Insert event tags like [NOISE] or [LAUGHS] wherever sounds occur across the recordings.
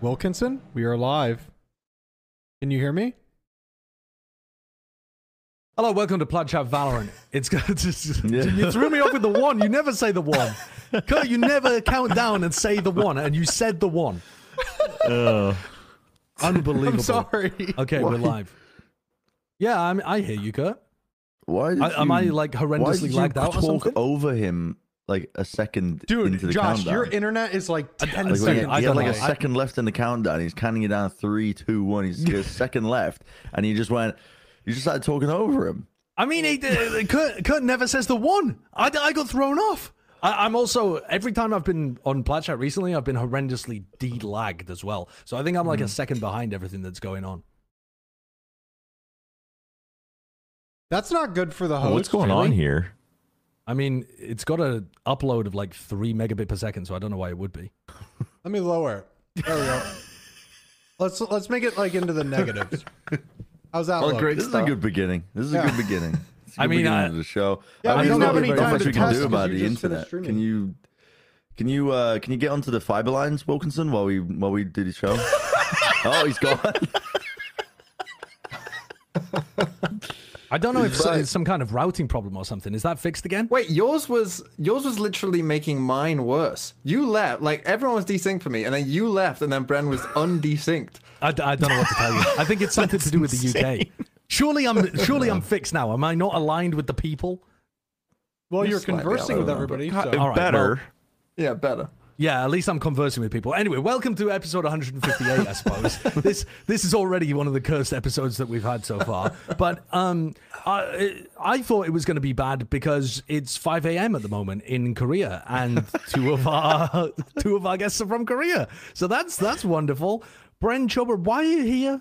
Wilkinson, we are live. Can you hear me? Hello, welcome to Plat Chat Valorant. It's good. to- [LAUGHS] [LAUGHS] Yeah. You threw me off with the one. You never say the one. [LAUGHS] Kurt, you never count down and say the one, and you said the one. Uh, unbelievable. I'm sorry. Okay, we're live. Yeah, I'm, I hear you, Kurt. Why did I, am I you- like why horrendously did you lagged out or talk something? over him like a second Dude, into the Josh, countdown? your internet is like 10 Like, like when he, seconds. I he had like a know. I- second left in the countdown. He's counting it down three, two, one. He's got a [LAUGHS] second left, and he just went. You just started talking over him. I mean, he, uh, Kurt, Kurt never says the one. I, I got thrown off. I, I'm also every time I've been on Plat Chat recently, I've been horrendously de-lagged as well. So I think I'm Hmm. like a second behind everything that's going on. That's not good for the host. What's going on here? I mean, it's got a upload of like three megabit per second, so I don't know why it would be. [LAUGHS] Let me lower it. There we go. [LAUGHS] let's let's make it like into the negatives. How's that Oh, look? great! This is a good beginning. This is a good beginning. [LAUGHS] It's a I good mean, beginning I- of the show. Yeah, I we mean, don't there's have not any time much to we can test do because about you the just internet. streaming. Can you? Can you? uh Can you get onto the fiber lines, Wilkinson, while we while we do the show? oh, he's gone. I don't know if He's so- right. it's some kind of routing problem or something. Is that fixed again? Wait, yours was yours was literally making mine worse. You left, like everyone was desynced for me, and then you left, and then Bren was undesynced. I don't know what to tell you. I think it's [LAUGHS] something to do with the UK. Surely I'm [LAUGHS] surely I'm fixed now. Am I not aligned with the people? well, you're slightly conversing with everybody. number. So. All right, Better. Yeah, better. Yeah, at least I'm conversing with people. Anyway, welcome to episode 158, I suppose. [LAUGHS] this this is already one of the cursed episodes that we've had so far. But um, I, I thought it was going to be bad because it's 5 a.m. at the moment in Korea, and [LAUGHS] two of our two of our guests are from Korea. So that's that's wonderful. Bren Chobra, why are you here?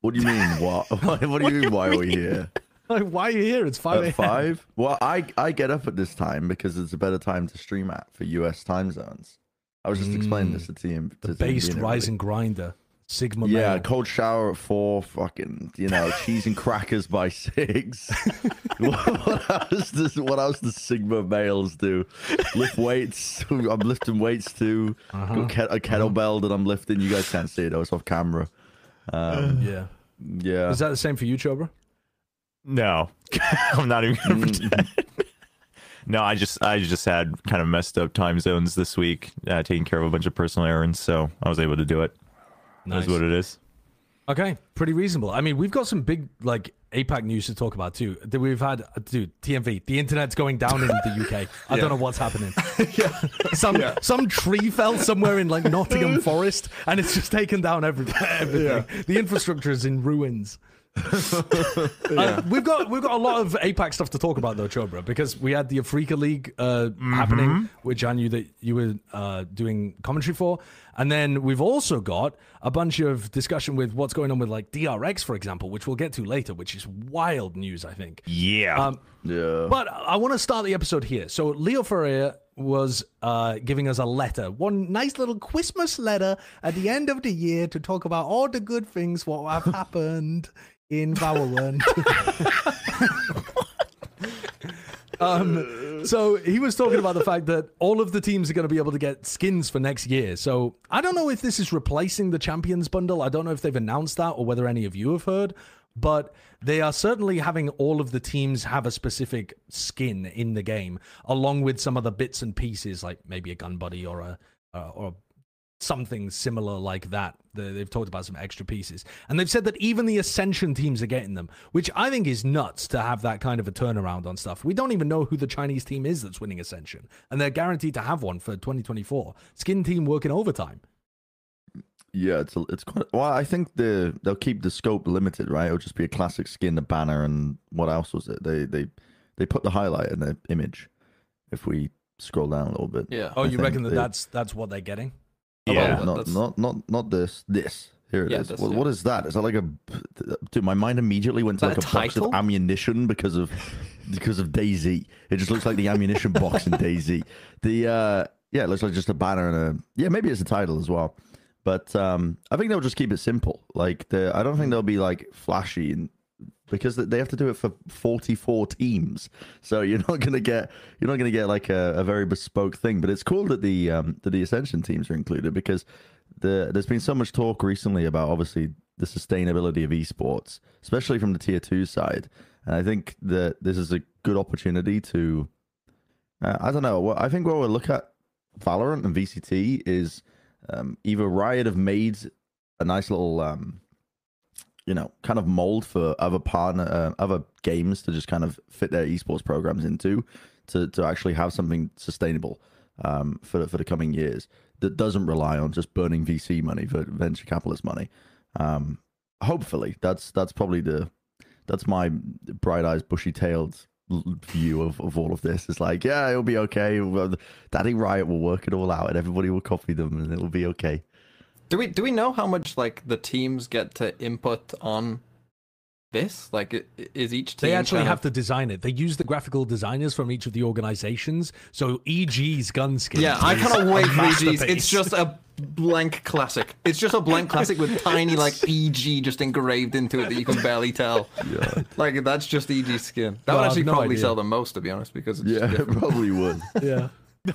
What do you mean? What? [LAUGHS] What do you mean? Why are we here? [LAUGHS] Like, why are you here? It's 5 a.m. At five? Well, I I get up at this time because it's a better time to stream at for US time zones. I was just explaining this to team. The to based TMV and rising grinder, Sigma. Yeah, male. cold shower at four. Fucking, you know, cheese and crackers by [LAUGHS] six. [LAUGHS] what, what else does what else does Sigma males do? Lift weights. I'm lifting weights too. Uh-huh. Got ke- a kettlebell that I'm lifting. You guys can't see it. I was off camera. Um, Yeah. yeah. Is that the same for you, Chobra? No, [LAUGHS] I'm not even gonna pretend. No, I just I just had kind of messed up time zones this week, uh, taking care of a bunch of personal errands, so I was able to do it. That's what it is. Okay, pretty reasonable. I mean, we've got some big like APAC news to talk about too. That We've had, uh, dude, TMV. The internet's going down in the UK. [LAUGHS] I don't know what's happening. [LAUGHS] yeah. Some some tree fell somewhere in like Nottingham Forest, and it's just taken down every, everything. The infrastructure is in ruins. [LAUGHS] Uh, we've got we've got a lot of APAC stuff to talk about though, Chobra, because we had the Afreeca League uh, happening, which I knew that you were uh, doing commentary for, and then we've also got a bunch of discussion with what's going on with like DRX, for example, which we'll get to later, which is wild news, I think. Yeah. Um, yeah. but I want to start the episode here. So Leo Faria was uh, giving us a letter, one nice little Christmas letter at the end of the year to talk about all the good things what have [LAUGHS] happened in Valorant. [LAUGHS] um, so he was talking about the fact that all of the teams are going to be able to get skins for next year. So I don't know if this is replacing the Champions bundle. I don't know if they've announced that or whether any of you have heard, but they are certainly having all of the teams have a specific skin in the game, along with some other bits and pieces, like maybe a gun buddy or a uh, or something similar like that. They- They've talked about some extra pieces, and they've said that even the Ascension teams are getting them, which I think is nuts to have that kind of a turnaround on stuff. We don't even know who the Chinese team is that's winning Ascension, and they're guaranteed to have one for 2024. Skin team working overtime. Yeah, it's a, it's quite. Well, I think the they'll keep the scope limited, right? It'll just be a classic skin, the banner, and what else was it? They they they put the highlight in the image. If we scroll down a little bit. Yeah. Oh, I you reckon that they- that's that's what they're getting? Yeah. well, not, not not not this. This here it is. Yeah, this, what, yeah. what is that? Is that like a? Dude, my mind immediately went to like a a box of ammunition because of because of DayZ. It just looks like the ammunition box in DayZ. The uh yeah, it looks like just a banner and a yeah, maybe it's a title as well. But um I think they'll just keep it simple. Like the I don't think they'll be like flashy and because they have to do it for 44 teams. So you're not going to get you're not going to get like a, a very bespoke thing, but it's cool that the um that the Ascension teams are included because the there's been so much talk recently about obviously the sustainability of esports, especially from the tier two side, and I think that this is a good opportunity to. Uh, I don't know. I think what we'll look at Valorant and VCT is um, either Riot have made a nice little, um, you know, kind of mold for other partner, uh, other games to just kind of fit their esports programs into, to to actually have something sustainable um, for for the coming years that doesn't rely on just burning VC money for venture capitalist money. Um, hopefully, that's that's probably the that's my bright eyes, bushy tailed view of, of all of this. It's like, yeah, it'll be okay. Daddy Riot will work it all out, and everybody will copy them, and it'll be okay. Do we do we know how much like the teams get to input on this? Like, is each team They actually kind have of- to design it. They use the graphical designers from each of the organizations. So EG's gun skin. Yeah, I kind of wait for EGs. It's just a blank classic. It's just a blank classic with [LAUGHS] tiny like EG just engraved into it that you can barely tell. Yeah, Like that's just EG skin. That No, would actually no probably idea. sell the most, to be honest, because it's yeah, [LAUGHS] it probably would. yeah. [LAUGHS]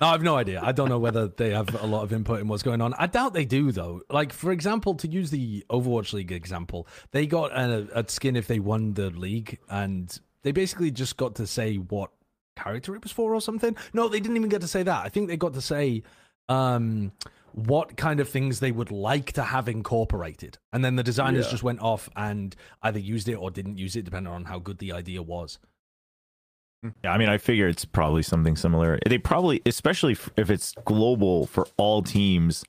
No, I have no idea. I don't know whether they have a lot of input in what's going on. I doubt they do, though. Like, for example, to use the Overwatch League example, they got a, a skin if they won the league, and they basically just got to say what character it was for or something. No, they didn't even get to say that. I think they got to say um, what kind of things they would like to have incorporated. And then the designers Yeah. just went off and either used it or didn't use it, depending on how good the idea was. Yeah, I mean, I figure it's probably something similar. They probably, especially if it's global for all teams,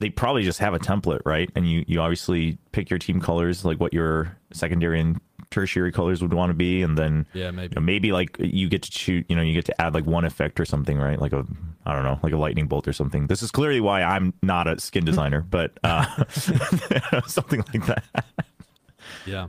they probably just have a template, right? And you you obviously pick your team colors, like what your secondary and tertiary colors would want to be, and then Yeah, maybe. you know, maybe like you get to shoot, you know, you get to add like one effect or something, right? Like a I don't know, like a lightning bolt or something. This is clearly why I'm not a skin [LAUGHS] designer, but uh, [LAUGHS] something like that. Yeah.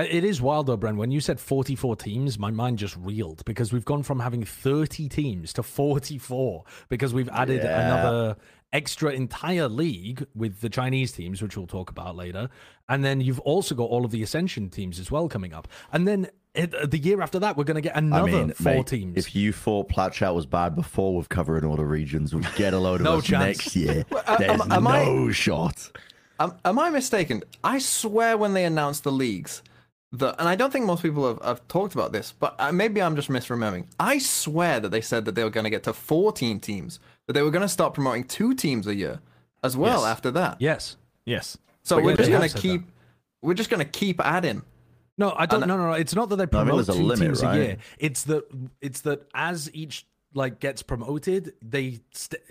Uh, It is wild though, Bren. When you said 44 teams, my mind just reeled because we've gone from having 30 teams to 44 because we've added Yeah. another extra entire league with the Chinese teams, which we'll talk about later. And then you've also got all of the Ascension teams as well coming up. And then it, uh, the year after that, we're going to get I another mean, four mate, teams. if you thought Plat Chat was bad before with covering all the regions, we get a load of [LAUGHS] No us chance. next year. [LAUGHS] uh, There's am- am I- no shot. Am, am I mistaken? I swear when they announced the leagues, the and I don't think most people have, have talked about this, but uh, maybe I'm just misremembering. I swear that they said that they were going to get to 14 teams, that they were going to start promoting two teams a year as well Yes. after that. yes. Yes. So But we're yeah, just going to said keep we're just going to keep adding. No, I don't. And- No, no, no. It's not that they I think promote there's a two limit, teams right? a year. It's that it's that as each like gets promoted, they st-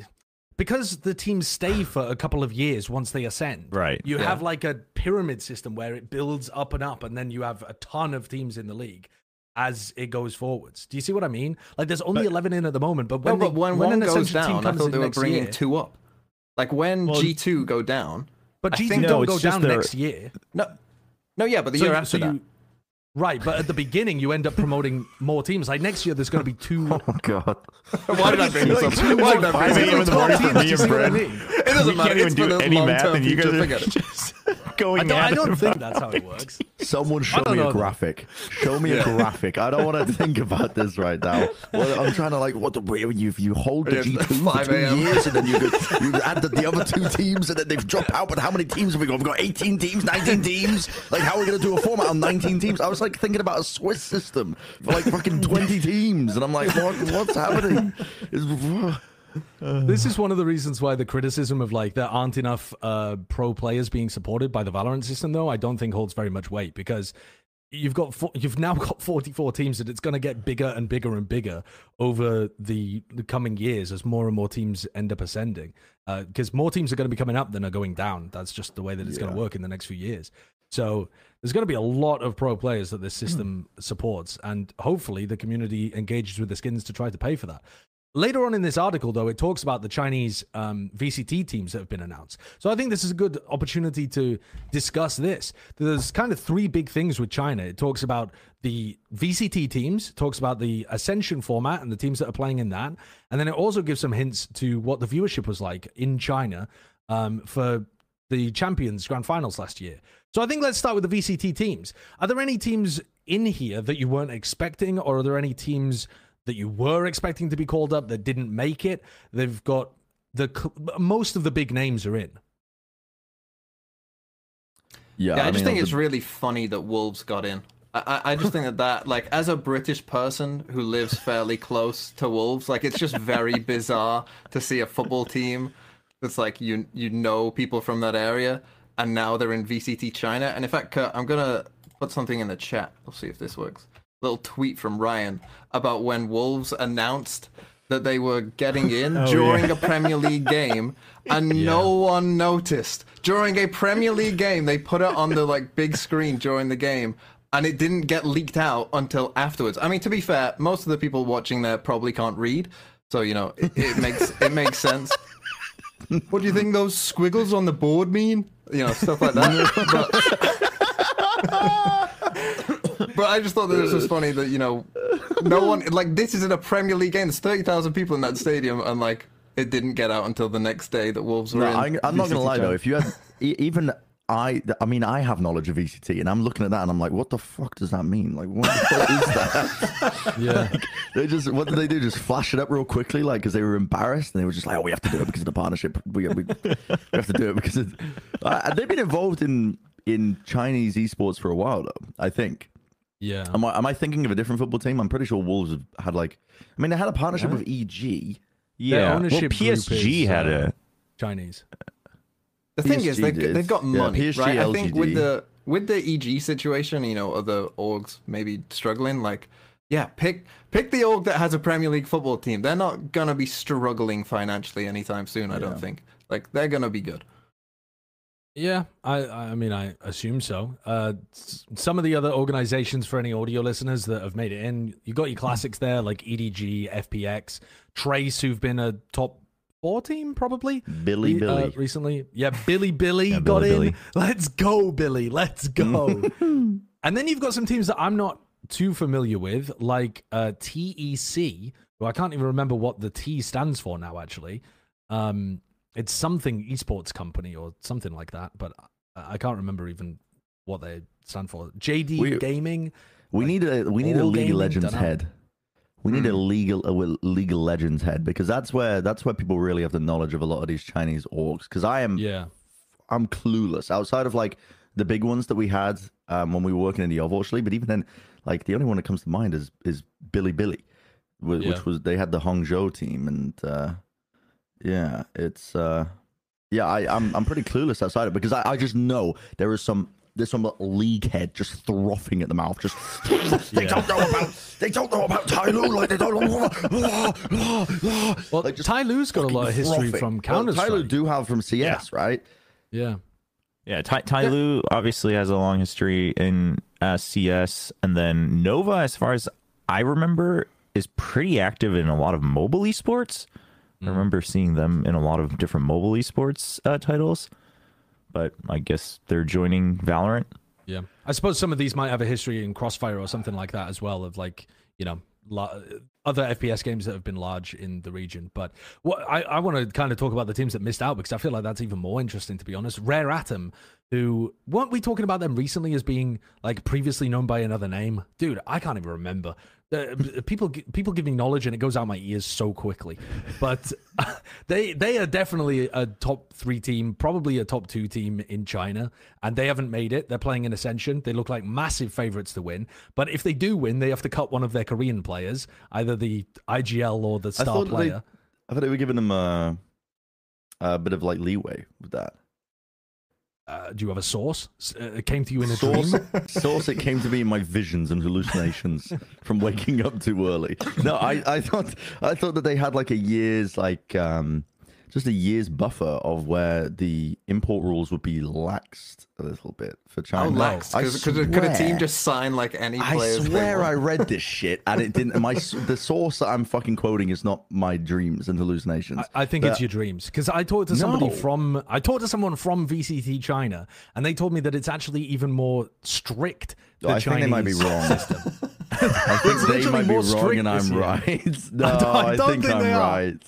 because the teams stay for a couple of years once they ascend. Right. You Yeah. have like a pyramid system where it builds up and up, and then you have a ton of teams in the league. As it goes forwards, do you see what I mean? Like, there's only eleven in at the moment, but No, when but they, when, when one goes Ascension team down, I thought they were bringing year- two up. Like when Well- G2 go down. But I G2 No, don't go down their- next year. No, no, yeah, but the So year after so that. you- Right, but at the beginning, you end up promoting more teams. Like next year, there's going to be two. [LAUGHS] Oh God. Why did I bring this up? Why did I bring Five this up? the morning for me do you and see what I Brent. mean? It doesn't we matter. can't even It's do for the any math, long-term and you guys future. are Forget it. Just going I don't, I don't think that's how it works. Someone show me a though. graphic. Show me a graphic. I don't want to think about this right now. Well, I'm trying to like what the way you you hold the G two for two years and then you go, [LAUGHS] you add the, the other two teams and then they've dropped out. But how many teams have we got? We've got 18 teams, 19 teams. Like how are we gonna do a format on 19 teams? I was like thinking about a Swiss system for like fucking 20 teams, and I'm like, what what's happening? It's- This is one of the reasons why the criticism of like there aren't enough uh, pro players being supported by the Valorant system, though, I don't think holds very much weight because you've got fo- you've now got 44 teams and it's going to get bigger and bigger and bigger over the, the coming years as more and more teams end up ascending because more teams are going to be coming up than are going down. That's just the way that it's going to work in the next few years. So there's going to be a lot of pro players that this [CLEARS THROAT] system supports and hopefully the community engages with the skins to try to pay for that Later on in this article, though, it talks about the Chinese um, VCT teams that have been announced. So I think this is a good opportunity to discuss this. There's kind of three big things with China. It talks about the VCT teams, talks about the Ascension format and the teams that are playing in that, and then it also gives some hints to what the viewership was like in China um, for the Champions Grand Finals last year. So I think let's start with the VCT teams. Are there any teams in here that you weren't expecting, or are there any teams that you were expecting to be called up that didn't make it? They've got the most of the big names are in. Yeah, Yeah, I, just mean, think the- it's really funny that Wolves got in. I, I I just think that that like as a British person who lives fairly close to Wolves, like it's just very [LAUGHS] bizarre to see a football team that's like you you know people from that area, and now they're in VCT China. And in fact, Kurt, I'm gonna put something in the chat. We'll see if this works. Little tweet from Ryan about when Wolves announced that they were getting [LAUGHS] in oh, during a Premier League game and [LAUGHS] no one noticed. During a Premier League game, they put it on the like big screen during the game and it didn't get leaked out until afterwards. I mean, to be fair, most of the people watching there probably can't read. So, you know, it, it makes it makes sense. [LAUGHS] What do you think those squiggles on the board mean? You know, stuff like that. But, but I just thought that this was funny that, you know, no one, like, this is in a Premier League game. There's 30,000 people in that stadium, and, like, it didn't get out until the next day that Wolves were No, in. I, I'm not gonna lie though. If you had e- even I, I mean, I have knowledge of VCT, and I'm looking at that, and I'm like, what the fuck does that mean? Like, what the fuck is that? [LAUGHS] [LAUGHS] Yeah. They just what did they do? Just flash it up real quickly, like because they were embarrassed, and they were just like, "Oh, we have to do it because of the partnership. We, we, we have to do it because of." Uh, they've been involved in in Chinese esports for a while, though. I think. Yeah. Am I am I thinking of a different football team? I'm pretty sure Wolves have had like. I mean, they had a partnership with E EG. Yeah, ownership well, group PSG is, had uh, a Chinese. The thing is, they, did. they've got Yeah, money, PSG, right? I think with the with the EG situation, you know, other orgs maybe struggling. Like, yeah, pick pick the org that has a Premier League football team. They're not gonna be struggling financially anytime soon. I don't think. Like, they're gonna be good. Yeah, I I mean I assume so. Uh, some of the other organizations for any audio listeners that have made it in, you got your classics there like EDG, FPX, Trace, who've been a top four team probably. Billy re- uh, Billy. recently. Yeah, Bilibili Yeah, got Billy in. Billy. [LAUGHS] Let's go, Billy. Let's go. [LAUGHS] and then you've got some teams that I'm not too familiar with, like uh, TEC, who I can't even remember what the T stands for now. Actually, um, it's something esports company or something like that, but I, I can't remember even what they stand for. JD We- Gaming. We need a we need a League of Legends head. We need a legal a League of Legends head because that's where that's where people really have the knowledge of a lot of these Chinese orgs. Because I am Yeah, I'm clueless outside of like the big ones that we had um, when we were working in the Overwatch League. But even then, like the only one that comes to mind is is Bilibili, wh- Yeah. which was they had the Hangzhou team, and uh, yeah, it's uh, yeah, I, I'm I'm pretty clueless outside of it because I, I just know there is some. There's some league head just frothing at the mouth. Just [LAUGHS] they don't know about they don't know about TYLOO like they don't know. well, Like, just TYLOO's got a lot of history frothing. from Well, Counter TYLOO do have from CS, right? Yeah, Yeah, Tai, TYLOO obviously has a long history in uh, CS, and then Nova, as far as I remember, is pretty active in a lot of mobile esports. I remember seeing them in a lot of different mobile esports uh, titles, but I guess they're joining Valorant. Yeah, I suppose some of these might have a history in Crossfire or something like that as well, of like you know la- other FPS games that have been large in the region. But what I, I want to kind of talk about the teams that missed out because I feel like that's even more interesting to be honest. Rare Atom, who weren't we talking about them recently as being like previously known by another name? Dude, I can't even remember. Uh, people people give me knowledge and it goes out my ears so quickly, but [LAUGHS] they they are definitely a top three team, probably a top two team in China, and they haven't made it. They're playing in Ascension. They look like massive favorites to win, but if they do win, they have to cut one of their Korean players, either the IGL or the I star they, player. I thought they were giving them a, a bit of like leeway with that. Uh, do you have a source? Uh, It came to you in a Source, dream. source, it came to me in my visions and hallucinations [LAUGHS] from waking up too early. No, I, I thought, I thought that they had like a year's like, um, just a year's buffer of where the import rules would be laxed a little bit for How China. lax? I Could, could, could a team just sign like any I swear I read this [LAUGHS] shit and it didn't. My the source that I'm fucking quoting is not my dreams and hallucinations. I, I think But- it's your dreams because I talked to somebody No. from I talked to someone from VCT China, and they told me that it's actually even more strict. Oh, the I think they might be wrong. system. [LAUGHS] I think they literally might be wrong and I'm year. right. [LAUGHS] No, I don't- I I, don't think, think I'm they are. right.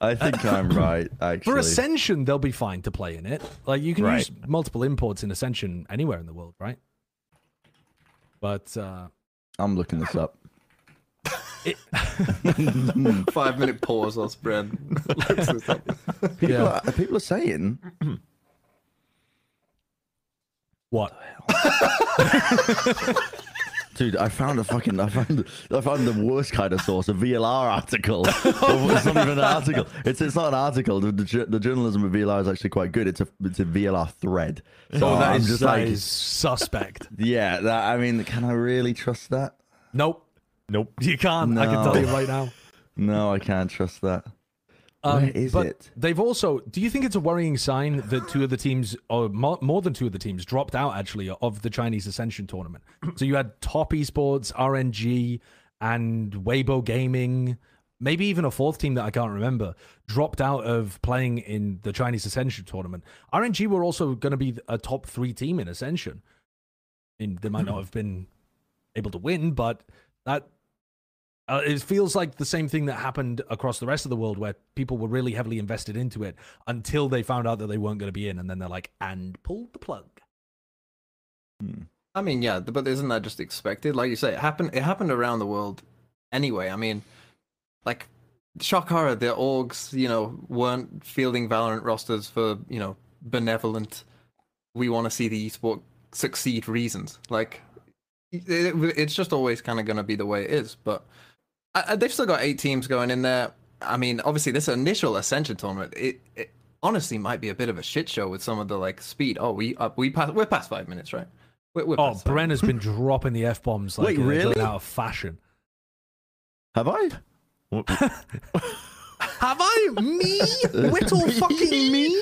I think I'm right, [COUGHS] actually. For Ascension, they'll be fine to play in it. Like you can Right. use multiple imports in Ascension anywhere in the world, right? But uh, I'm looking this up. [LAUGHS] [LAUGHS] Five minute pause whilst Bren looks this up. People, Yeah. are, people are saying What? [COUGHS] [LAUGHS] Dude, I found a fucking, I found, I found the worst kind of source, a VLR article. [LAUGHS] Oh it's not even an article. It's it's not an article. The, the, the journalism of VLR is actually quite good. It's a it's a VLR thread. Oh, so Oh, that I'm is, just that like, is suspect. [LAUGHS] yeah. That, I mean, can I really trust that? Nope. Nope. You can't. I can tell you right now. [LAUGHS] No, I can't trust that. Um, Where is but it? They've also. Do you think it's a worrying sign that two of the teams, or more, more than two of the teams, dropped out actually of the Chinese Ascension tournament? so you had Top Esports, RNG, and Weibo Gaming, maybe even a fourth team that I can't remember, dropped out of playing in the Chinese Ascension tournament. RNG were also going to be a top three team in Ascension. I mean, they might not have been able to win, but that uh, it feels like the same thing that happened across the rest of the world where people were really heavily invested into it until they found out that they weren't going to be in and then they're like and pulled the plug I mean, yeah, but isn't that just expected? Like you say, it happened. It happened around the world anyway. I mean, like shock horror, the orgs, you know, weren't fielding Valorant rosters for you know benevolent. We want to see the esport succeed reasons. Like it, it's just always kind of going to be the way it is. But I, I- they've still got eight teams going in there. I mean, obviously, this initial Ascension tournament, it, it honestly might be a bit of a shit show with some of the like speed. Oh, we uh, we pass, we're past five minutes, right? We're, we're oh bren has been dropping the f-bombs like Wait, uh, really? out of fashion Have I? [LAUGHS] [LAUGHS] have i me whittle [LAUGHS] fucking me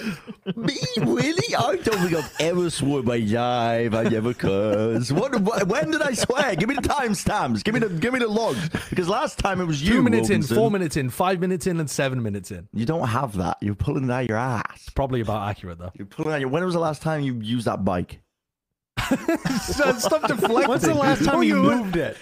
Me? Really? I don't think I've ever swore in my life. I never curse. What, what? When did I swear? Give me the timestamps. Give me the give me the logs. Because last time it was you. two minutes in four minutes in five minutes in and seven minutes in You don't have that. You're pulling it out your ass. probably about accurate though You're pulling it out your. When was the last time you used that bike? [LAUGHS] stop [LAUGHS] deflecting When's the last time you you- moved it?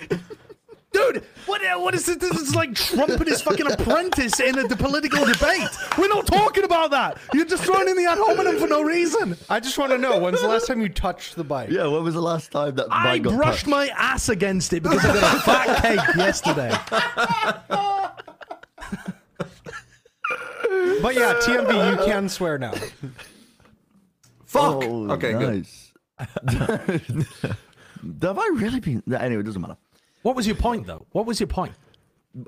Dude, what, uh, what is this? This is like Trump and his fucking apprentice in a political debate. We're not talking about that. You're just throwing in the ad hominem for no reason. I just want to know when's the last time you touched the bike? Yeah. When was the last time that I bike got brushed touched? my ass against it because I got a fat cake yesterday. [LAUGHS] But yeah, TMV, you can swear now. Fuck. Oh, okay, good. nice. [LAUGHS] Have I really been? Anyway, it doesn't matter. What was your point, though? What was your point?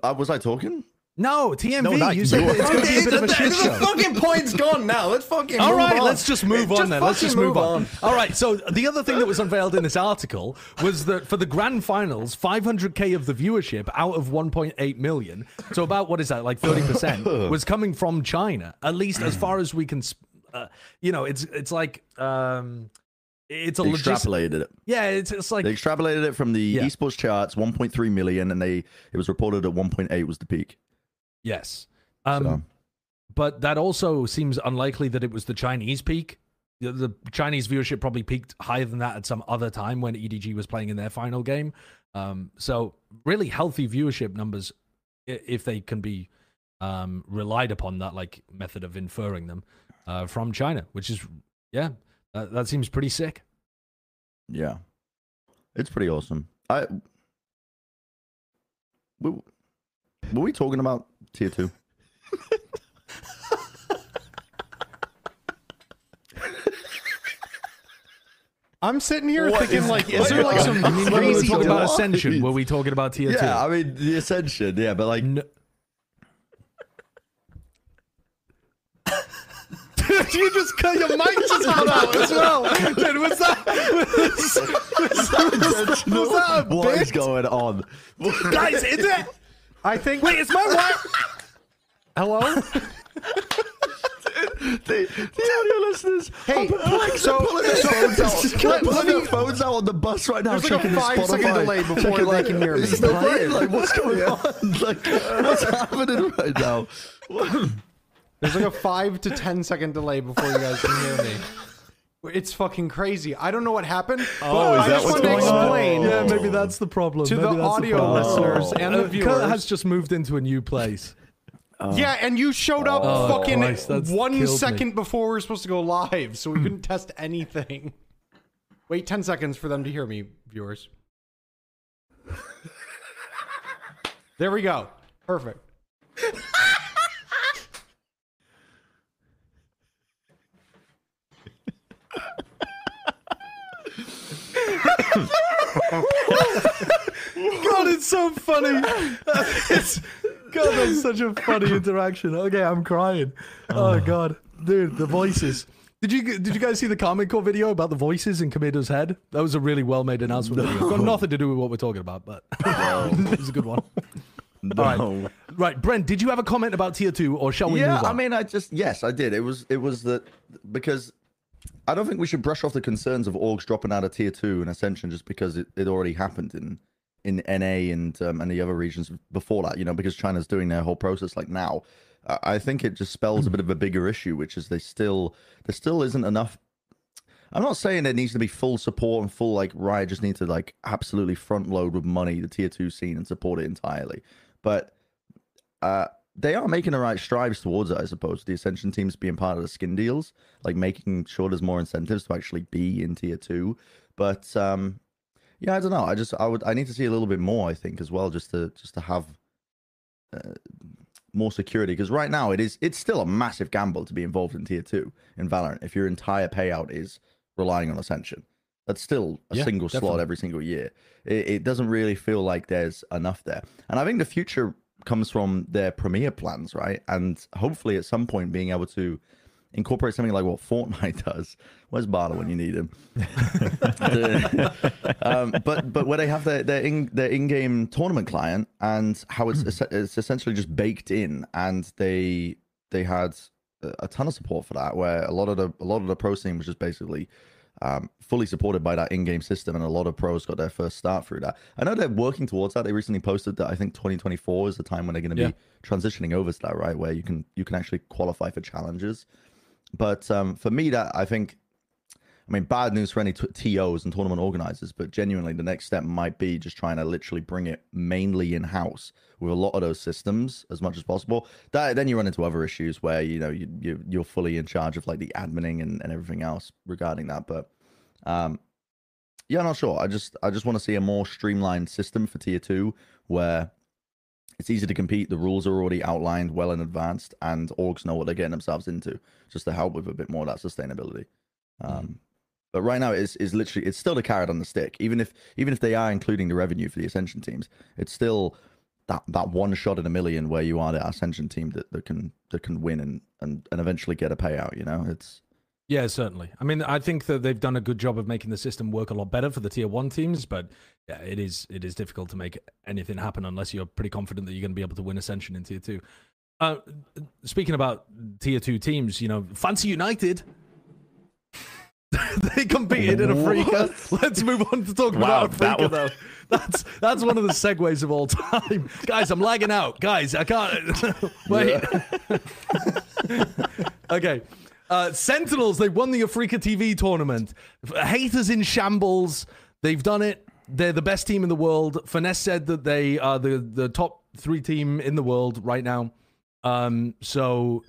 Uh, was I talking? No, TMV. No, not you said it's going to be a [LAUGHS] bit of a the, shit the fucking point's gone now. Let's fucking. All move right, on. let's just move on then. Let's just move on. All right, so the other thing that was unveiled in this article was that for the grand finals, 500k of the viewership out of 1.8 million, so about what is that, like 30%, [LAUGHS] was coming from China. At least as far as we can, uh, you know, it's it's like um, it's a They extrapolated it. Yeah, it's it's like They extrapolated it from the Yeah. esports charts, 1.3 million, and they it was reported at 1.8 was the peak. yes. Um, So. but that also seems unlikely that it was the Chinese peak. The, the Chinese viewership probably peaked higher than that at some other time when EDG was playing in their final game. Um, so really healthy viewership numbers, if they can be um, relied upon that like method of inferring them uh, from China, which is yeah, that, that seems pretty sick. Yeah, it's pretty awesome. I we, were we talking about tier two? I'm sitting here What thinking, is- like, [LAUGHS] is there like some I mean, When crazy? about Ascension, were we talking about tier two? Yeah, I mean the ascension. Yeah, but like No. [LAUGHS] you just cut your mic just cut out as well. Dude, was that was, was, was, was that a what is bit? going on? Guys, is it? I think. Wait, it's my [LAUGHS] wife. Hello. [LAUGHS] the, the audio listeners. Hey, Like, so- they're pulling their so- phones out. let- They're pulling their phones out on the bus right now. There's like a checking the five second delay before checking, they like, can hear me. Is it still? Like, what's going on? Like, what's happening right now? There's like a five to ten second delay before you guys can hear me. It's fucking crazy. I don't know what happened. Oh, but is I that just what's wanted to going on? explain Yeah, maybe that's the problem. to Maybe the that's audio problem. listeners and the Uh, Kurt viewers. has just moved into a new place. [LAUGHS] yeah, and you showed up Oh, fucking Christ, that's one killed me. second before we were supposed to go live, so we couldn't [LAUGHS] test anything. Wait 10 seconds for them to hear me, viewers. There we go. Perfect. [LAUGHS] God, it's so funny. [LAUGHS] It's, God, that's such a funny interaction. Okay, I'm crying. Oh, oh God, dude, the voices. Did you did you guys see the Karmine Corp video about the voices in Kameto's head? That was a really well made announcement. Video. Got nothing to do with what we're talking about, but [LAUGHS] it was a good one. All right, right, Brent. Did you have a comment about tier two, or shall we yeah, move on? I mean, I just yes, I did. It was it was that because I don't think we should brush off the concerns of orgs dropping out of tier two and Ascension just because it, it already happened in in NA and um, and the other regions before that. You know, because China's doing their whole process like now. I think it just spells a bit of a bigger issue, which is they still there still isn't enough. I'm not saying there needs to be full support and full like Riot just need to like absolutely front load with money the tier two scene and support it entirely, but uh, they are making the right strides towards it, I suppose. The Ascension teams being part of the skin deals, like making sure there's more incentives to actually be in tier two. But um, yeah, I don't know. I just I would I need to see a little bit more. I think as well, just to just to have uh, more security because right now it is it's still a massive gamble to be involved in tier two in Valorant if your entire payout is relying on Ascension. That's still a Yeah, single slot every single year. It, it doesn't really feel like there's enough there. And I think the future comes from their premiere plans, right? And hopefully at some point being able to incorporate something like what Fortnite [LAUGHS] does. Where's Barter when you need him? [LAUGHS] um, but but where they have their their in their in-game tournament client and how it's it's essentially just baked in, and they they had a- a ton of support for that. Where a lot of the a lot of the pro scene was just basically um, fully supported by that in-game system, and a lot of pros got their first start through that. I know they're working towards that. They recently posted that I think 2024 is the time when they're going to Yeah. be transitioning over to that, right? Where you can you can actually qualify for Challengers. But um, for me, that I think, I mean, bad news for any t- TOs and tournament organizers. But genuinely, the next step might be just trying to literally bring it mainly in house with a lot of those systems as much as possible. That then you run into other issues where you know you, you you're fully in charge of like the admining and, and everything else regarding that. But um, yeah, I'm not sure. I just I just want to see a more streamlined system for tier two where it's easy to compete. The rules are already outlined well in advance, and orgs know what they're getting themselves into, just to help with a bit more of that sustainability. Um, But right now, it's is literally it's still the carrot on the stick. Even if even if they are including the revenue for the Ascension teams, it's still that that one shot in a million where you are the Ascension team that, that can that can win and, and and eventually get a payout. You know, it's Yeah, certainly. I mean, I think that they've done a good job of making the system work a lot better for the tier one teams, but yeah, it is it is difficult to make anything happen unless you're pretty confident that you're going to be able to win Ascension in tier two. Uh, speaking about tier two teams, you know, Fancy United. [LAUGHS] they competed in Afreeca. Let's move on to talk Wow, about that Afreeca, was- though. That's that's one of the segues of all time, guys. I'm lagging out, guys. I can't [LAUGHS] wait. [LAUGHS] okay. Uh, Sentinels, they won the AfreecaTV tournament. Haters in shambles. They've done it. They're the best team in the world. Finesse said that they are the, the top three team in the world right now. Um, so,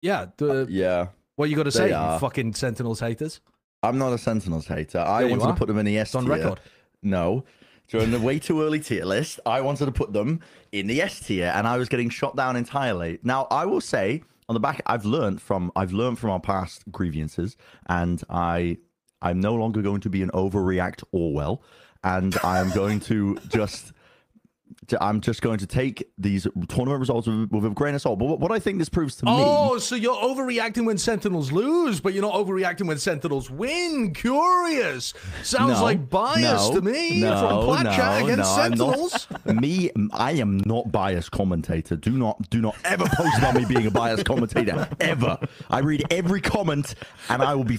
yeah. The, yeah. What you got to say, you fucking Sentinels haters? I'm not a Sentinels hater. I wanted to put them in the S It's on tier. record. No. During the way too early tier list, I wanted to put them in the S tier, and I was getting shot down entirely. Now, I will say on the back, I've learned from I've learned from our past grievances, and I I'm no longer going to be an overreact Orwell, and I am going to just. I'm just going to take these tournament results with, with a grain of salt. But what, what I think this proves to me Oh, so you're overreacting when Sentinels lose, but you're not overreacting when Sentinels win. Curious. Sounds No, like bias no, to me no, from Plat Chat no, against no, I'm not. [LAUGHS] Me, I am not biased commentator. Do not, do not ever post about me being a biased commentator ever. I read every comment, and I will be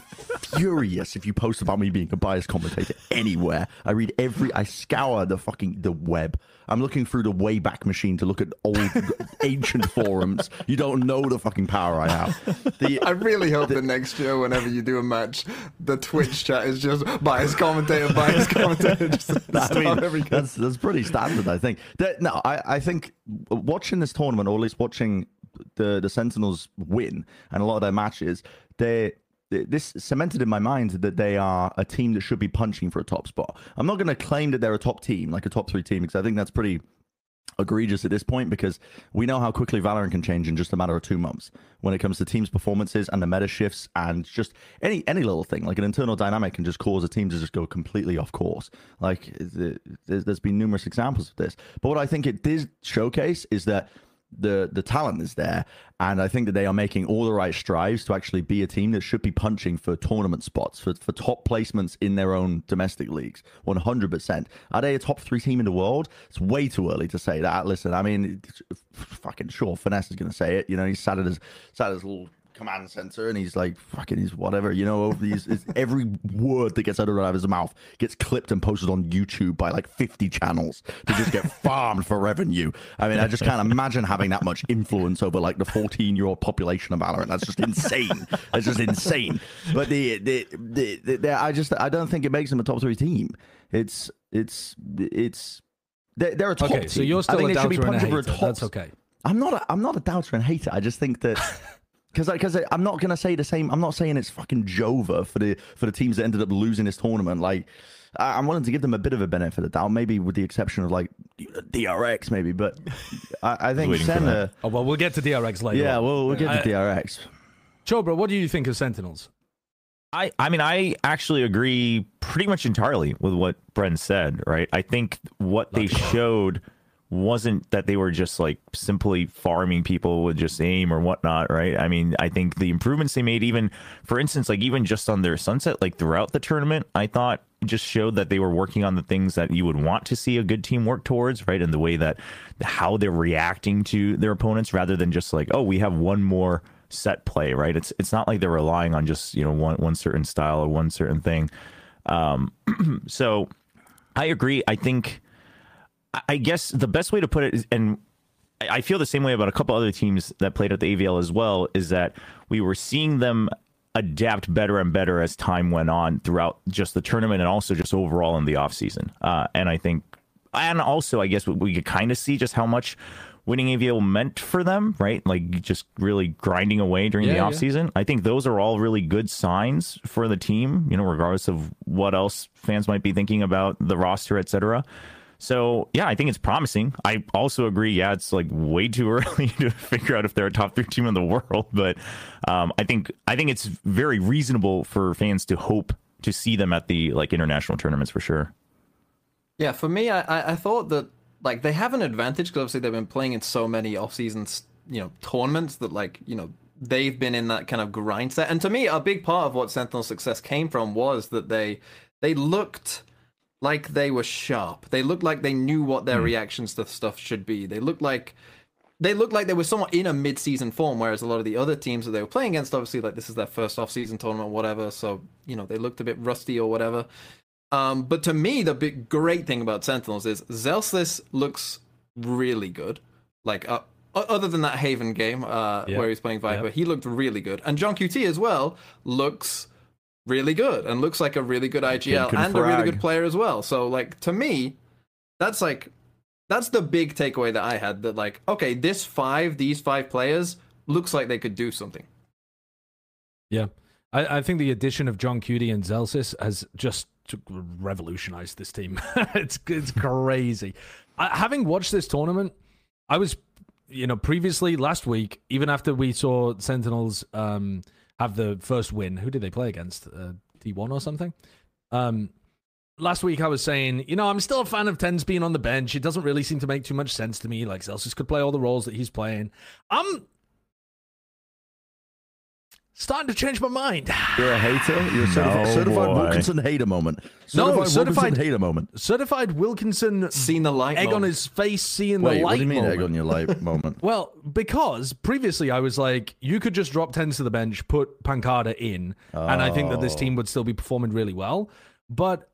furious if you post about me being a biased commentator anywhere. I read every, I scour the fucking the web. I'm looking through the Wayback Machine to look at old, [LAUGHS] ancient forums. You don't know the fucking power I have. The, I really hope the next year, whenever you do a match, the Twitch chat is just bias commentator, bias [LAUGHS] commentator. Just I mean, that's that's pretty standard, I think. That, no, I, I think watching this tournament, or at least watching the the Sentinels win and a lot of their matches, they this cemented in my mind that they are a team that should be punching for a top spot. I'm not going to claim that they're a top team, like a top three team, because I think that's pretty egregious at this point because we know how quickly Valorant can change in just a matter of two months when it comes to teams' performances and the meta shifts and just any any little thing like an internal dynamic can just cause a team to just go completely off course. Like th- there's, there's been numerous examples of this, but what I think it did showcase is that the the talent is there, and I think that they are making all the right strides to actually be a team that should be punching for tournament spots, for, for top placements in their own domestic leagues. One hundred percent. Are they a top three team in the world? It's way too early to say that. Listen, I mean, fucking sure, finesse is going to say it. You know, he's sat at his sat at his little command center and he's like fucking he's whatever you know these every word that gets out of his mouth gets clipped and posted on youtube by like 50 channels to just get [LAUGHS] farmed for revenue i mean i just can't imagine having that much influence over like the 14 year old population of valorant that's just insane that's just insane but the the, the, the, the i just i don't think it makes him a top three team it's it's it's they're, they're a top Okay, team. so you're still I think a they should be doubter and a punching for a top That's okay. I'm not. A, I'm not a doubter and hater. I just think that [LAUGHS] because because I'm not gonna say the same. I'm not saying it's fucking Jova for the for the teams that ended up losing this tournament. Like I, I'm willing to give them a bit of a benefit of the doubt, maybe with the exception of like DRX, maybe. But I, I think Senna. Oh well, we'll get to DRX later. Yeah, on. well, we'll get to I- DRX. Chobra, what do you think of Sentinels? I, I mean, I actually agree pretty much entirely with what Bren said, right? I think what they showed wasn't that they were just like simply farming people with just aim or whatnot, right? I mean, I think the improvements they made, even for instance, like even just on their sunset, like throughout the tournament, I thought just showed that they were working on the things that you would want to see a good team work towards, right? And the way that how they're reacting to their opponents rather than just like, oh, we have one more set play, right? It's it's not like they're relying on just you know one one certain style or one certain thing. Um, [CLEARS THROAT] so I agree. I think I- guess the best way to put it is, and I feel the same way about a couple other teams that played at the AVL as well, is that we were seeing them adapt better and better as time went on throughout just the tournament and also just overall in the offseason. Uh, and I think, and also, I guess we could kind of see just how much winning AVL meant for them, right? Like just really grinding away during Yeah, the yeah. offseason. I think those are all really good signs for the team, you know, regardless of what else fans might be thinking about the roster, et cetera. So yeah, I think it's promising. I also agree. Yeah, it's like way too [LAUGHS] early to figure out if they're a top three team in the world, but um, I think I think it's very reasonable for fans to hope to see them at the like international tournaments for sure. Yeah, for me, I, I, thought that like they have an advantage because obviously they've been playing in so many off seasons, you know, tournaments that like you know they've been in that kind of grind set. And to me, a big part of what Sentinel's success came from was that they they looked like they were sharp. They looked like they knew what their reactions to stuff should be. They looked like they looked like they were somewhat in a mid-season form, whereas a lot of the other teams that they were playing against, obviously, like this is their first off-season tournament, whatever. So you know they looked a bit rusty or whatever. Um, but to me, the big great thing about Sentinels is Zelsis looks really good. Like uh, other than that Haven game uh, where he's playing Viper, he looked really good. And johnqt as well looks really good and looks like a really good IGL and a really good player as well. So like to me, that's like that's the big takeaway that I had. That like okay, this five, these five players looks like they could do something. Yeah. I, I think the addition of johnqt and Zelsis has just revolutionized this team. [LAUGHS] it's it's crazy. I, having watched this tournament, I was, you know, previously last week, even after we saw Sentinels um, have the first win, who did they play against? Uh, D1 or something? Um, last week I was saying, you know, I'm still a fan of TenZ being on the bench. It doesn't really seem to make too much sense to me. Like Zelsis could play all the roles that he's playing. I'm starting to change my mind. You're a hater. You're a certified, No, certified boy. Wilkinson hater moment. No, Certified certified- Wilkinson hater moment. Certified Wilkinson Seen the light. egg on his face, seeing Wait, the light what do you mean moment. egg on your light [LAUGHS] moment? Well, because previously I was like, you could just drop TenZ to the bench, put Pancada in, and I think that this Oh. team would still be performing really well. But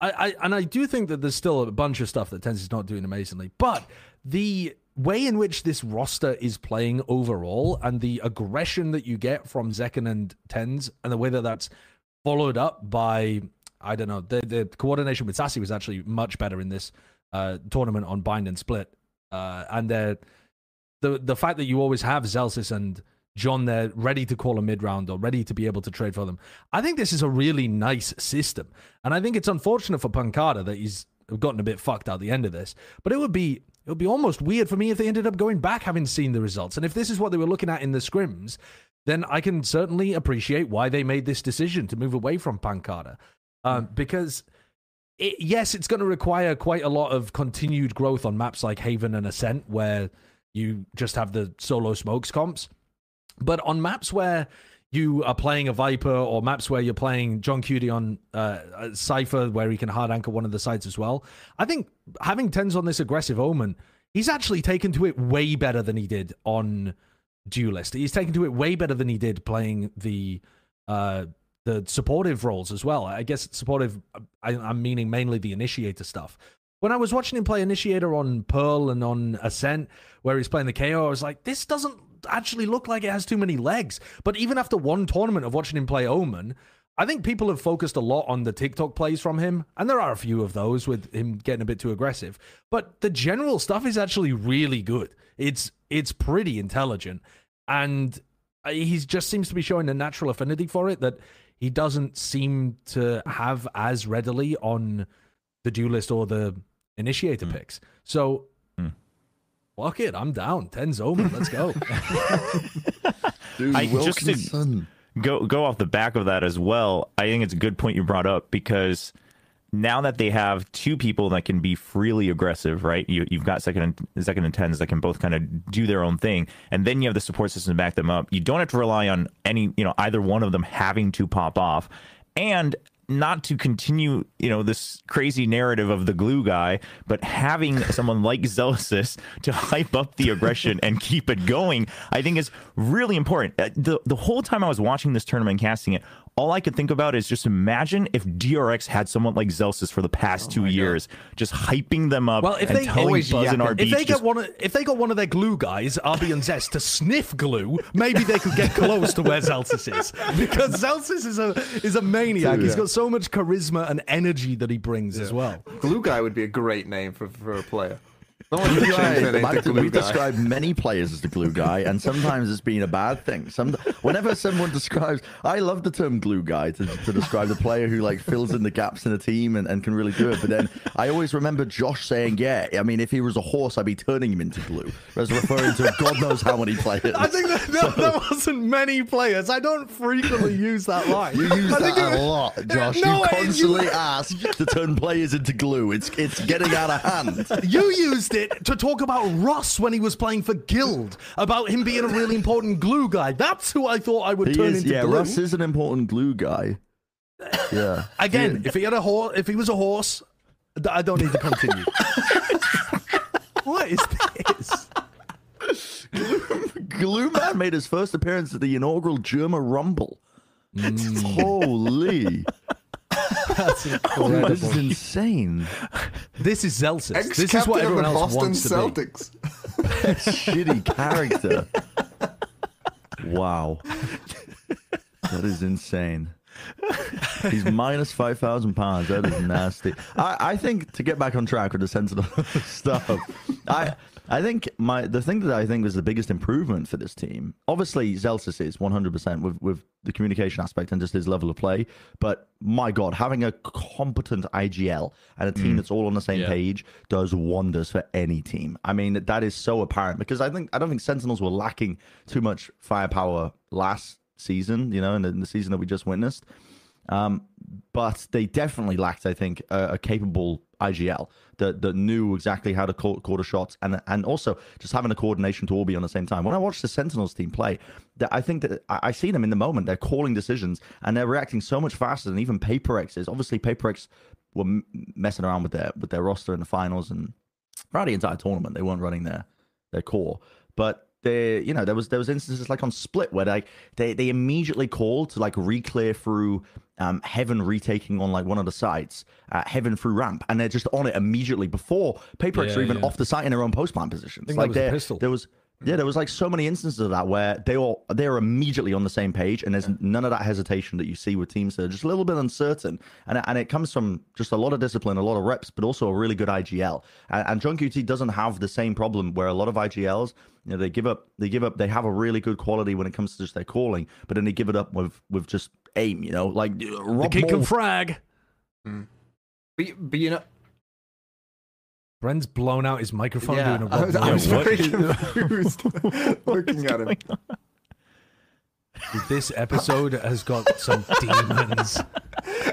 I, I and I do think that there's still a bunch of stuff that TenZ is not doing amazingly. But the way in which this roster is playing overall and the aggression that you get from Zekken and TenZ and the way that that's followed up by I don't know the the coordination with Sacy was actually much better in this uh, tournament on Bind and Split, uh, and the the fact that you always have Zelsis and John there ready to call a mid round or ready to be able to trade for them. I think this is a really nice system, and I think it's unfortunate for Pancada that he's gotten a bit fucked out the end of this. But it would be it would be almost weird for me if they ended up going back having seen the results. And if this is what they were looking at in the scrims, then I can certainly appreciate why they made this decision to move away from Pancada. Um, because it, yes, it's going to require quite a lot of continued growth on maps like Haven and Ascent, where you just have the solo smokes comps. But on maps where you are playing a Viper or maps where you're playing johnqt on uh, Cypher, where he can hard anchor one of the sites as well, I think having TenZ on this aggressive Omen, he's actually taken to it way better than he did on Duelist. He's taken to it way better than he did playing the. Uh, the supportive roles as well. I guess supportive, I, I'm meaning mainly the initiator stuff. When I was watching him play initiator on Pearl and on Ascent, where he's playing the KAY/O, I was like, this doesn't actually look like it has too many legs. But even after one tournament of watching him play Omen, I think people have focused a lot on the TikTok plays from him, and there are a few of those with him getting a bit too aggressive. But the general stuff is actually really good. It's it's pretty intelligent, and he just seems to be showing a natural affinity for it that he doesn't seem to have as readily on the duelist or the initiator Mm. picks. So. Fuck it, I'm down. TenZ Omen, let's go. [LAUGHS] Dude, I- just to- Wilkinson. go go off the back of that as well. I think it's a good point you brought up because now that they have two people that can be freely aggressive, right? You you've got Zekken and Zekken and TenZ that can both kind of do their own thing, and then you have the support system to back them up. You don't have to rely on any you know either one of them having to pop off, and not to continue, you know, this crazy narrative of the glue guy, but having [LAUGHS] someone like Zellsis to hype up the aggression and keep it going, I think is really important. Uh, The the whole time I was watching this tournament and casting it, all I could think about is just imagine if DRX had someone like Zellsis for the past oh two years, just hyping them up Well, if and they telling always Buzz and yapping. If they just get one, of, if they got one of their glue guys, RB and Zest, to sniff glue, maybe they could get close to where Zellsis is. [LAUGHS] Because Zellsis is a is a maniac. He's got so much charisma and energy that he brings as well. Glue guy would be a great name for, for a player. Someone should change Right. to Imagine Glue we guy. describe many players as the glue guy, and sometimes it's been a bad thing. Some, whenever someone describes, I love the term glue guy to, to describe the player who like fills in the gaps in a team and, and can really do it. But then I always remember Josh saying, "Yeah, I mean, if he was a horse, I'd be turning him into glue." Whereas referring to God knows how many players. I think that, that, that wasn't many players. I don't frequently use that line. You use I that think it- a lot, Josh. No, you I- constantly ask to turn players into glue. It's it's getting out of hand. You used it to talk about Russ when he was playing for Guild, about him being a really important glue guy. That's who I thought I would He turn is, into yeah, glue. Russ is an important glue guy. Yeah. [LAUGHS] Again, if he had a horse, if he was a horse, I don't need to continue. [LAUGHS] what is this? Glue Man made his first appearance at the inaugural Germa Rumble. Mm. Holy. That's [LAUGHS] oh This is insane. This is Zellsis. Ex This is captain what of the everyone else Boston wants to be. Celtics. [LAUGHS] Shitty character. Wow. That is insane. He's minus 5,000 pounds. That is nasty. I, I think to get back on track with the sensitive [LAUGHS] stuff, I I think my the thing that I think was the biggest improvement for this team, obviously Zellsis is 100% with, with the communication aspect and just his level of play. But my God, having a competent IGL and a team that's all on the same Yeah. page does wonders for any team. I mean, that is so apparent because I think I don't think Sentinels were lacking too much firepower last season, you know, in the, in the season that we just witnessed. Um, but they definitely lacked, I think, a, a capable IGL that, that knew exactly how to call, the shots and and also just having the coordination to all be on the same time. When I watch the Sentinels team play, that I think that I, I see them in the moment. They're calling decisions and they're reacting so much faster than even Paper Rex is. Obviously, Paper Rex were m- messing around with their with their roster in the finals and throughout the entire tournament. They weren't running their their core, but they, you know, there was there was instances like on Split where like they they immediately called to like re-clear through um, Heaven retaking on like one of the sites, uh, Heaven through ramp, and they're just on it immediately before Paper Rex Yeah, are even yeah. off the site in their own post plant positions. like there, there was. Yeah, there was like so many instances of that where they all they're immediately on the same page, and there's none of that hesitation that you see with teams that are just a little bit uncertain, and it- and it comes from just a lot of discipline, a lot of reps, but also a really good IGL. And, and johnqt doesn't have the same problem where a lot of IGLs, you know, they give up, they give up, they have a really good quality when it comes to just their calling, but then they give it up with with just aim, you know, like uh, The Rob kid can Moore- frag. But, but you know, Bren's blown out his microphone Yeah, doing a I Rob was, I was very [LAUGHS] confused [LAUGHS] [LAUGHS] looking at him. This episode has got some demons.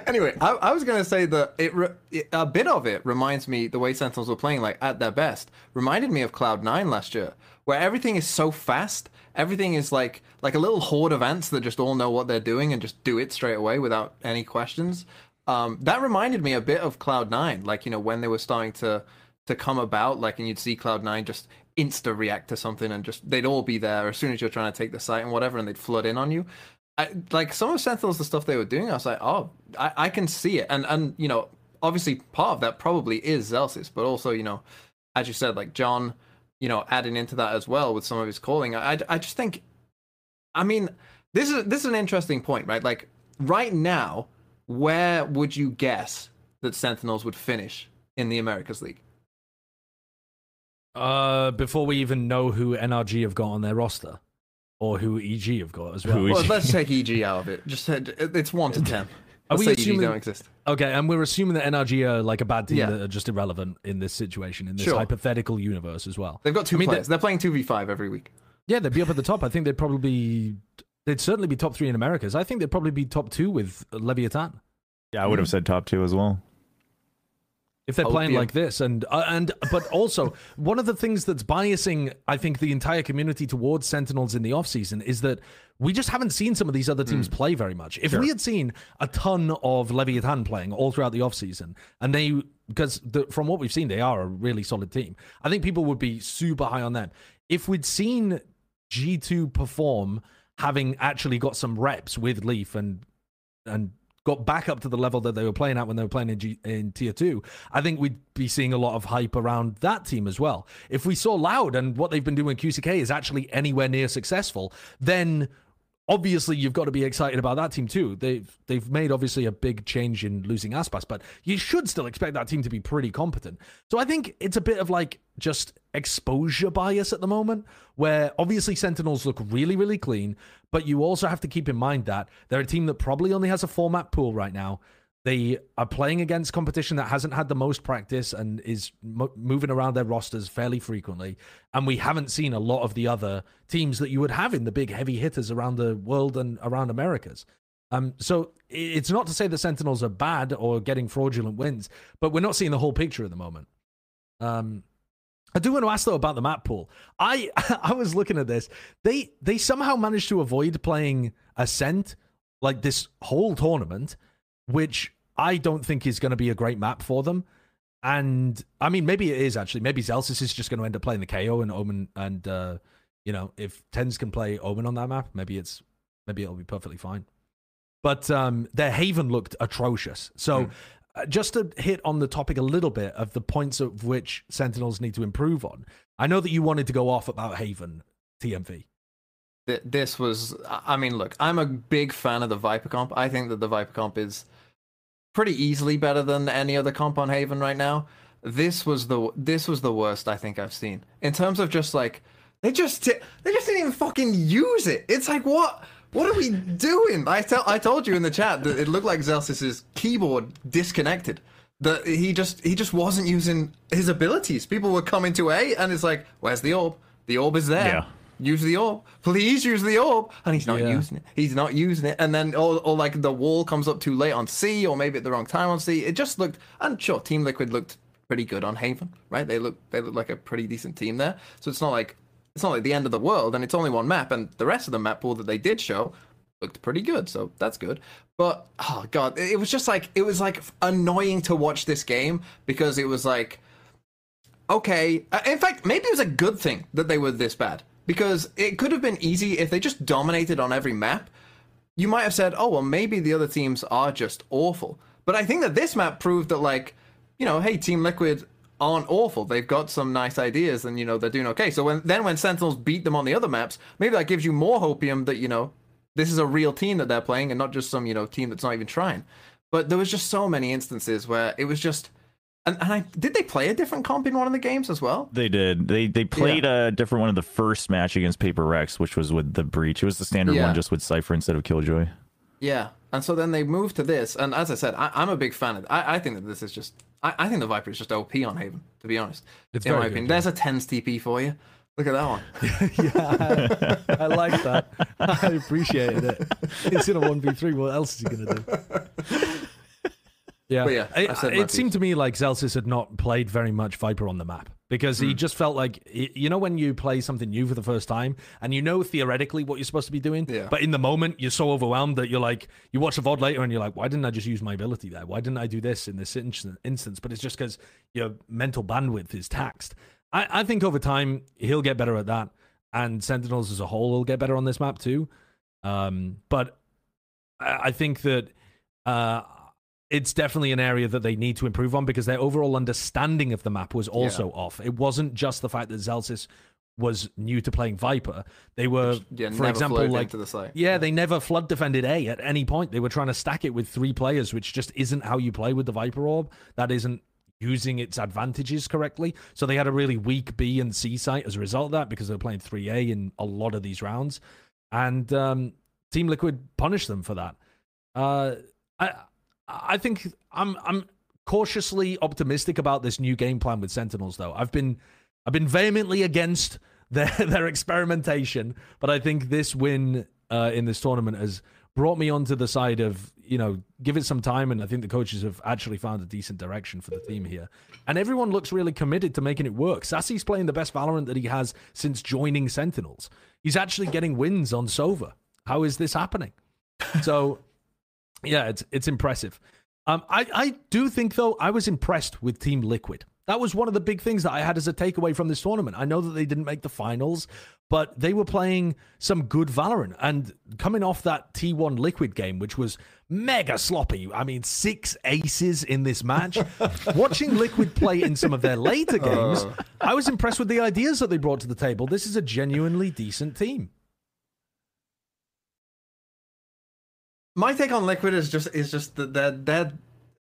Anyway, I, I was gonna say that it, re- it a bit of it reminds me the way Sentinels were playing, like at their best, reminded me of Cloud Nine last year, where everything is so fast. Everything is like like a little horde of ants that just all know what they're doing and just do it straight away without any questions. Um, that reminded me a bit of Cloud Nine, like you know when they were starting to to come about, like and you'd see Cloud Nine just insta react to something and just they'd all be there as soon as you're trying to take the site and whatever, and they'd flood in on you. I, like some of Sentinels, the stuff they were doing, I was like, oh, I, I can see it, and and you know, obviously part of that probably is Zellsis, but also you know, as you said, like John, you know, adding into that as well with some of his calling. I I, I just think, I mean, this is this is an interesting point, right? Like right now, where would you guess that Sentinels would finish in the Americas League? Uh, before we even know who NRG have got on their roster, or who EG have got as well. Well, let's take EG out of it. Just said it's one to ten. Are Let's we say EG assuming- don't exist? Okay, and we're assuming that NRG are like a bad team Yeah. that are just irrelevant in this situation, in this Sure. hypothetical universe as well. They've got two I mean, players. They're playing two v five every week. Yeah, they'd be up at the top. I think they'd probably be. They'd certainly be top three in Americas. I think they'd probably be top two with Leviathan Yeah, I would have said top two as well. If they're playing like this. And uh, and but also [LAUGHS] one of the things that's biasing, I think, the entire community towards Sentinels in the off season is that we just haven't seen some of these other teams play very much. If we had seen a ton of Leviathan playing all throughout the off season, and they because the, from what we've seen, they are a really solid team. I think people would be super high on them. If we'd seen G2 perform, having actually got some reps with Leaf and and got back up to the level that they were playing at when they were playing in, G- in tier two, I think we'd be seeing a lot of hype around that team as well. If we saw Loud and what they've been doing in QCK is actually anywhere near successful, then obviously you've got to be excited about that team too. They've they've made obviously a big change in losing Aspas, but you should still expect that team to be pretty competent. So I think it's a bit of like just exposure bias at the moment, where obviously Sentinels look really really clean, but you also have to keep in mind that they're a team that probably only has a format pool right now. They are playing against competition that hasn't had the most practice and is mo- moving around their rosters fairly frequently. And we haven't seen a lot of the other teams that you would have in the big heavy hitters around the world and around Americas. Um, so it's not to say the Sentinels are bad or getting fraudulent wins, but we're not seeing the whole picture at the moment. Um, I do want to ask though about the map pool. I [LAUGHS] I was looking at this. They they somehow managed to avoid playing Ascent like this whole tournament, which I don't think is going to be a great map for them. And I mean, maybe it is actually. Maybe Zellsis is just going to end up playing the KAY/O and Omen. And uh, you know, if TenZ can play Omen on that map, maybe it's maybe it'll be perfectly fine. But um, their Haven looked atrocious. So uh, just to hit on the topic a little bit of the points of which Sentinels need to improve on. I know that you wanted to go off about Haven TMV. This was, I mean, look, I'm a big fan of the Viper comp. I think that the Viper comp is pretty easily better than any other comp on Haven right now. This was the this was the worst I think I've seen in terms of just like they just they just didn't even fucking use it. It's like what what are we doing? I tell I told you in the chat that it looked like Zellsis's keyboard disconnected. That he just he just wasn't using his abilities. People were coming to A and it's like, where's the orb? The orb is there. Yeah. Use the orb. Please use the orb. And he's not Yeah. using it. He's not using it. And then, or, or like the wall comes up too late on C, or maybe at the wrong time on C. It just looked, and sure, Team Liquid looked pretty good on Haven, right? They look, they look like a pretty decent team there. So it's not like, it's not like the end of the world, and it's only one map, and the rest of the map pool that they did show looked pretty good. So that's good. But oh god, it was just like it was like annoying to watch this game because it was like okay. Uh, In fact, maybe it was a good thing that they were this bad because it could have been easy if they just dominated on every map. You might have said, "Oh, well, maybe the other teams are just awful." But I think that this map proved that, like, you know, hey, Team Liquid aren't awful. They've got some nice ideas, and you know they're doing okay. So when then when Sentinels beat them on the other maps, maybe that gives you more hopium that you know this is a real team that they're playing and not just some you know team that's not even trying. But there was just so many instances where it was just. And, and I did they play a different comp in one of the games as well? They did. They they played a different one of the first match against Paper Rex, which was with the breach. It was the standard Yeah. one, just with Cypher instead of Killjoy. Yeah. And so then they moved to this, and as I said, I, I'm a big fan of. I, I think that this is just I, I think the Viper is just OP on Haven, to be honest. It's in my opinion. yeah. There's a TenZ TP for you. Look at that one. [LAUGHS] yeah, I, I like that. [LAUGHS] I appreciated it. It's in a one v three. What else is he gonna do? [LAUGHS] Yeah, But yeah, it, I it seemed to me like Zellsis had not played very much Viper on the map because Hmm. he just felt like you know when you play something new for the first time and you know theoretically what you're supposed to be doing, Yeah. but in the moment you're so overwhelmed that you're like you watch a VOD later and you're like, why didn't I just use my ability there? Why didn't I do this in this instan- instance? But it's just because your mental bandwidth is taxed. I, I think over time he'll get better at that, and Sentinels as a whole will get better on this map too. Um, but I, I think that uh, it's definitely an area that they need to improve on because their overall understanding of the map was also off. It wasn't just the fact that Zellsis was new to playing Viper. They were, Yeah, for example, like the site. yeah, they never flood defended A at any point. They were trying to stack it with three players, which just isn't how you play with the Viper Orb. That isn't using its advantages correctly. So they had a really weak B and C site as a result of that because they were playing 3A in a lot of these rounds. And um, Team Liquid punished them for that. Uh, I I think I'm I'm cautiously optimistic about this new game plan with Sentinels though. I've been I've been vehemently against [LAUGHS] their their experimentation, but I think this win uh, in this tournament has brought me onto the side of you know give it some time, and I think the coaches have actually found a decent direction for the team here, and everyone looks really committed to making it work. Sacy's playing the best Valorant that he has since joining Sentinels. He's actually getting wins on Sova. How is this happening? So, yeah, it's it's impressive. Um, I I do think though I was impressed with Team Liquid. That was one of the big things that I had as a takeaway from this tournament. I know that they didn't make the finals, but they were playing some good Valorant and coming off that T1 Liquid game, which was mega sloppy. I mean, six aces in this match. [LAUGHS] Watching Liquid play in some of their later [LAUGHS] games, I was impressed with the ideas that they brought to the table. This is a genuinely decent team. My take on Liquid is just is just that they're they're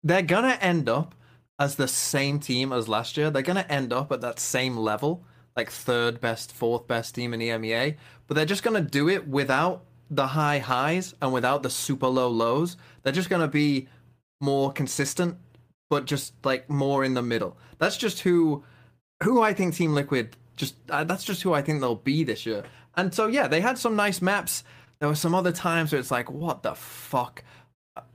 they're gonna end up as the same team as last year. They're gonna end up at that same level, like third best, fourth best team in EMEA. But they're just gonna do it without the high highs and without the super low lows. They're just gonna be more consistent, but just like more in the middle. That's just who who I think Team Liquid just uh, that's just who I think they'll be this year. And so yeah, they had some nice maps. There were some other times where it's like, what the fuck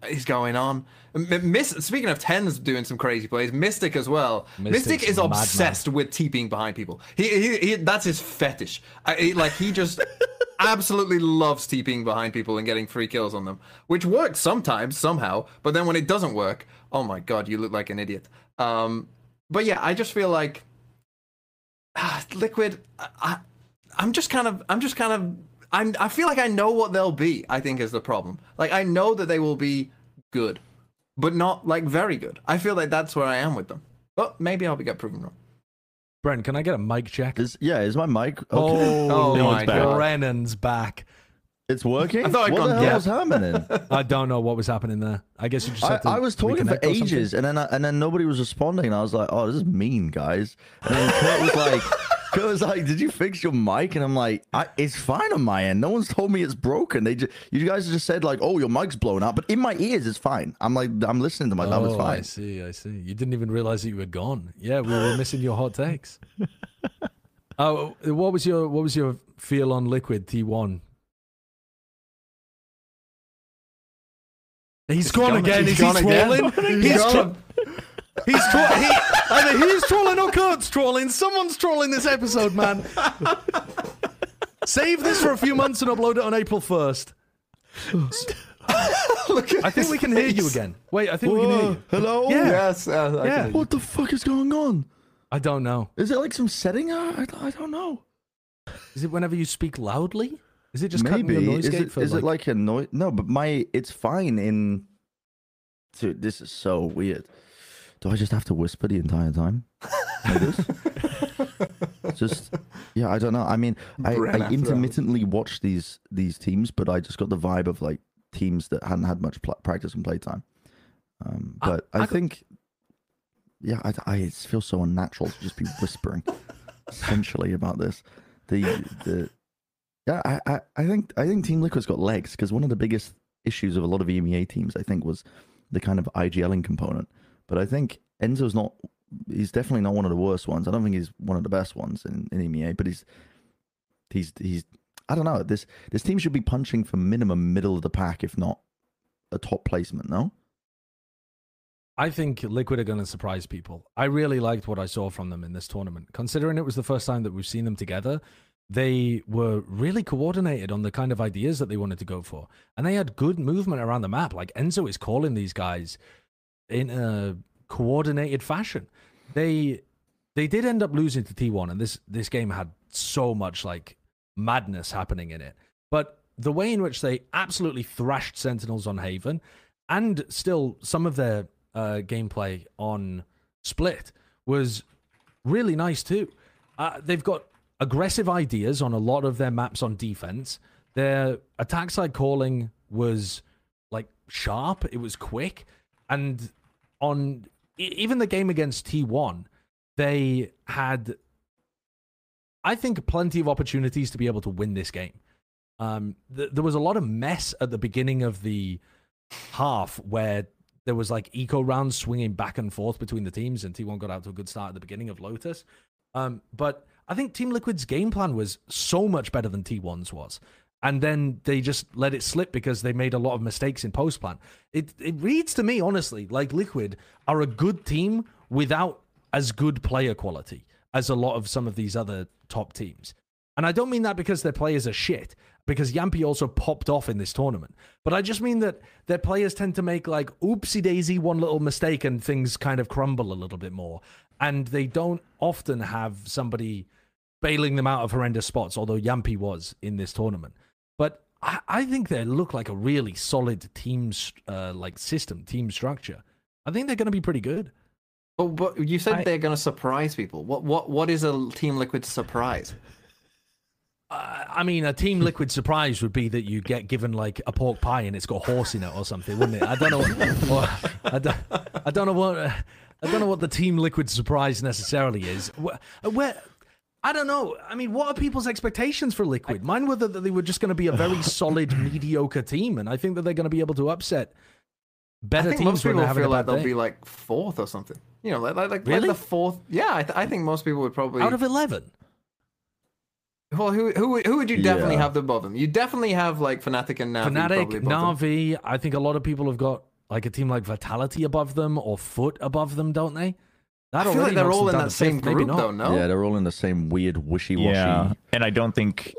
is going on? Miss, speaking of TenZ doing some crazy plays, Mistic as well. Mistic's Mystic is obsessed with TPing behind people. He, he, he that's his fetish. I, he, like he just [LAUGHS] absolutely loves TPing behind people and getting free kills on them, which works sometimes somehow. But then when it doesn't work, oh my god, you look like an idiot. Um, but yeah, I just feel like ah, Liquid. I, I, I'm just kind of, I'm just kind of, I'm, I feel like I know what they'll be. I think is the problem. Like I know that they will be good, but not like very good. I feel like that's where I am with them. But maybe I'll be get proven wrong. Brent, can I get a mic check? Is yeah, is my mic okay? Oh, [LAUGHS] Oh my God. Brennan's back. It's working. [LAUGHS] I thought I'd what the hell deaf. is happening? [LAUGHS] I don't know what was happening there. I guess you just I, had to I was talking for reconnect or something. ages, and then I, and then nobody was responding. And I was like, "Oh, this is mean, guys." And then Kurt was like, "Kurt was like, did you fix your mic?" And I'm like, I, "It's fine on my end. No one's told me it's broken. They just, you guys just said like, oh, your mic's blown up, but in my ears it's fine. I'm like, I'm listening to myself. Oh, it's I see. I see. You didn't even realize that you were gone. Yeah, we were missing your hot takes. [LAUGHS] Oh, what was your what was your feel on Liquid T1? He's gone, gone- again. he's Is he gone again. trolling? He's He's, gone. Tro- he's tro- he, either he's trolling or Kurt's trolling. Someone's trolling this episode, man. Save this for a few months and upload it on April first. Look at I think we can hear you again. Wait, I think we can hear you. hello. Yeah. Yes. Uh, I can Yeah. hear you. What the fuck is going on? I don't know. Is it like some setting? I, I, I don't know. Is it whenever you speak loudly? Is it just cutting Maybe the noise is gate it for is like, it like a noise? No, but my it's fine in. Dude, this is so weird. Do I just have to whisper the entire time? Like this? [LAUGHS] just yeah, I don't know. I mean, I, I intermittently watch these these teams, but I just got the vibe of like teams that hadn't had much pl- practice and playtime. Um, but I, I got- think, yeah, I, I it feels so unnatural to just be whispering [LAUGHS] essentially about this. The the yeah, I, I, I think I think Team Liquid's got legs because one of the biggest issues of a lot of EMEA teams, I think, was the kind of IGLing component. But I think Enzo's not. He's definitely not one of the worst ones. I don't think he's one of the best ones in, in EMEA, but he's he's he's. I don't know. This this team should be punching for minimum middle of the pack, if not a top placement. No. I think Liquid are going to surprise people. I really liked what I saw from them in this tournament. Considering it was the first time that we've seen them together, they were really coordinated on the kind of ideas that they wanted to go for. And they had good movement around the map. Like Enzo is calling these guys in a coordinated fashion. They they did end up losing to T1 and this this game had so much like madness happening in it. But the way in which they absolutely thrashed Sentinels on Haven and still some of their uh, gameplay on Split was really nice too. Uh, they've got aggressive ideas on a lot of their maps on defense. Their attack side calling was like sharp, it was quick, and on even the game against T1, they had, I think, plenty of opportunities to be able to win this game. Um, th- there was a lot of mess at the beginning of the half where there was like eco rounds swinging back and forth between the teams, and T1 got out to a good start at the beginning of Lotus. Um, but I think Team Liquid's game plan was so much better than T1's was. And then they just let it slip because they made a lot of mistakes in post plan. It it reads to me, honestly, like Liquid are a good team without as good player quality as a lot of some of these other top teams. And I don't mean that because their players are shit, because Jamppi also popped off in this tournament. But I just mean that their players tend to make like oopsie daisy one little mistake and things kind of crumble a little bit more. And they don't often have somebody bailing them out of horrendous spots, although Jamppi was in this tournament. But I, I think they look like a really solid team uh, like system, team structure. I think they're going to be pretty good. But, but you said I- they're going to surprise people. What what what is a Team Liquid surprise? Uh, I mean, a Team Liquid surprise would be that you get given like a pork pie and it's got horse in it or something, wouldn't it? I don't know. What, [LAUGHS] I, don't, I don't know what. I don't know what the Team Liquid surprise necessarily is. Where, where I don't know. I mean, what are people's expectations for Liquid? Mine were that they were just going to be a very [LAUGHS] solid, mediocre team, and I think that they're going to be able to upset I better think teams most people they're feel a like they'll day. be like fourth or something. You know, like like, like, Really? the fourth. Yeah, I, th- I think most people would probably. Out of eleven, well, who who who would you definitely Yeah. have above them? You definitely have like Fnatic and Navi. probably Fnatic, above them. Navi. I think a lot of people have got like a team like Vitality above them or FUT above them, don't they? That I feel like they're all in down that same fifth, maybe group, not. though. No. Yeah, they're all in the same weird wishy-washy. Yeah, and I don't think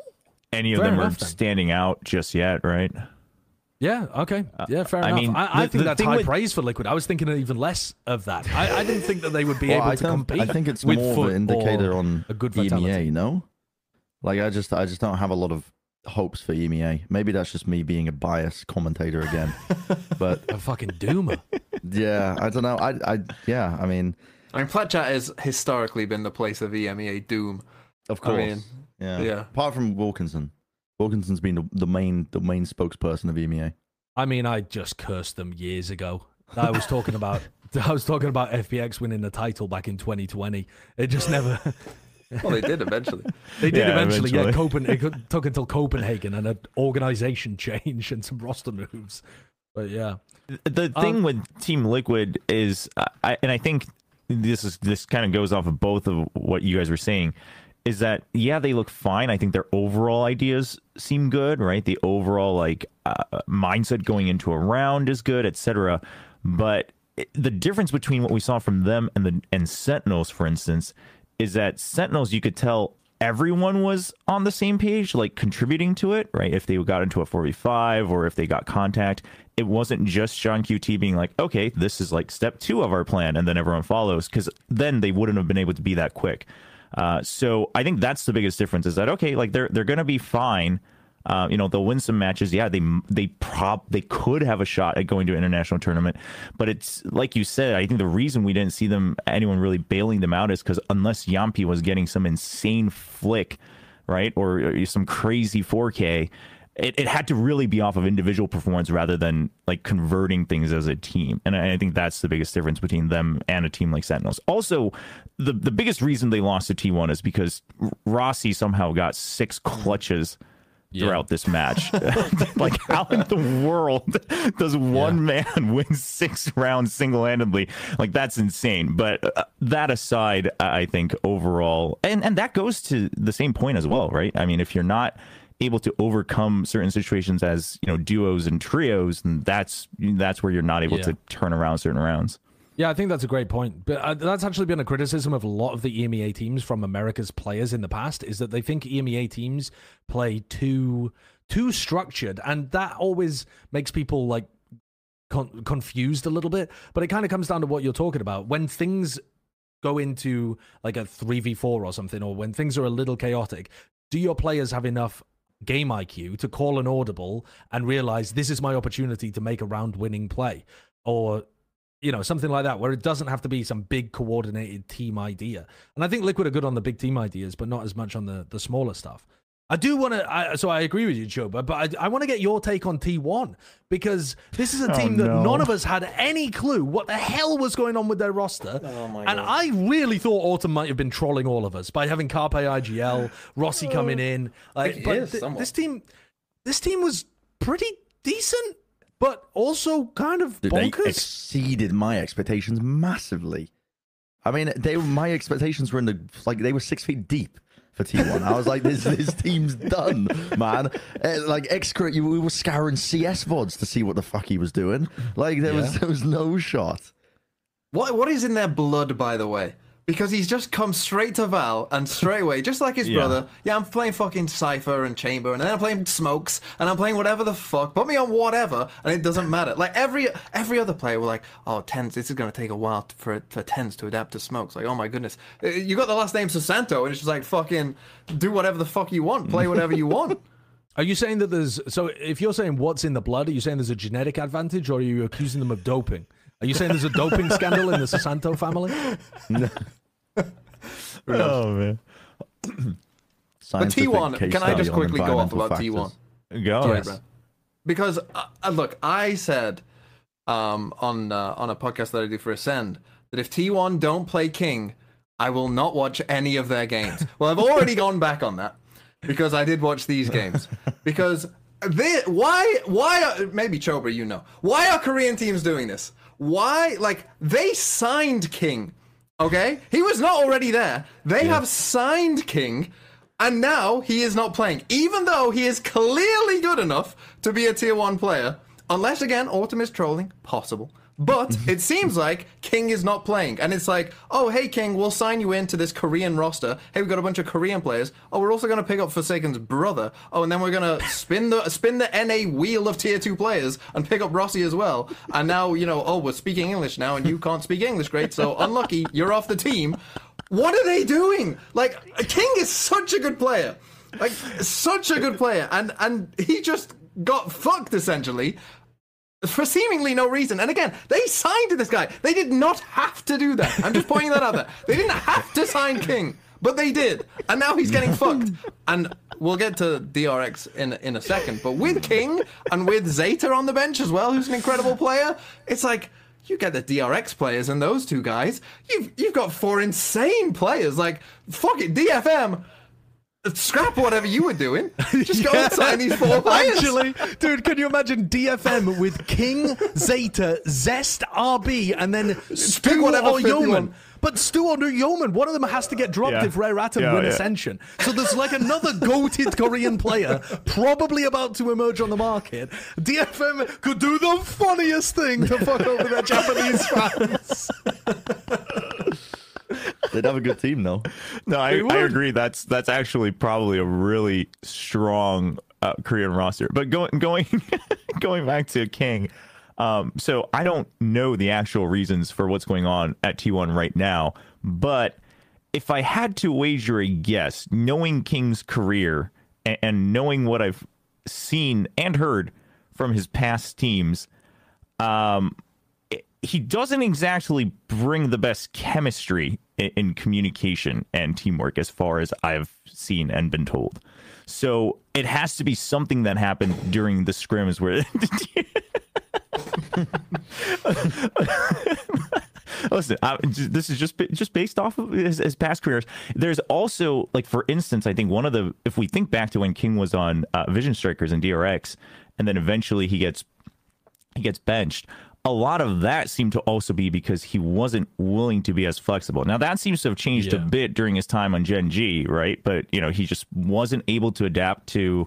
any of Fair them are then. standing out just yet, right? Yeah, okay. Uh, yeah, fair I enough. mean, I, I the- think the that's high with- praise for Liquid. I was thinking even less of that. I, I didn't think that they would be Well, able I to compete. I think it's with more of an indicator on a good Vitality. EMEA. No, like I just I just don't have a lot of hopes for EMEA. Maybe that's just me being a biased commentator again. but [LAUGHS] A fucking doomer. yeah, I don't know. I I yeah. I mean, I mean, Plat Chat has historically been the place of EMEA doom. of I course. mean, yeah. yeah. Apart from Wilkinson, Wilkinson's been the, the main the main spokesperson of EMEA. I mean, I just cursed them years ago. I was talking about [LAUGHS] I was talking about FPX winning the title back in 2020. It just never. [LAUGHS] Well, they did eventually. They did Yeah, eventually. Yeah, eventually. Copen- it [LAUGHS] took until Copenhagen and an organization change and some roster moves. But yeah, the thing Um, with Team Liquid is, uh, I, and I think this is this kind of goes off of both of what you guys were saying, is that yeah they look fine. I think their overall ideas seem good, right? The overall like uh, mindset going into a round is good, etc. But the difference between what we saw from them and the and Sentinels, for instance, is that Sentinels you could tell everyone was on the same page, like contributing to it, right? If they got into a 4v5 or if they got contact, it wasn't just johnqt being like, okay, this is like step two of our plan, and then everyone follows, because then they wouldn't have been able to be that quick. Uh, so I think that's the biggest difference is that okay, like they're they're gonna be fine. Uh, you know they'll win some matches. Yeah, they they prop they could have a shot at going to an international tournament, but it's like you said. I think the reason we didn't see them anyone really bailing them out is because unless Jamppi was getting some insane flick, right, or, or some crazy 4K, it, it had to really be off of individual performance rather than like converting things as a team. And I, I think that's the biggest difference between them and a team like Sentinels. Also, the the biggest reason they lost to T1 is because Rossy somehow got six clutches throughout this match. [LAUGHS] like, how in the world does one man [LAUGHS] win six rounds single handedly? Like, that's insane. But uh, that aside, I think overall, and, and that goes to the same point as well, right? I mean, if you're not able to overcome certain situations as you know duos and trios and that's that's where you're not able Yeah. to turn around certain rounds Yeah, I think that's a great point. But uh, that's actually been a criticism of a lot of the EMEA teams from America's players in the past is that they think EMEA teams play too too structured, and that always makes people like con- confused a little bit. But it kind of comes down to what you're talking about when things go into like a 3v4 or something or when things are a little chaotic do your players have enough game IQ to call an audible and realize this is my opportunity to make a round winning play. Or you know something like that where it doesn't have to be some big coordinated team idea. And i think liquid are good on the big team ideas but not as much on the the smaller stuff I do want to, so I agree with you, Joe, but, but I, I want to get your take on T1 because this is a Oh, team that no. none of us had any clue what the hell was going on with their roster. Oh my and God. I really thought Autumn might have been trolling all of us by having Carpe IGL, Rossy uh, coming in. Like, It but is th- somewhat. this team, this team was pretty decent, but also kind of Dude, they bonkers. exceeded my expectations massively. I mean, they were my expectations were in the like they were six feet deep for T1. I was like, this this team's done, man. Eh, like xccurate, you we were scouring CS vods to see what the fuck he was doing. Like there was there was no shot. What what is in their blood, by the way? Because he's just come straight to Val and straight away, just like his Yeah. brother. Yeah, I'm playing fucking Cypher and Chamber, and then I'm playing Smokes, and I'm playing whatever the fuck. Put me on whatever, and it doesn't matter. Like every every other player were like, oh, TenZ, this is gonna take a while for for TenZ to adapt to Smokes. Like, oh my goodness, Uh, you got the last name Susanto, and it's just like fucking do whatever the fuck you want, play whatever you want. [LAUGHS] Are you saying that there's so if you're saying what's in the blood, are you saying there's a genetic advantage or are you accusing them of doping? Are you saying there's a doping scandal in the Susanto family? [LAUGHS] [LAUGHS] oh man [CLEARS THROAT] But T1, can I just quickly go off about factors. T1? go Yes. Because uh, uh, look, I said um, on uh, on a podcast that I do for Ascend that if T1 don't play King, I will not watch any of their games. [LAUGHS] well, I've already gone back on that because I did watch these games because they why why are, maybe Chobra you know why are Korean teams doing this? Why like they signed King, okay? He was not already there. They have signed King. And now he is not playing, even though he is clearly good enough to be a tier one player. Unless again, Autumn is trolling, possible. But mm-hmm. it seems like King is not playing, and it's like, oh hey King, we'll sign you into this Korean roster. Hey, we've got a bunch of Korean players. Oh, we're also gonna pick up Forsaken's brother. Oh, and then we're gonna spin the spin the NA wheel of tier two players and pick up Rossy as well. And now you know, oh, we're speaking English now, and you can't speak English, great. So unlucky, you're off the team. What are they doing? Like King is such a good player, like such a good player, and and he just got fucked essentially for seemingly no reason. And again, they signed to this guy. They did not have to do that. I'm just pointing that out there. They didn't have to sign King, but they did, and now he's getting fucked. And we'll get to DRX in in a second. But with King and with Zeta on the bench as well, who's an incredible player, it's like. You get the DRX players and those two guys. You've you've got four insane players. Like fuck it, DFM. Scrap whatever you were doing. [LAUGHS] Just go and sign these four players. Actually, dude, can you imagine DFM with King, Zeta, Zest, RB, and then Stu whatever or fifth you Yeoman? But Stu or Yeoman, one of them has to get dropped Yeah. if Rare Atom Yeah, win yeah. Ascension. So there's like another goated [LAUGHS] Korean player probably about to emerge on the market. DFM could do the funniest thing to fuck over their Japanese fans. [LAUGHS] They'd have a good team though. [LAUGHS] No, I, I agree. That's that's actually probably a really strong uh, Korean roster. But going going [LAUGHS] going back to King, um, so I don't know the actual reasons for what's going on at T1 right now. But if I had to wager a guess, knowing King's career and, and knowing what I've seen and heard from his past teams, um, he doesn't exactly bring the best chemistry in, in communication and teamwork as far as I've seen and been told. So it has to be something that happened during the scrims where [LAUGHS] listen, I, this is just just based off of his, his, past careers. There's also like, for instance, I think one of the if we think back to when King was on uh, Vision Strikers and DRX, and then eventually he gets he gets benched. A lot of that seemed to also be because he wasn't willing to be as flexible. Now that seems to have changed Yeah. a bit during his time on Gen G, right? But you know, he just wasn't able to adapt to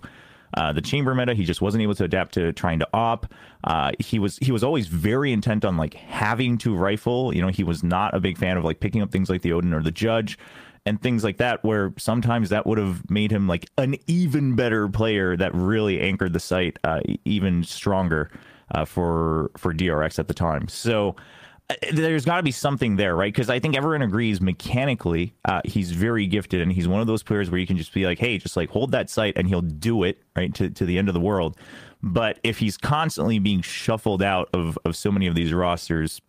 uh, the chamber meta. He just wasn't able to adapt to trying to op. Uh, he was he was always very intent on like having to rifle. You know, he was not a big fan of like picking up things like the Odin or the Judge and things like that. Where sometimes that would have made him like an even better player that really anchored the site uh, even stronger uh, for for DRX at the time. So uh, there's got to be something there, right? Because I think everyone agrees mechanically uh, he's very gifted, and he's one of those players where you can just be like, hey, just like hold that site, and he'll do it right to, to the end of the world. But if he's constantly being shuffled out of, of so many of these rosters,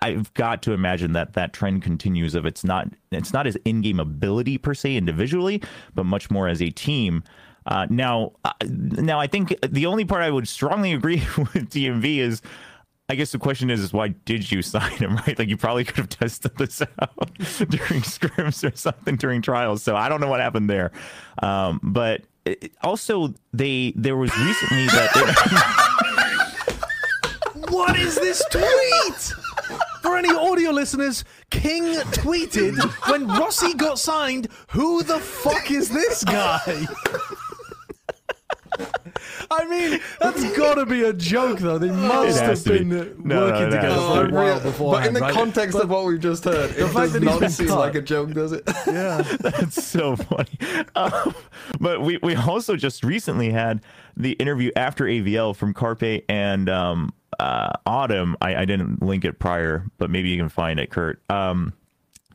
I've got to imagine that that trend continues. Of it's not it's not his in game ability per se individually, but much more as a team. Uh, now, uh, now I think the only part I would strongly agree [LAUGHS] with TMV is I guess the question is, is why did you [LAUGHS] sign him, right? Like you probably could have tested this [LAUGHS] out during scrims or something during trials. So I don't know what happened there. Um, but it, also they there was recently that What is this tweet? For any audio listeners, King tweeted when Rossy got signed, who the fuck is this guy? I mean, that's got to be a joke, though. They must has have to be. been uh, No, no, working together has for to a be. while But in the right? context But- of what we've just heard, it fact does that he's not been seem cut. like a joke, does it? yeah. [LAUGHS] That's so funny. Um, but we, we also just recently had the interview after AVL from Carpe and um, uh, Autumn. I, I didn't link it prior, but maybe you can find it, Kurt. Um,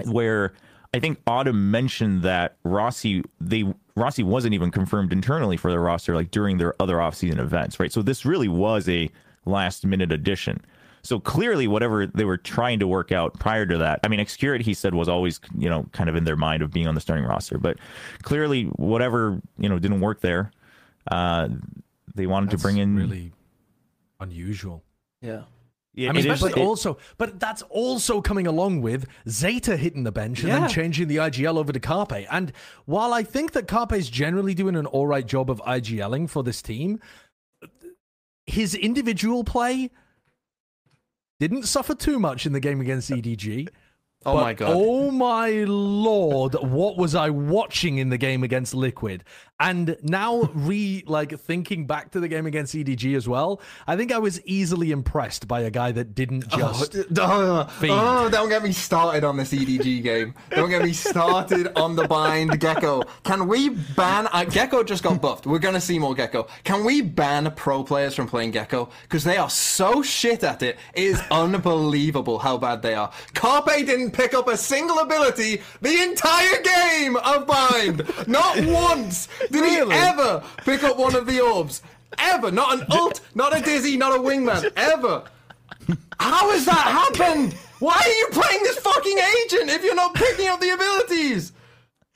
where I think Autumn mentioned that Rossy they Rossy wasn't even confirmed internally for the roster like during their other offseason events, right? So this really was a last minute addition. So clearly, whatever they were trying to work out prior to that, I mean, xccurate he said was always you know kind of in their mind of being on the starting roster, but clearly whatever you know didn't work there. Uh, they wanted to bring in really unusual. Yeah. Yeah, I mean, it is- but it- also, but that's also coming along with Zeta hitting the bench and Yeah. then changing the IGL over to Carpe. And while I think that Carpe is generally doing an all right job of IGLing for this team, his individual play didn't suffer too much in the game against EDG. Oh But, my god. Oh my lord! What was I watching in the game against Liquid? And now, [LAUGHS] re like thinking back to the game against EDG as well, I think I was easily impressed by a guy that didn't just. Oh, Fiend. oh, don't get me started on this EDG game. Don't get me started on the bind Gekko. Can we ban uh, Gekko? Just got buffed. We're gonna see more Gekko. Can we ban pro players from playing Gekko because they are so shit at it? It is unbelievable how bad they are. Carpe didn't pick up a single ability the entire game of bind. [LAUGHS] Not once did Really? he ever pick up one of the orbs. Ever. Not an ult. Not a dizzy. Not a wingman. Ever. How has that happened? Why are you playing this fucking agent if you're not picking up the abilities?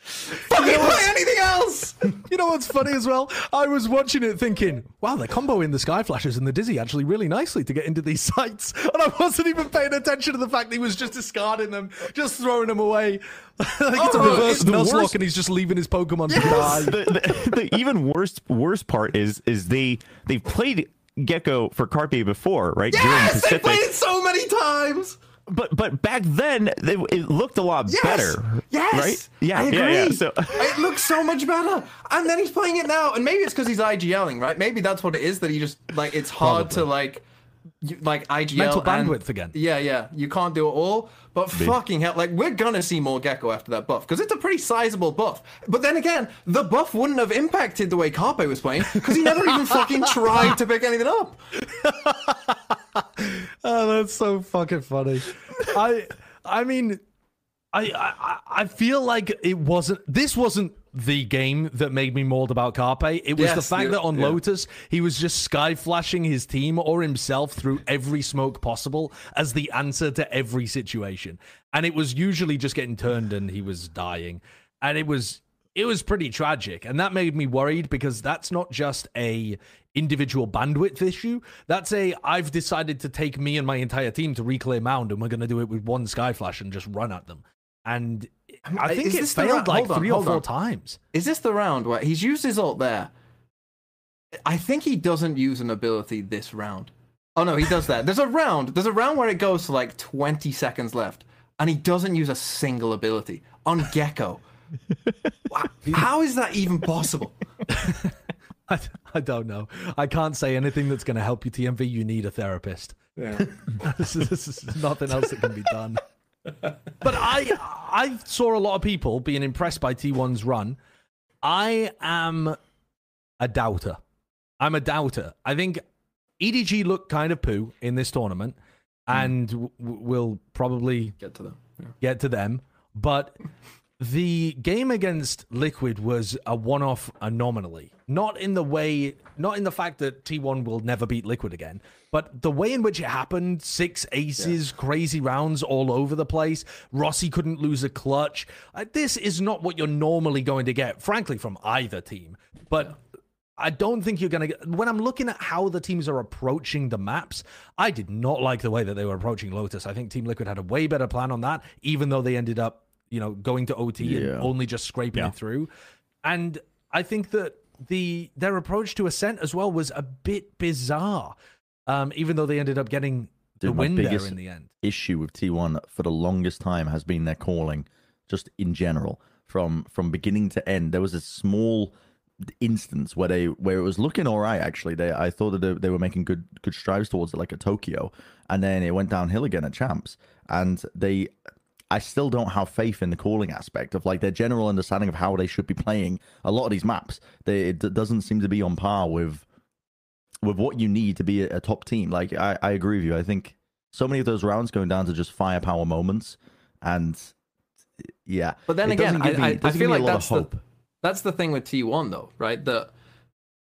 Fucking play anything else! [LAUGHS] You know what's funny as well? I was watching it thinking, wow, they're comboing the Sky Flashes and the Dizzy actually really nicely to get into these [LAUGHS] sites. And I wasn't even paying attention to the fact that he was just discarding them, just throwing them away. [LAUGHS] like it's a Oh, reverse it's the Nuzlocke worst- and he's just leaving his Pokemon to die. the, the, the even worst worst part is is they they've played Gekko for Carpe before, right? Yes, they Pacific. played it so many times! But but back then they, it looked a lot Yes! better. Yes! Right? Yeah. I agree. Yeah. Yeah. So [LAUGHS] it looks so much better. And then he's playing it now. And maybe it's because he's IGLing, right? Maybe that's what it is that he just, like, it's hard to, like, you, like IGL. Mental and- bandwidth again. Yeah, yeah. You can't do it all. But fucking hell, like, we're gonna see more Gekko after that buff because it's a pretty sizable buff. But then again, the buff wouldn't have impacted the way Carpe was playing because he never [LAUGHS] even fucking tried to pick anything up. [LAUGHS] Oh, that's so fucking funny. I I mean, I, I I feel like it wasn't. This wasn't the game that made me mauled about Carpe. It was the fact that on yeah. Lotus he was just sky flashing his team or himself through every smoke possible as the answer to every situation, and it was usually just getting turned and he was dying, and it was it was pretty tragic. And that made me worried because that's not just a individual bandwidth issue. That's a i've decided to take me and my entire team to reclaim mound and we're going to do it with one sky flash and just run at them. And i think it failed like on, three or four on. times Is this the round where he's used his ult there? I think he doesn't use an ability this round. Oh no, he does that. There's a round. There's a round where it goes to like 20 seconds left, and he doesn't use a single ability on Gekko. [LAUGHS] Wow. How is that even possible? [LAUGHS] I, I don't know i can't say anything that's going to help you tmv you need a therapist Yeah. [LAUGHS] this, is, this is nothing else that can be done. [LAUGHS] But I I saw a lot of people being impressed by T1's run. I am a doubter. I'm a doubter. I think EDG looked kind of poo in this tournament, hmm. and w- w- we'll probably Get to them. Yeah. get to them. But the game against Liquid was a one-off anomaly. Not in the way, not in the fact that T1 will never beat Liquid again, but the way in which it happened, six aces, crazy rounds all over the place. Rossy couldn't lose a clutch. Uh, this is not what you're normally going to get, frankly, from either team. But I don't think you're going to get. When I'm looking at how the teams are approaching the maps, I did not like the way that they were approaching Lotus. I think Team Liquid had a way better plan on that, even though they ended up, you know, going to OT Yeah. and only just scraping Yeah. it through. And I think that the their approach to Ascent as well was a bit bizarre, um, even though they ended up getting the Dude, my win there in the end. issue with T1 for the longest time has been their calling, just in general, from from beginning to end. There was a small instance where they where it was looking all right. Actually, they I thought that they, they were making good good strides towards it, like a Tokyo, and then it went downhill again at Champs, and they. I still don't have faith in the calling aspect of like their general understanding of how they should be playing a lot of these maps. They, it doesn't seem to be on par with with what you need to be a, a top team. Like I, I agree with you. I think so many of those rounds going down to just firepower moments, and yeah. But then again, give me- I, I, I feel like lot that's of hope. the that's the thing with T1 though, right? That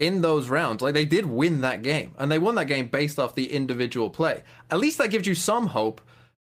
in those rounds, like they did win that game, and they won that game based off the individual play. At least that gives you some hope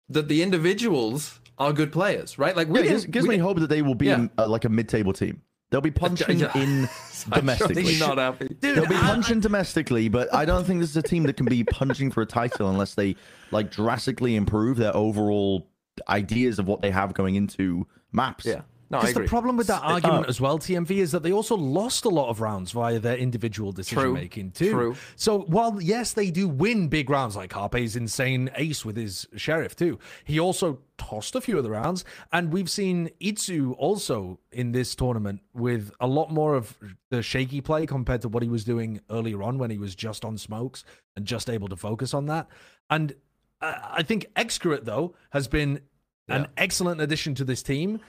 that the individuals are good players, right? Like we Yeah, it gives, gives we me hope that they will be Yeah. in, uh, like a mid-table team. They'll be [LAUGHS] punching in [LAUGHS] domestically. sure he's not happy. They'll be punching domestically, but I don't think this is a team that can be punching for a title unless they like drastically improve their overall ideas of what they have going into maps. Yeah. No, I Because the problem with that argument uh, as well, TMV, is that they also lost a lot of rounds via their individual decision making too. True. So while yes, they do win big rounds, like Carpe's insane ace with his sheriff too, he also tossed a few of the rounds, and we've seen iZu also in this tournament with a lot more of the shaky play compared to what he was doing earlier on when he was just on smokes and just able to focus on that. And uh, I think xccurate though has been an excellent addition to this team.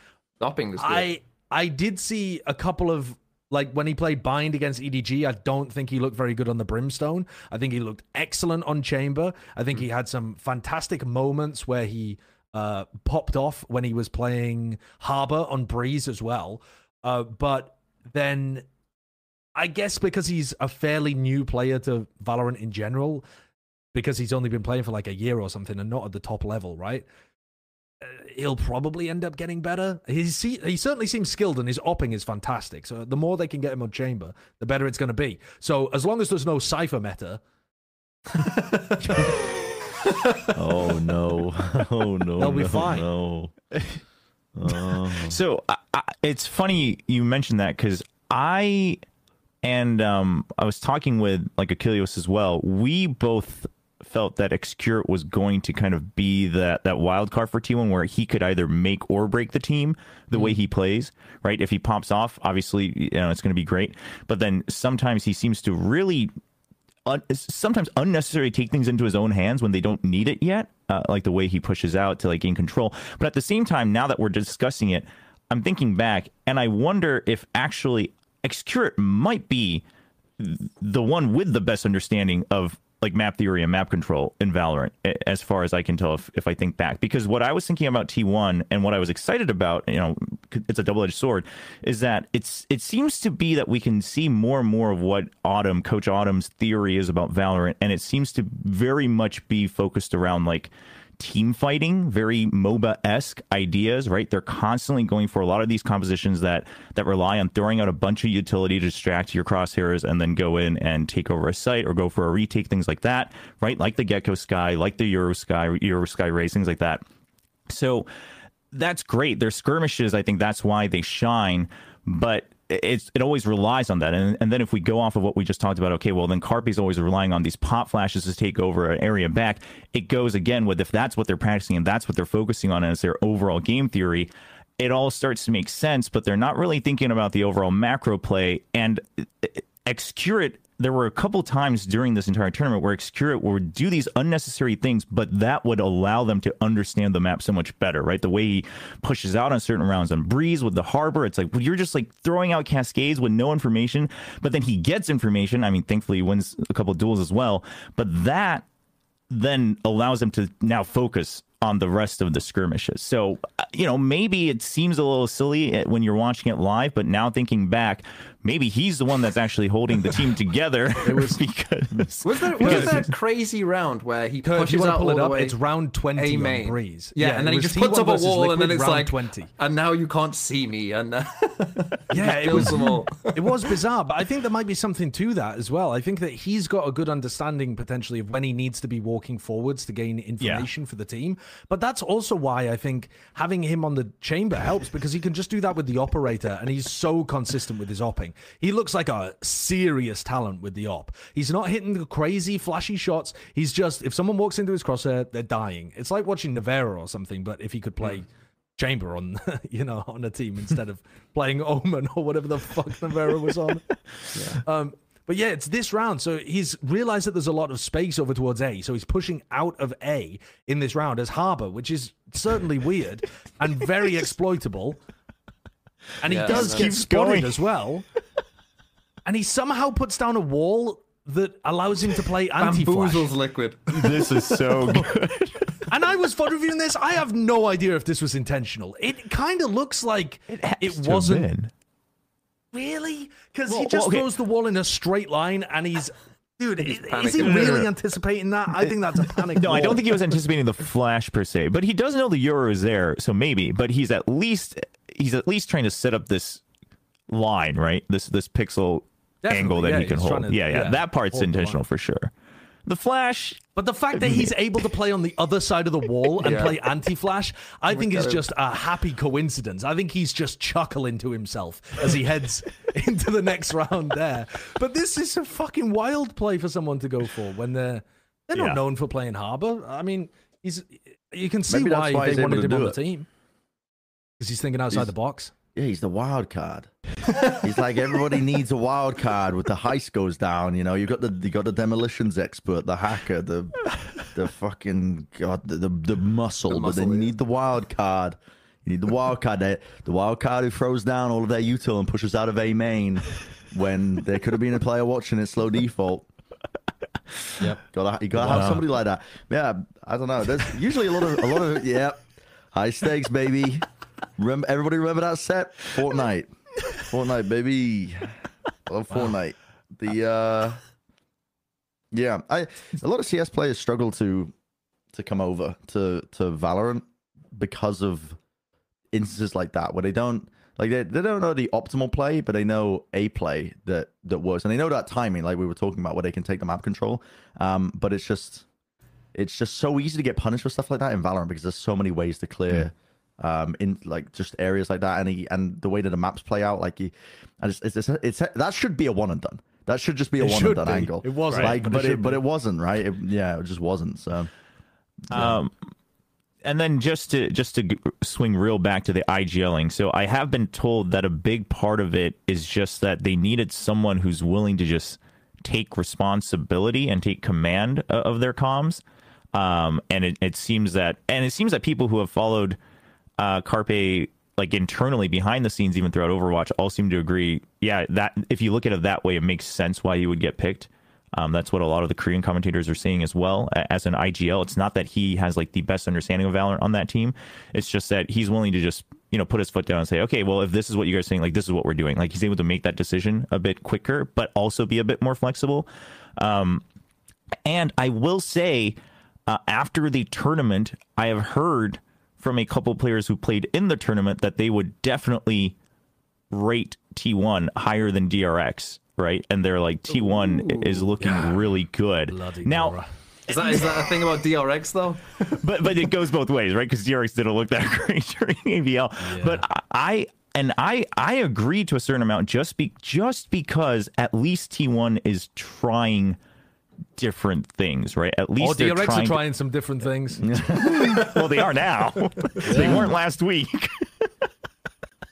Good. I I did see a couple of like when he played Bind against EDG. I don't think he looked very good on the Brimstone. I think he looked excellent on Chamber. I think he had some fantastic moments where he uh, popped off when he was playing Harbor on Breeze as well. Uh, but then I guess because he's a fairly new player to Valorant in general, because he's only been playing for like a year or something and not at the top level, right? Uh, he'll probably end up getting better. He's, he, he certainly seems skilled and his opping is fantastic. So the more they can get him on chamber, the better it's going to be. So as long as there's no Cypher meta, [LAUGHS] Oh no! [LAUGHS] Oh no! They'll be no, fine. No. Oh. [LAUGHS] So I, I, it's funny you mentioned that because I and um, I was talking with like Achilles as well. We both felt that xccurate was going to kind of be that that wild card for T1 where he could either make or break the team the way he plays, right? If he pops off, obviously, you know, it's going to be great. But then sometimes he seems to really un- sometimes unnecessarily take things into his own hands when they don't need it yet, uh, like the way he pushes out to like gain control. But at the same time, now that we're discussing it, I'm thinking back and I wonder if actually xccurate might be the one with the best understanding of like map theory and map control in Valorant, as far as I can tell, if, if I think back. Because what I was thinking about T1 and what I was excited about, you know, it's a double edged sword, is that it's it seems to be that we can see more and more of what Autumn, Coach Autumn's theory is about Valorant, and it seems to very much be focused around like team fighting, very MOBA esque ideas, right? They're constantly going for a lot of these compositions that that rely on throwing out a bunch of utility to distract your crosshairs and then go in and take over a site or go for a retake, things like that, right? Like the Gekko Skye, like the Yoru Skye, Yoru Skye Raze, things like that. So that's great. They're skirmishes. I think that's why they shine. But it's it always relies on that. And and then if we go off of what we just talked about, okay, well then Carpe's always relying on these pop flashes to take over an area back. It goes again with if that's what they're practicing and that's what they're focusing on as their overall game theory. It all starts to make sense, but they're not really thinking about the overall macro play. And xccurate there were a couple times during this entire tournament where xccurate would do these unnecessary things, but that would allow them to understand the map so much better, right? The way he pushes out on certain rounds on Breeze with the Harbor, it's like well, you're just like throwing out cascades with no information, but then he gets information. I mean, thankfully he wins a couple duels as well, but that then allows him to now focus on the rest of the skirmishes. So, uh, you know, maybe it seems a little silly uh, when you're watching it live, but now thinking back, maybe he's the one that's actually holding the team together. [LAUGHS] It was [LAUGHS] because was there was that crazy round where he pushes you want to out pull all it the up? way It's round twenty A on main. Breeze. Yeah, and then he just puts up a versus wall, and then it's round like, twenty. and now you can't see me, and [LAUGHS] uh, Yeah, it was them all. it was bizarre, but I think there might be something to that as well. I think that he's got a good understanding potentially of when he needs to be walking forwards to gain information for the team. But that's also why I think having him on the chamber helps because he can just do that with the operator and he's so consistent with his opping. He looks like a serious talent with the op. He's not hitting the crazy flashy shots. He's just if someone walks into his crosshair, they're dying. It's like watching Navarro or something, but if he could play Chamber on, [LAUGHS] you know, on a team instead of [LAUGHS] playing Omen or whatever the fuck Navarro was on. [LAUGHS] Um, but yeah, it's this round. So he's realized that there's a lot of space over towards A. So he's pushing out of A in this round as Harbor, which is certainly weird and very exploitable. And he does get spotted going. as well. And he somehow puts down a wall that allows him to play [LAUGHS] anti-flash. bamboozles liquid. [LAUGHS] this is so [LAUGHS] good. And I was fun reviewing this. I have no idea if this was intentional. It kind of looks like it, has to have wasn't really because Well, he just well, okay. throws the wall in a straight line and he's. Dude, is, is he really anticipating that? I think that's a panic. No, I don't think he was anticipating the flash per se, but he does know the Yoru is there, so maybe. But he's at least he's at least trying to set up this line, right? This this pixel Definitely, angle that yeah, he can hold. to- yeah, yeah, yeah, that part's intentional for sure. The flash, But the fact that he's able to play on the other side of the wall and [LAUGHS] Yeah. play anti-flash, I think is just a happy coincidence. I think he's just chuckling to himself as he heads [LAUGHS] into the next round there. But this is a fucking wild play for someone to go for when they're they're not Yeah. known for playing Harbor. I mean, he's you can see why, why they wanted to him on do the team because he's thinking outside He's- the box. Yeah, he's the wild card. he's like everybody needs a wild card with the heist goes down. You know, you got the you got the demolitions expert, the hacker, the the fucking god, the the, the muscle. The but then muscle, you need the wild card. You need the wild card. The, the wild card who throws down all of their util and pushes out of a main when there could have been a player watching it slow default. Yep. Gotta you gotta have somebody like that. Yeah, I don't know. There's usually a lot of a lot of yeah, high stakes, baby. Remember everybody remember that set? Fortnite. Fortnite, baby. I love Fortnite. The uh Yeah, I a lot of CS players struggle to to come over to to Valorant because of instances like that where they don't like they, they don't know the optimal play, but they know a play that that works, and they know that timing, like we were talking about, where they can take the map control. Um, but it's just it's just so easy to get punished for stuff like that in Valorant because there's so many ways to clear. Um, in like just areas like that, and he, and the way that the maps play out, like he, I just, it's, it's, it's that should be a one and done. That should just be a It one and done be. angle. It wasn't, like, but it but it, should but it wasn't right. It, yeah, it just wasn't. So Um, and then just to just to swing real back to the IGLing. So I have been told that a big part of it is just that they needed someone who's willing to just take responsibility and take command of their comms. Um, and it, it seems that and it seems that people who have followed uh, Carpe like internally behind the scenes, even throughout Overwatch, all seem to agree. Yeah, that if you look at it that way, it makes sense why he would get picked. Um, that's what a lot of the Korean commentators are saying as well. As an IGL, it's not that he has like the best understanding of Valorant on that team. It's just that he's willing to just you know put his foot down and say, okay, well if this is what you guys are saying, like this is what we're doing. Like he's able to make that decision a bit quicker, but also be a bit more flexible. Um, and I will say, uh, after the tournament, I have heard from a couple players who played in the tournament that they would definitely rate T1 higher than DRX, right? And they're like T1 is looking really good. Bloody now. Is that is that a thing about DRX though? [LAUGHS] but but it goes both ways, right? Because DRX didn't look that [LAUGHS] great during AVL. But I and I I agree to a certain amount just be just because at least T1 is trying different things, right? At least they're DRX trying. are to- trying some different things. [LAUGHS] well, they are now. [LAUGHS] they weren't last week.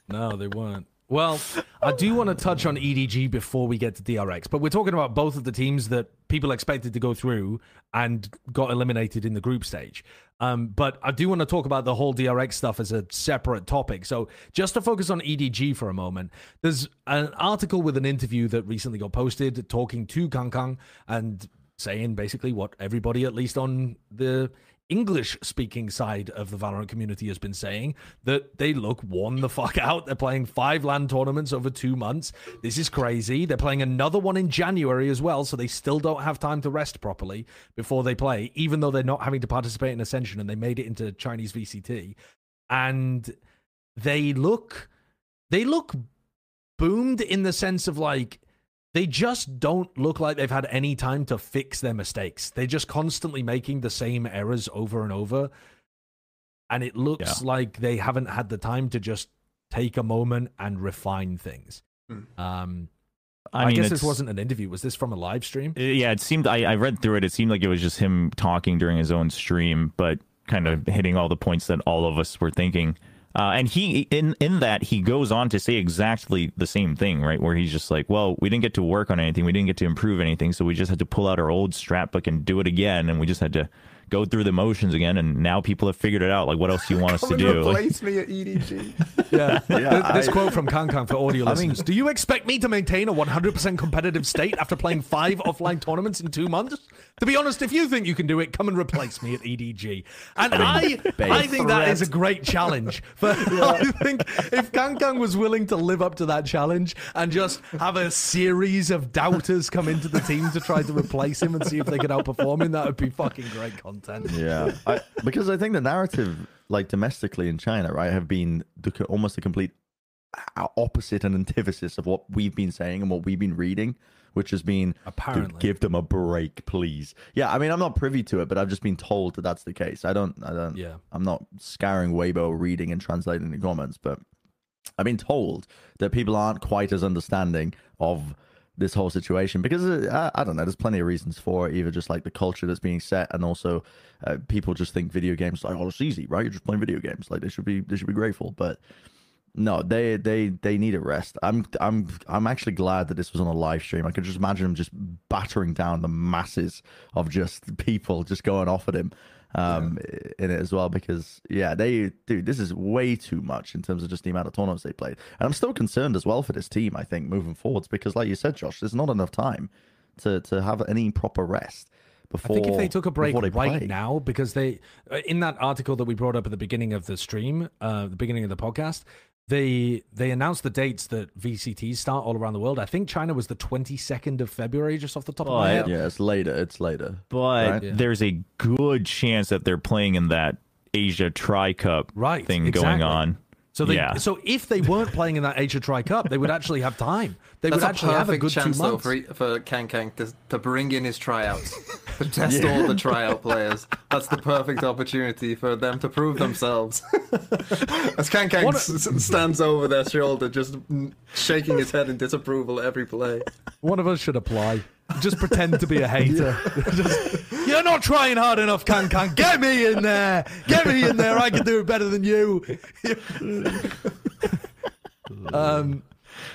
No, they weren't. Well, I do want to touch on EDG before we get to DRX, but we're talking about both of the teams that people expected to go through and got eliminated in the group stage. Um, but I do want to talk about the whole DRX stuff as a separate topic. So just to focus on EDG for a moment, there's an article with an interview that recently got posted talking to Kang Kang and saying basically what everybody, at least on the English speaking side of the Valorant community has been saying that they look worn the fuck out. They're playing five LAN tournaments over two months. This is crazy. They're playing another one in January as well, so they still don't have time to rest properly before they play, even though they're not having to participate in Ascension and they made it into Chinese VCT. And they look they look boomed in the sense of like they just don't look like they've had any time to fix their mistakes. They're just constantly making the same errors over and over. And it looks like they haven't had the time to just take a moment and refine things. Um, I, mean, guess this wasn't an interview. Was this from a live stream? Uh, Yeah, it seemed. I, I read through it. It seemed like it was just him talking during his own stream, but kind of hitting all the points that all of us were thinking. Uh, and he, in in that, he goes on to say exactly the same thing, right? Where he's just like, "Well, we didn't get to work on anything. We didn't get to improve anything. So we just had to pull out our old strat book and do it again. And we just had to go through the motions again. And now people have figured it out. Like, what else do you want us to Come and do? Like, replace me at EDG. [LAUGHS] Yeah. Yeah, this I- quote from Kang Kang for audio listeners. Do you expect me to maintain a 100% competitive state after playing five offline tournaments in two months? To be honest, if you think you can do it, come and replace me at EDG. And I, I think that is a great challenge. For, [LAUGHS] I think if Kang Kang was willing to live up to that challenge and just have a series of doubters come into the team to try to replace him and see if they could outperform him, that would be fucking great content. Yeah, I, because I think the narrative, like domestically in China, right, have been the, almost the complete uh, opposite and antithesis of what we've been saying and what we've been reading, which has been, Apparently. give them a break, please. Yeah, I mean, I'm not privy to it, but I've just been told that that's the case. I don't, I don't, Yeah. I'm not scouring Weibo, reading and translating the comments, but I've been told that people aren't quite as understanding of this whole situation because uh, I, don't know. There's plenty of reasons for it. Either just like the culture that's being set, and also uh, people just think video games like oh it's easy, right? You're just playing video games. Like they should be they should be grateful, but no, they they they need a rest. I'm I'm I'm actually glad that this was on a live stream. I could just imagine him just battering down the masses of just [LAUGHS] people just going off at him um in it as well because yeah they dude this is way too much in terms of just the amount of tournaments they played and i'm still concerned as well for this team i think moving forwards because like you said josh there's not enough time to to have any proper rest I before think if they took a break right play. now, because they, uh, in that article that we brought up at the beginning of the stream, uh, the beginning of the podcast, they they announced the dates that VCTs start all around the world. I think China was the 22nd of February, just off the top of my head. yeah it's later it's later but Right. Yeah. there's a good chance that they're playing in that Asia Tri Cup Right, thing going on. So they, yeah. so if they weren't playing in that Asia Tri Cup, they would actually have time. They That's would actually have a perfect good two chance though months. for, for Kang Kang to, to bring in his tryouts, [LAUGHS] to test all the tryout players. That's the perfect opportunity for them to prove themselves. [LAUGHS] As Kang Kang What a- s- s- stands over their shoulder, just shaking his head in disapproval at every play. One of us should apply. Just pretend to be a hater. [LAUGHS] Just, You're not trying hard enough, Kang Kang. Get me in there. Get me in there. I can do it better than you. [LAUGHS] um,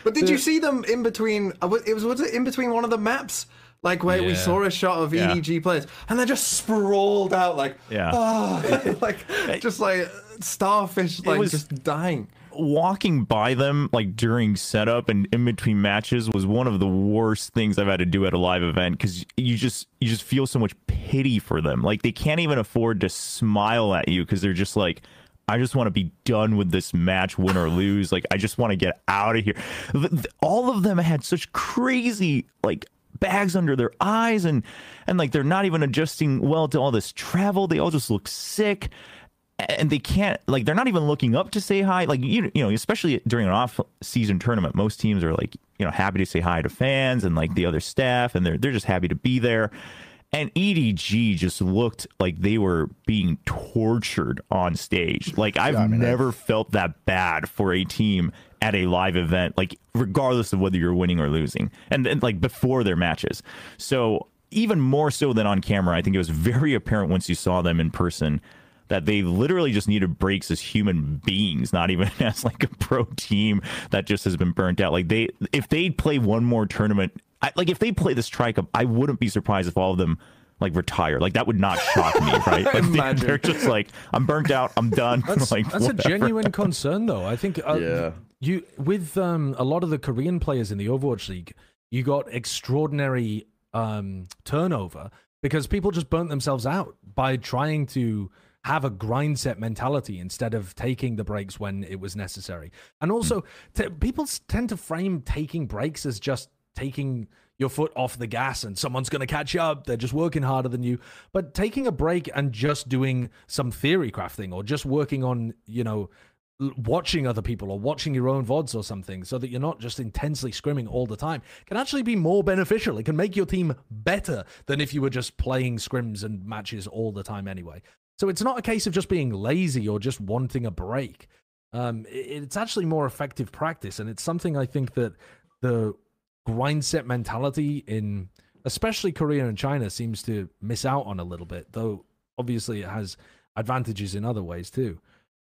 But did you see them in between? uh, It was was it in between one of the maps, like where we saw a shot of Yeah. EDG players, and they're just sprawled out like, Yeah. ah, [LAUGHS] like just like starfish, like was- just dying. Walking by them like during setup and in between matches was one of the worst things I've had to do at a live event because you just you just feel so much pity for them. Like they can't even afford to smile at you because they're just like, I just want to be done with this match, win or lose. Like I just want to get out of here. All of them had such crazy like bags under their eyes and and like they're not even adjusting well to all this travel. They all just look sick and they can't like they're not even looking up to say hi like you, you know especially during an off season tournament most teams are like you know happy to say hi to fans and like the other staff and they're they're just happy to be there and EDG just looked like they were being tortured on stage. Like I've I mean, never felt that bad for a team at a live event, like regardless of whether you're winning or losing, and, and like before their matches. So even more so than on camera, I think it was very apparent once you saw them in person that they literally just needed breaks as human beings, not even [LAUGHS] as like a pro team that just has been burnt out. Like they, if they play one more tournament, I, like if they play this Tri Cup, I wouldn't be surprised if all of them like retire. Like that would not shock me, [LAUGHS] right? Like Imagine. they, are just like, I'm burnt out, I'm done. [LAUGHS] That's, like that's a genuine concern, though. I think uh, Yeah. you with um, a lot of the Korean players in the Overwatch League, you got extraordinary um, turnover because people just burnt themselves out by trying to have a grind set mentality instead of taking the breaks when it was necessary. And hmm. also, t- people tend to frame taking breaks as just taking your foot off the gas and someone's going to catch you up. They're just working harder than you. But taking a break and just doing some theory crafting or just working on, you know, watching other people or watching your own VODs or something so that you're not just intensely scrimming all the time can actually be more beneficial. It can make your team better than if you were just playing scrims and matches all the time anyway. So it's not a case of just being lazy or just wanting a break. Um, it's actually more effective practice, and it's something I think that the grind set mentality in especially Korea and China seems to miss out on a little bit, though obviously it has advantages in other ways too.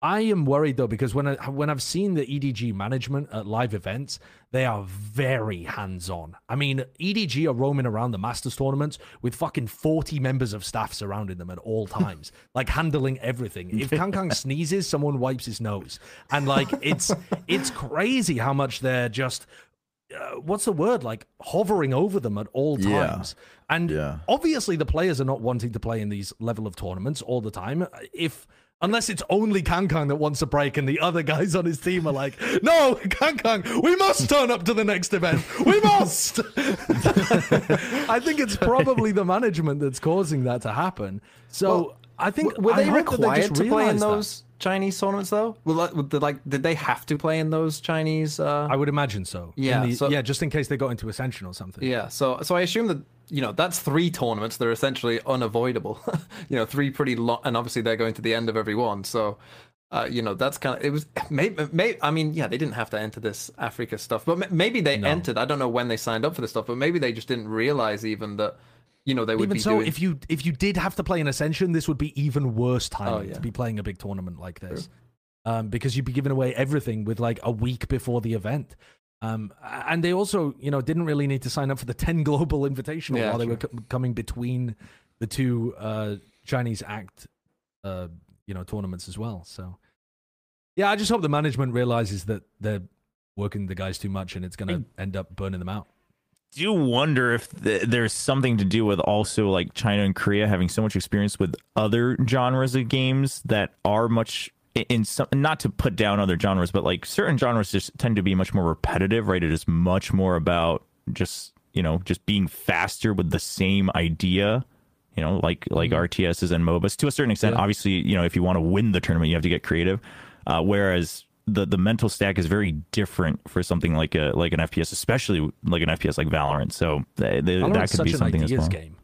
I am worried though because when I when I've seen the EDG management at live events, they are very hands-on. I mean, EDG are roaming around the Masters tournaments with fucking 40 members of staff surrounding them at all times, [LAUGHS] like handling everything. If Kang Kang sneezes, someone wipes his nose. And like it's it's crazy how much they're just uh, what's the word like hovering over them at all Yeah. times and Yeah. obviously the players are not wanting to play in these level of tournaments all the time if unless it's only Kankang that wants a break and the other guys on his team are like no [LAUGHS] Kankang we must turn up to the next event we must [LAUGHS] i think it's probably the management that's causing that to happen so Well, i think were they required just to play in realize that. those Chinese tournaments though? Well, they- like, did they have to play in those Chinese? Uh... i would imagine so Yeah, the- so- yeah just in case they got into ascension or something Yeah, so so I assume that you know that's three tournaments that are essentially unavoidable. [LAUGHS] you know, three pretty long, and obviously they're going to the end of every one. So, uh, you know, that's kind of it was. Maybe, may, I mean, yeah, they didn't have to enter this Afreeca stuff, but maybe they entered. I don't know when they signed up for this stuff, but maybe they just didn't realize even that you know they would even be so doing. if you if you did have to play an ascension this would be even worse timing Oh, yeah. to be playing a big tournament like this um, because you'd be giving away everything with like a week before the event um, and they also you know didn't really need to sign up for the [LAUGHS] 10 global invitational Yeah, while they were true. co- coming between the two uh, chinese act uh, you know tournaments as well so yeah i just hope the management realizes that they're working the guys too much and it's going to end up burning them out do wonder if th- there's something to do with also like China and Korea having so much experience with other genres of games that are much in- some not to put down other genres, but like certain genres just tend to be much more repetitive, right? It is much more about just you know just being faster with the same idea. You know, like like RTSs and MOBAs to a certain extent. Yeah. Obviously, you know, if you want to win the tournament, you have to get creative. Uh, whereas the the mental stack is very different for something like a like an FPS, especially like an FPS like Valorant. So th- th- that could be something as well. game.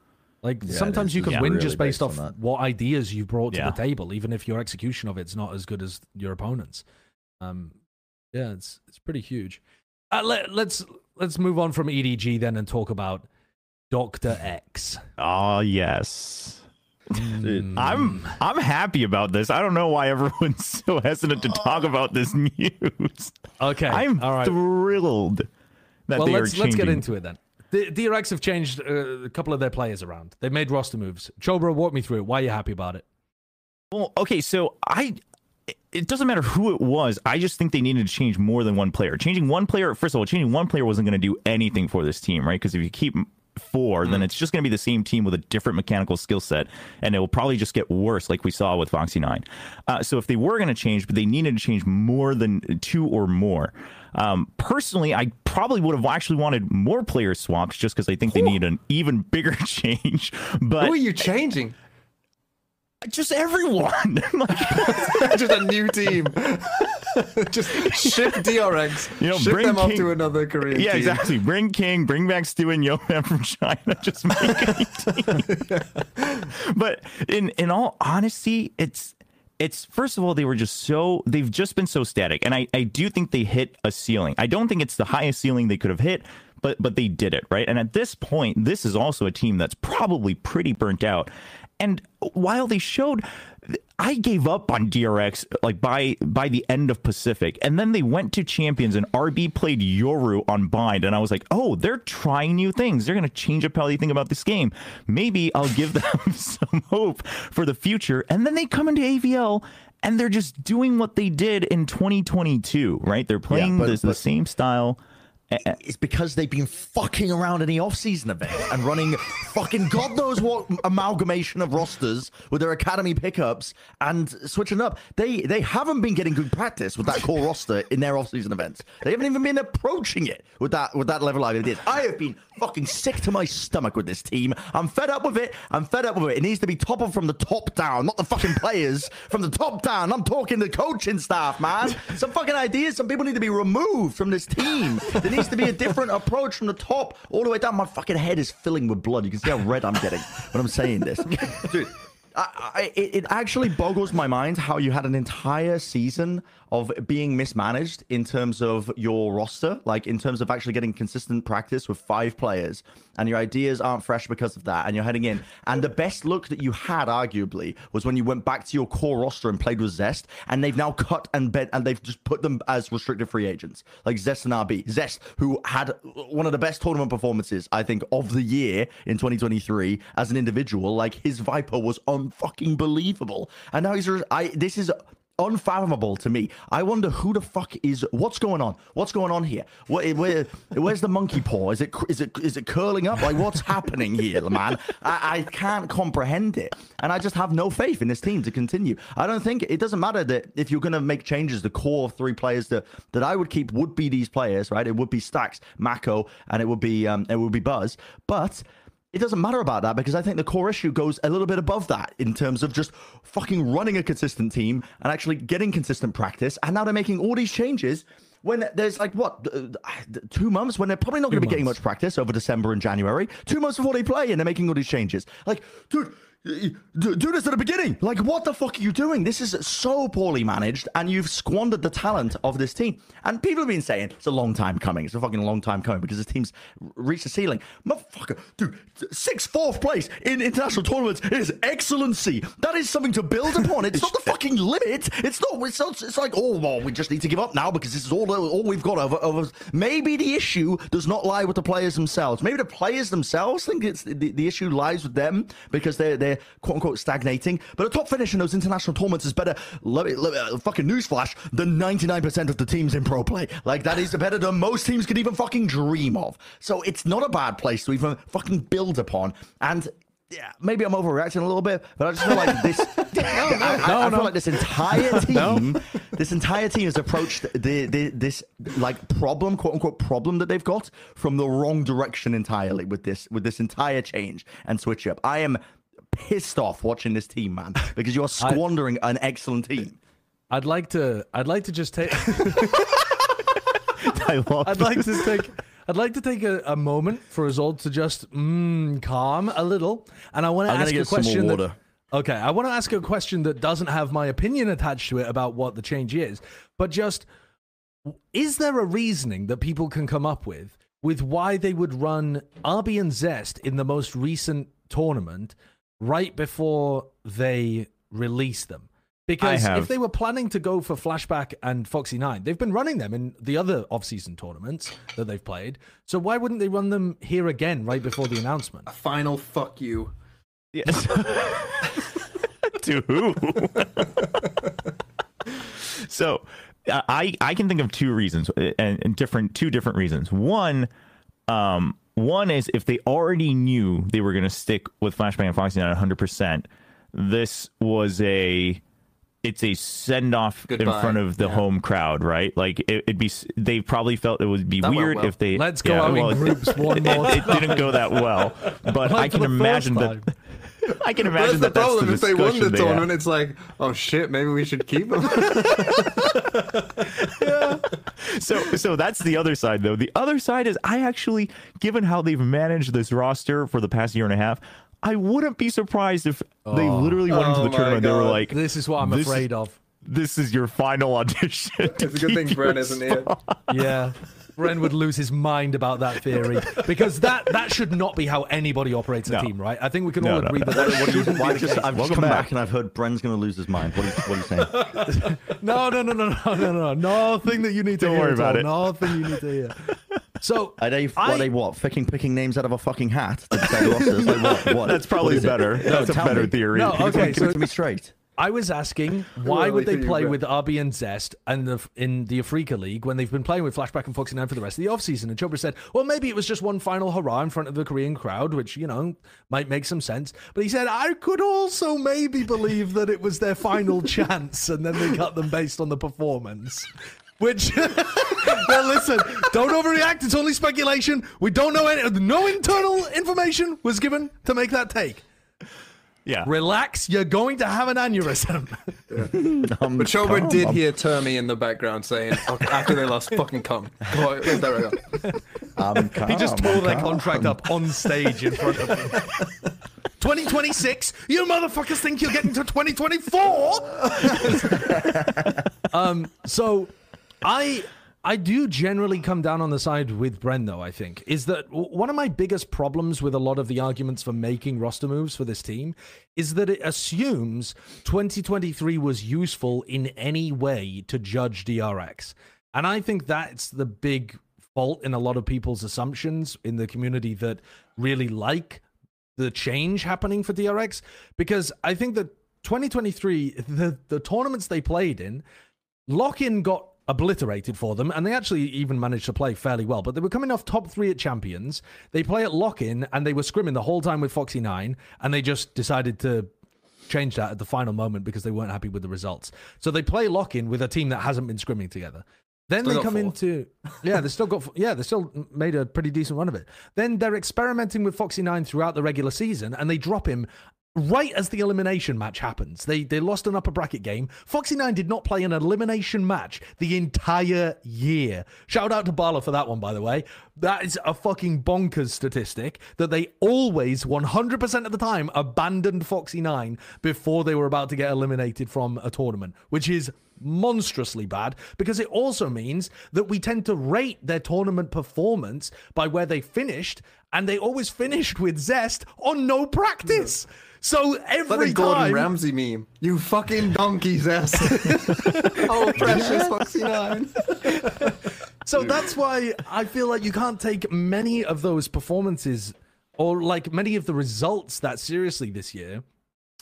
Like it sometimes you can Yeah. win Really just based based off what ideas you brought to Yeah. the table, even if your execution of it's not as good as your opponent's. Um, yeah, it's it's pretty huge. Uh, let, let's let's move on from EDG then and talk about Doctor X. Oh yes. Dude, I'm I'm happy about this. I don't know why everyone's [LAUGHS] so hesitant to talk about this news. Okay, I'm all right. thrilled that well, they let's are changing. let's get into it then. The DRX have changed uh, a couple of their players around. They've made roster moves. Chobra, walk me through it. Why are you happy about it? Well, okay, so I it doesn't matter who it was. I just think they needed to change more than one player. Changing one player, first of all, changing one player wasn't going to do anything for this team, right? Because if you keep four, then it's just going to be the same team with a different mechanical skill set, and it will probably just get worse, like we saw with Foxy Nine. Uh, so if they were going to change, but they needed to change more than two or more. Um, personally, I probably would have actually wanted more player swaps just because I think they need an even bigger [LAUGHS] change. But Who are you changing? just everyone. [LAUGHS] Like, [LAUGHS] just a new team. just ship DRX. You know, ship bring them off King- to another Korean yeah, team. exactly. Bring King, bring back Stu and Yeoman from China. Just make a team. but in in all honesty, it's it's first of all they were just so they've just been so static, and I I do think they hit a ceiling. I don't think it's the highest ceiling they could have hit. But, but they did it right, and at this point, this is also a team that's probably pretty burnt out. And while they showed, I gave up on DRX like by by the end of Pacific, and then they went to Champions, and RB played Yoru on Bind, and I was like, oh, they're trying new things. They're gonna change up how they think about this game. Maybe I'll give them [LAUGHS] some hope for the future. And then they come into AVL. And they're just doing what they did in 2022, right? They're playing but- this, the but- same style. It's because they've been fucking around in the off-season event and running fucking god knows what amalgamation of rosters with their academy pickups and switching up. They they haven't been getting good practice with that core roster in their off-season events. They haven't even been approaching it with that with that level of did. I have been fucking sick to my stomach with this team. I'm fed up with it. I'm fed up with it. It needs to be toppled from the top down, not the fucking players from the top down. I'm talking the coaching staff, man. Some fucking ideas. Some people need to be removed from this team. Needs to be a different approach from the top all the way down. My fucking head is filling with blood. You can see how red I'm getting when I'm saying this, [LAUGHS] dude. I, I, it actually boggles my mind how you had an entire season of being mismanaged in terms of your roster, like in terms of actually getting consistent practice with five players, and your ideas aren't fresh because of that, and you're heading in. And the best look that you had, arguably, was when you went back to your core roster and played with Zest, and they've now cut and bent, and they've just put them as restricted free agents, like Zest and RB. Zest, who had one of the best tournament performances, I think, of the year in 2023 as an individual, like his Viper was unfucking believable, and now he's. I this is unfathomable to me. I wonder who the fuck is what's going on? What's going on here? Where, where where's the monkey paw? Is it is it is it curling up? Like what's happening here, man? I, I can't comprehend it, and I just have no faith in this team to continue. I don't think it doesn't matter that if you're going to make changes, the core three players that that I would keep would be these players, right? It would be stax, Mako, and it would be um it would be Buzz, but. It doesn't matter about that because I think the core issue goes a little bit above that in terms of just fucking running a consistent team and actually getting consistent practice. And now they're making all these changes when there's like what two months when they're probably not going to be getting much practice over December and January. Two months before they play and they're making all these changes. Like, dude. Do do this at the beginning. Like, what the fuck are you doing? This is so poorly managed, and you've squandered the talent of this team. And people have been saying it's a long time coming. It's a fucking long time coming because this team's reached the ceiling. Motherfucker, dude, sixth, fourth place in international tournaments is excellency. That is something to build upon. It's not the [LAUGHS] fucking limit. It's not. It's, not, it's like, oh well, we just need to give up now because this is all all we've got. Over, over. Maybe the issue does not lie with the players themselves. Maybe the players themselves think it's the, the issue lies with them because they're they're quote unquote stagnating. But a top finish in those international tournaments is better. Let me, let me, uh, fucking newsflash than 99% of the teams in pro play. Like that is better than most teams could even fucking dream of. So it's not a bad place to even fucking build upon. And yeah, maybe I'm overreacting a little bit, but I just feel like [LAUGHS] this. No, I, I- I feel like this entire [LAUGHS] team, this entire team has approached the, the this like problem, quote unquote problem that they've got from the wrong direction entirely with this with this entire change and switch up. I am pissed off watching this team, man, [LAUGHS] because you are squandering an excellent team. I'd like to. I'd like to just take. I [LAUGHS] I'd like to take. I'd like to take a, a moment for us all to just mm, calm a little, and I want to ask a get some more question. that- okay, I want to ask a question that doesn't have my opinion attached to it about what the change is, but just is there a reasoning that people can come up with with why they would run RB and Zest in the most recent tournament right before they release them? Because if they were planning to go for Flashback and Foxy 9, they've been running them in the other off-season tournaments that they've played. So why wouldn't they run them here again right before the announcement? A final fuck you. Yes. [LAUGHS] to who? [LAUGHS] so uh, I I can think of two reasons uh, and, and different two different reasons. One, um, one is if they already knew they were going to stick with Flashback and Foxy 9 100. percent This was a it's a send off in front of the Yeah. home crowd, right? Like it, it'd be. They probably felt it would be That weird well. if they. Let's go yeah, out well, in it- groups one [LAUGHS] more It, time. didn't go that well, but I Like for can the first imagine time. that. I can imagine that's the that that's problem. the if they won the they had. tournament, it's like, oh shit, maybe we should keep them. [LAUGHS] so so that's the other side though the other side is i actually given how they've managed this roster for the past year and a half i wouldn't be surprised if they oh. literally went into Oh the my tournament they were like This is what I'm this- afraid of. this is your final audition it's a good thing Bren isn't here. Yeah. Bren would lose his mind about that theory [LAUGHS] because that that should not be how anybody operates a No. team, right? I think we can No, all no, agree no. that that What you, shouldn't why be the just. I've just come back. back. and I've heard Bren's going to lose his mind. What are you, what are you saying? [LAUGHS] No, no, no, no, no, no, no, no. Nothing that you need to Don't hear. worry at about it. Nothing you need to hear. So Are they, I- are they what? Picking, picking names out of a fucking hat to? Like what? what? that's what probably it? better No, that's a better me. theory No, okay, Give it so to me straight. I was asking [LAUGHS] why would they play with RB and Zest and the, in the Afreeca League when they've been playing with Flashback and Foxy 9 for the rest of the offseason? And Chobra said, well, maybe it was just one final hurrah in front of the Korean crowd, which, you know, might make some sense. But he said, I could also maybe believe that it was their final [LAUGHS] chance and then they cut them based on the performance. Which, [LAUGHS] well, listen, don't overreact. It's only speculation. We don't know any, no internal information was given to make that take. Yeah Relax, you're going to have an aneurysm. [LAUGHS] Um, But Chobra calm. did I'm- hear termi in the background saying, okay, after they lost, [LAUGHS] fucking come. Go on, where's right now? I'm He just tore I'm their contract up on stage in front of them. [LAUGHS] 2026? You motherfuckers think you're getting to 2024? um, so I I do generally come down on the side with Bren though, I think, is that one of my biggest problems with a lot of the arguments for making roster moves for this team is that it assumes 2023 was useful in any way to judge DRX. And I think that's the big fault in a lot of people's assumptions in the community that really like the change happening for DRX because I think that 2023 the the tournaments they played in lock-in got obliterated for them and they actually even managed to play fairly well. But they were coming off top 3 at champions. They play at lock-in and they were scrimming the whole time with Foxy 9 and they just decided to change that at the final moment because they weren't happy with the results. So they play lock-in with a team that hasn't been scrimming together. Then Still they come four. into [LAUGHS] yeah, they still got yeah, they still made a pretty decent run of it. Then they're experimenting with Foxy Nine throughout the regular season, and they drop him right as the elimination match happens. They they lost an upper bracket game. Foxy Nine did not play an elimination match the entire year. Shout out to Bala for that one, by the way. That is a fucking bonkers statistic that they always 100% of the time abandoned Foxy Nine before they were about to get eliminated from a tournament, which is monstrously bad because it also means that we tend to rate their tournament performance by where they finished, and they always finished with zest on no practice. So Like every the Gordon time, Ramsay meme. You fucking donkey's ass. [LAUGHS] oh, precious Foxy 9. [LAUGHS] so that's why I feel like you can't take many of those performances or like many of the results that seriously this year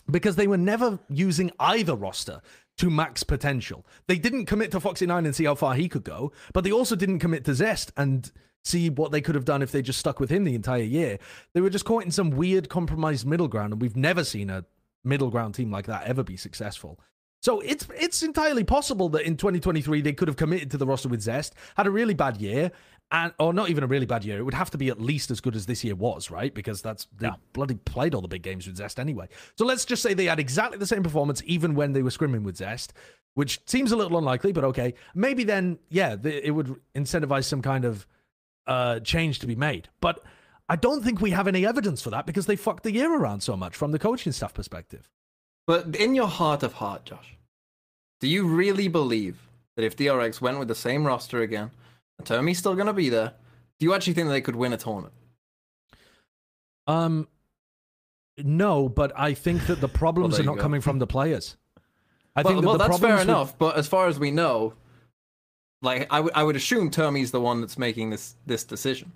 because they were never using either roster to max potential. They didn't commit to Foxy 9 and see how far he could go, but they also didn't commit to Zest and see what they could have done if they just stuck with him the entire year. They were just caught in some weird compromised middle ground, and we've never seen a middle ground team like that ever be successful. So it's it's entirely possible that in 2023 they could have committed to the roster with Zest, had a really bad year, and or not even a really bad year. It would have to be at least as good as this year was, right? Because that's they bloody played all the big games with Zest anyway. So let's just say they had exactly the same performance even when they were scrimming with Zest, which seems a little unlikely, but okay. Maybe then, yeah, the, it would incentivize some kind of uh, change to be made. But I don't think we have any evidence for that because they fucked the year around so much from the coaching staff perspective. But in your heart of heart, Josh, do you really believe that if DRX went with the same roster again, termi's still going to be there, do you actually think they could win a tournament? Um, no, but I think that the [LAUGHS] problems there are not go. coming from the players. I well, think that well, that's fair with- enough. But as far as we know, like I would- I would assume termi's the one that's making this this decision.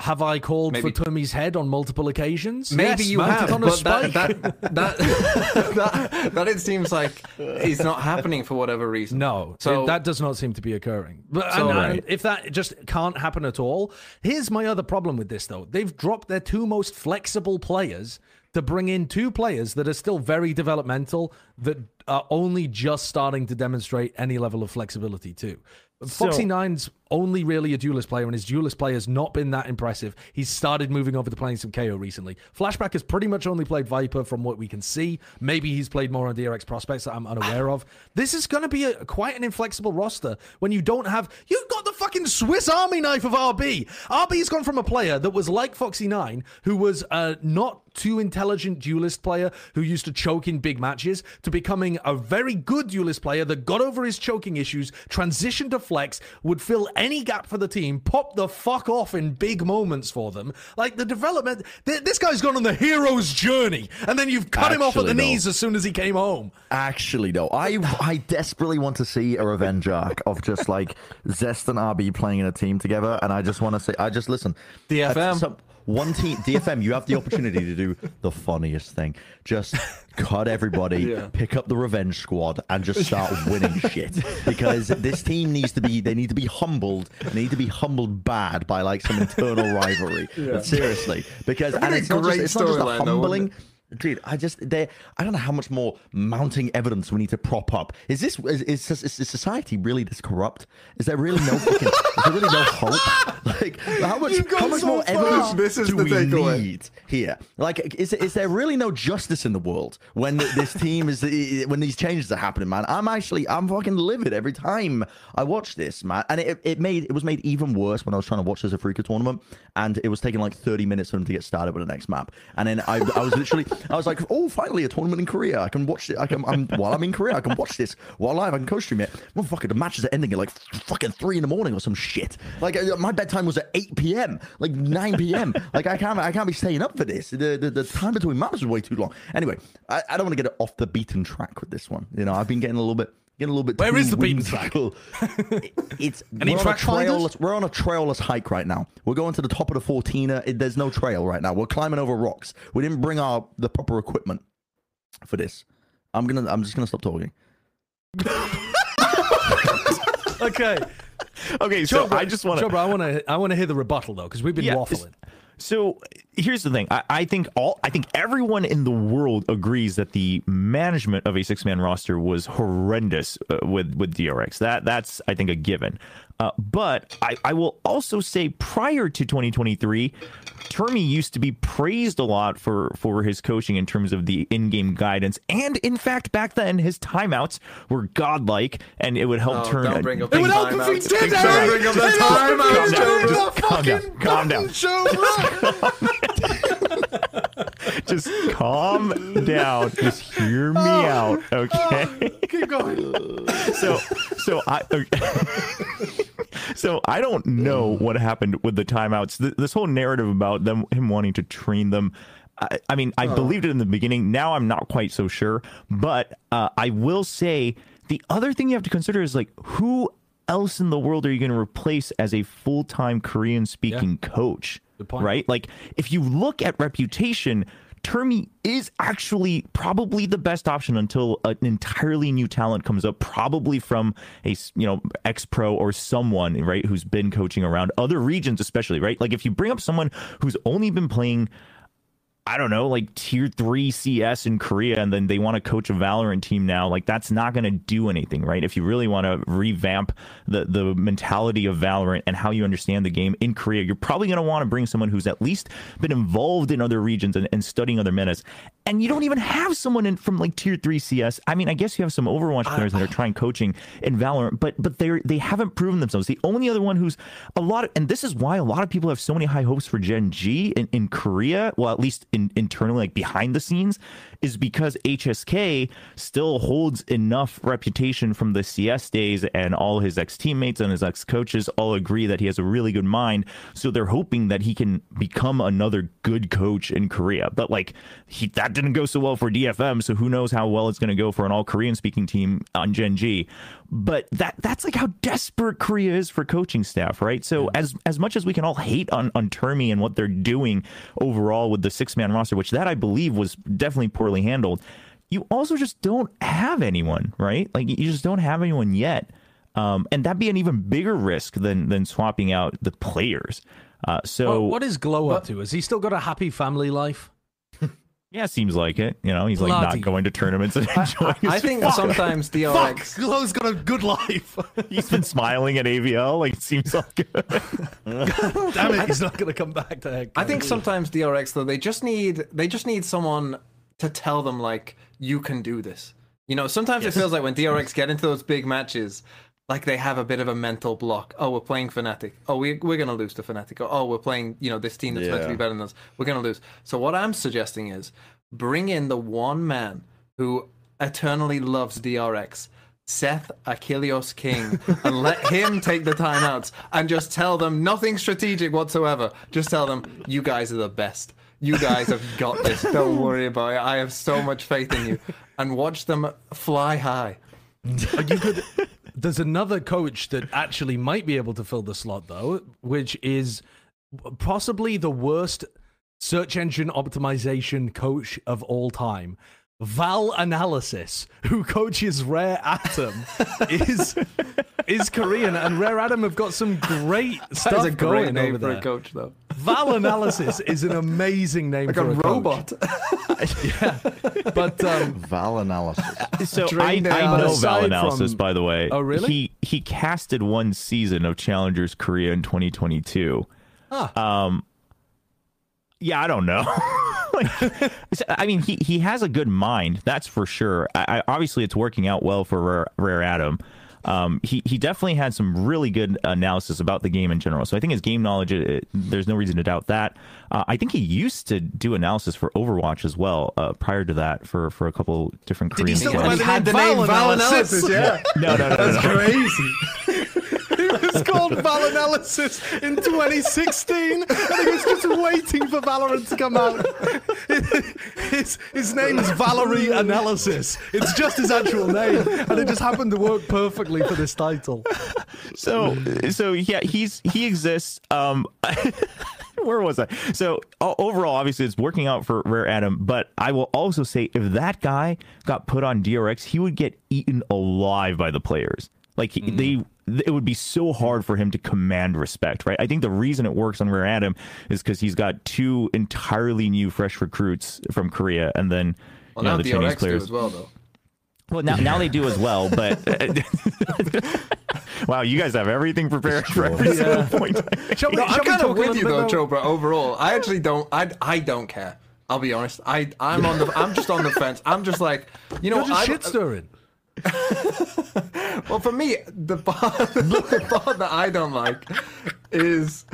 Have I called Maybe- for Tummy's head on multiple occasions? Maybe Yes, you have, on a but spike. that that, that [LAUGHS] that that it seems like is not happening for whatever reason. No, So- it- that does not seem to be occurring. But So- and, and if that just can't happen at all, here's my other problem with this though. They've dropped their two most flexible players to bring in two players that are still very developmental, that are only just starting to demonstrate any level of flexibility too. Foxy Nine's only really a duelist player, and his duelist play has not been that impressive. He's started moving over to playing some KAY/O recently. Flashback has pretty much only played Viper from what we can see. Maybe he's played more on DRX prospects that I'm unaware of. This is going to be a, quite an inflexible roster when you don't have. You've got the fucking Swiss Army knife of RB. RB's gone from a player that was like Foxy Nine, who was uh, not too intelligent duelist player who used to choke in big matches to becoming a very good duelist player that got over his choking issues, transitioned to flex, would fill any gap for the team, pop the fuck off in big moments for them. Like the development, th- this guy's gone on the hero's journey, and then you've cut him off at the no. knees as soon as he came home. Actually, no. I I desperately want to see a revenge arc of just like Zest and RB playing in a team together, and I just want to say, I just listen. DFM. One team, DFM, you have the opportunity to do the funniest thing. Just cut everybody, Yeah. pick up the revenge squad, and just start [LAUGHS] winning shit. Because this team needs to be, they need to be humbled. They need to be humbled bad by like some internal rivalry. But seriously, because and a it's not just, great it's not just the storyline, though, humbling. Dude, I just they I don't know how much more mounting evidence we need to prop up. Is this is is, is, is society really this corrupt? Is there really no fucking, is there really no hope? [LAUGHS] Like how much how much so more far. evidence This is do the we takeaway. need here? Like is is there really no justice in the world when this team is [LAUGHS] when these changes are happening, man? I'm actually I'm fucking livid every time I watch this, man. And it, it made it was made even worse when I was trying to watch this Afreeca tournament, and it was taking like 30 minutes for them to get started with the next map. And then I, I was literally I was like, oh, finally a tournament in Korea. I can watch it. I can I'm, while I'm in Korea, I can watch this while live. I can co-stream it. Fucking the matches are ending at like fucking three in the morning or some shit. Like uh, my bedtime was at 8 p.m. like 9 p.m. like I can't I can't be staying up for this. The the, the time between matches is way too long. Anyway, I, I don't want to get off the beaten track with this one. You know, I've been getting a little bit. Getting a little bit. Where too is the beaten track? [LAUGHS] it's Any we're on, a trailless, we're on a trailless hike right now. We're going to the top of the 14er. It, there's no trail right now. We're climbing over rocks. We didn't bring our the proper equipment for this. I'm gonna. I'm just gonna stop talking. [LAUGHS] Okay, Okay, so Chobra, I just want to. Chobra, I want to, I want to hear the rebuttal though, because we've been Yeah, waffling. So here's the thing. I, I think all I think everyone in the world agrees that the management of a six man roster was horrendous uh, with with DRX. That that's I think a given. Uh, but I, I will also say prior to 2023, termi used to be praised a lot for for his coaching in terms of the in-game guidance, and in fact back then his timeouts were godlike, and it would help Oh, turn. don't bring up It would help if he timeouts. did, Don't bring up the It helped if he timeouts. Joe. Calm down, calm down. Show, [LAUGHS] just calm down. Just hear me out, okay? Keep going. [LAUGHS] so, so I, [LAUGHS] so I don't know what happened with the timeouts. Th- This whole narrative about them, him wanting to train them. I, I mean, I believed it in the beginning. Now I'm not quite so sure. But uh, I will say the other thing you have to consider is like who else in the world are you going to replace as a full time Korean speaking coach? Right? Like if you look at reputation, termi is actually probably the best option until an entirely new talent comes up, probably from a you know ex pro or someone right who's been coaching around other regions, especially right. Like if you bring up someone who's only been playing I don't know, like tier three CS in Korea, and then they want to coach a Valorant team now. Like that's not going to do anything, right? If you really want to revamp the the mentality of Valorant and how you understand the game in Korea, you're probably going to want to bring someone who's at least been involved in other regions and, and studying other metas. And you don't even have someone in from like tier three CS. I mean, I guess you have some Overwatch players that are trying coaching in Valorant, but but they they haven't proven themselves. The only other one who's a lot of, and this is why a lot of people have so many high hopes for Gen G in, in Korea. Well, at least in, internally, like behind the scenes, is because HSK still holds enough reputation from the CS days, and all his ex teammates and his ex coaches all agree that he has a really good mind. So they're hoping that he can become another good coach in Korea. But like he that didn't go so well for DFM, so who knows how well it's going to go for an all Korean speaking team on Gen G. But that that's like how desperate Korea is for coaching staff, right? So as as much as we can all hate on on termi and what they're doing overall with the six man roster, which that I believe was definitely poorly handled, you also just don't have anyone, right? Like you just don't have anyone yet. Um, and that'd be an even bigger risk than than swapping out the players. Uh, so What, what is Glow up to? Has he still got a happy family life? [LAUGHS] Yeah, seems like it. You know, he's like Bloody- not going to tournaments and [LAUGHS] enjoying. I his think fuck. sometimes Fuck! DRX. Glow's got a good life. [LAUGHS] he's been smiling at AVL. Like it seems all good. Damn it, he's not going to come back to heck. I think sometimes DRX though they just need they just need someone to tell them like you can do this. You know, sometimes it feels like when DRX get into those big matches, like they have a bit of a mental block. Oh, we're playing Fnatic. Oh, we we're gonna lose to Fnatic. Or, oh, we're playing you know this team that's meant to be better than us. We're gonna lose. So what I'm suggesting is bring in the one man who eternally loves DRX. Seth Achilleos King and let him take the timeouts and just tell them nothing strategic whatsoever. Just tell them you guys are the best. You guys have got this. Don't worry about it. I have so much faith in you. And watch them fly high. you. There's another coach that actually might be able to fill the slot though, which is possibly the worst search engine optimization coach of all time. Val Analysis, who coaches Rare Atom, is is Korean, and Rare Atom have got some great stuff is a great going name over for there. a coach, though. Val Analysis is an amazing name Like for a a coach. robot. [LAUGHS] But um, Val analysis. So I, Drained I out. know Aside Val analysis, from- by the way. Oh, really? He he casted one season of Challengers Korea in 2022. Ah. Um, yeah, I don't know. [LAUGHS] Like, I mean, he he has a good mind, that's for sure. I, I, obviously, it's working out well for Rare, Rare Atom. Um, he he definitely had some really good analysis about the game in general. So I think his game knowledge, uh there's no reason to doubt that. Uh, I think he used to do analysis for Overwatch as well. Uh, prior to that, for for a couple different Did he Korean. still games. go by He the had name the name Val Val Analysis? Analysis, yeah. [LAUGHS] No, no, no, no, no. crazy. [LAUGHS] it was called Val Analysis in 2016, and he was just waiting for Valorant to come out. His, his name is Valerie Analysis. It's just his actual name, and it just happened to work perfectly for this title. so so yeah he's he exists um [LAUGHS] where was i so overall obviously it's working out for rare atom but i will also say if that guy got put on drx he would get eaten alive by the players like he, they it would be so hard for him to command respect right i think the reason it works on rare atom is because he's got two entirely new fresh recruits from korea and then Well, you know now the chinese DRX do players as well, though. well, now now they do as well, but [LAUGHS] [LAUGHS] wow, you guys have everything prepared for every single point. [LAUGHS] Shall No, I'm kind of with you bit though, Chobra. Overall, I actually don't. I I don't care. I'll be honest. I I'm on the. I'm just on the fence. I'm just like you know. You're just I, shit stirring. [LAUGHS] Well, for me, the part, [LAUGHS] the part that I don't like is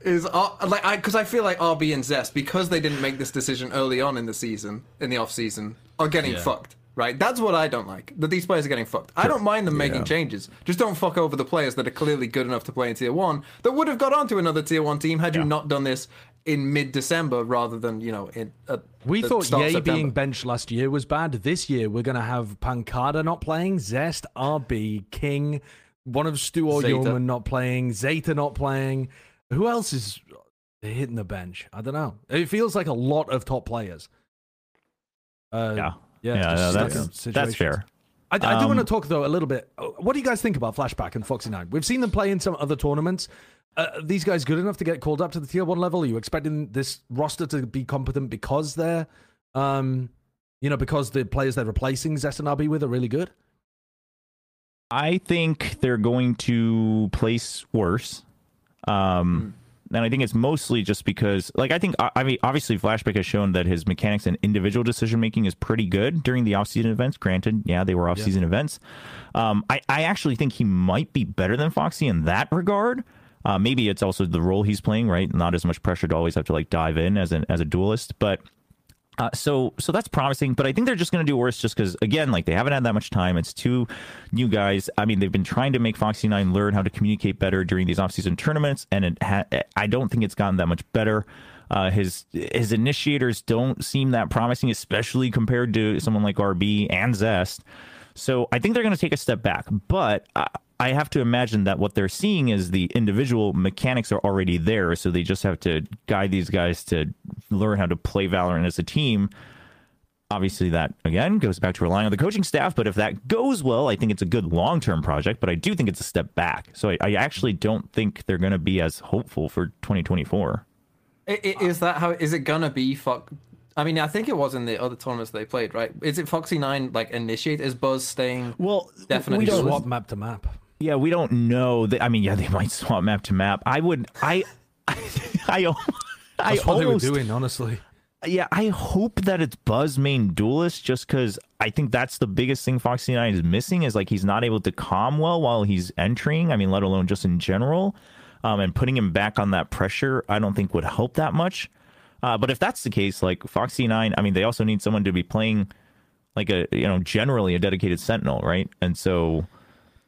is uh, like I because I feel like RB and Zest because they didn't make this decision early on in the season in the off season are getting fucked. Right, that's what I don't like. That these players are getting fucked. I don't mind them making changes. Just don't fuck over the players that are clearly good enough to play in tier one that would have got onto another tier one team had you not done this in mid December rather than you know in. At We the thought start of Ye being benched last year was bad. This year, we're going to have Pancada not playing, Zest, RB, King, one of Stu or Yeoman not playing, Zeta not playing. Who else is hitting the bench? I don't know. It feels like a lot of top players. Uh, Yeah, yeah, yeah, no, that's that's fair. I, I do want to Um, talk though a little bit. uh, What do you guys think about Flashback and Foxy Nine? We've seen them play in some other tournaments. Uh, are these guys good enough to get called up to the tier one level? Are you expecting this roster to be competent because they're, um, you know, because the players they're replacing Zest with are really good? I think they're going to place worse. Um, and I think it's mostly just because, like, I think, I mean, obviously, Flashback has shown that his mechanics and individual decision making is pretty good during the off-season events. Granted, yeah, they were off-season events. Um, I, I actually think he might be better than Foxy in that regard. Uh, maybe it's also the role he's playing, right? Not as much pressure to always have to like dive in as an as a duelist, but uh, so so that's promising, but I think they're just going to do worse just because again, like they haven't had that much time. It's two new guys. I mean, they've been trying to make Foxy Nine learn how to communicate better during these offseason tournaments, and it ha- I don't think it's gotten that much better. Uh, his his initiators don't seem that promising, especially compared to someone like RB and Zest. So I think they're going to take a step back, but I, I have to imagine that what they're seeing is the individual mechanics are already there, so they just have to guide these guys to learn how to play Valorant as a team. Obviously, that again goes back to relying on the coaching staff. But if that goes well, I think it's a good long term project. But I do think it's a step back. So I, I actually don't think they're going to be as hopeful for 2024. I- i- Is that how? Is it gonna be fuck I mean, I think it was in the other tournaments they played, right? Is it Foxy Nine like initiate? Is Buzz staying? Well, Definitely we don't. Swap map to map. Yeah, we don't know. That, I mean, yeah, they [LAUGHS] might swap map to map. I would. I. [LAUGHS] I. I, I That's what they were doing, honestly. Yeah, I hope that it's Buzz main duelist just because I think that's the biggest thing Foxy Nine is missing is like he's not able to calm well while he's entering. I mean, let alone just in general. Um, and putting him back on that pressure, I don't think would help that much. Uh, but if that's the case, like Foxy Nine, I mean, they also need someone to be playing like a you know generally a dedicated Sentinel, right? And so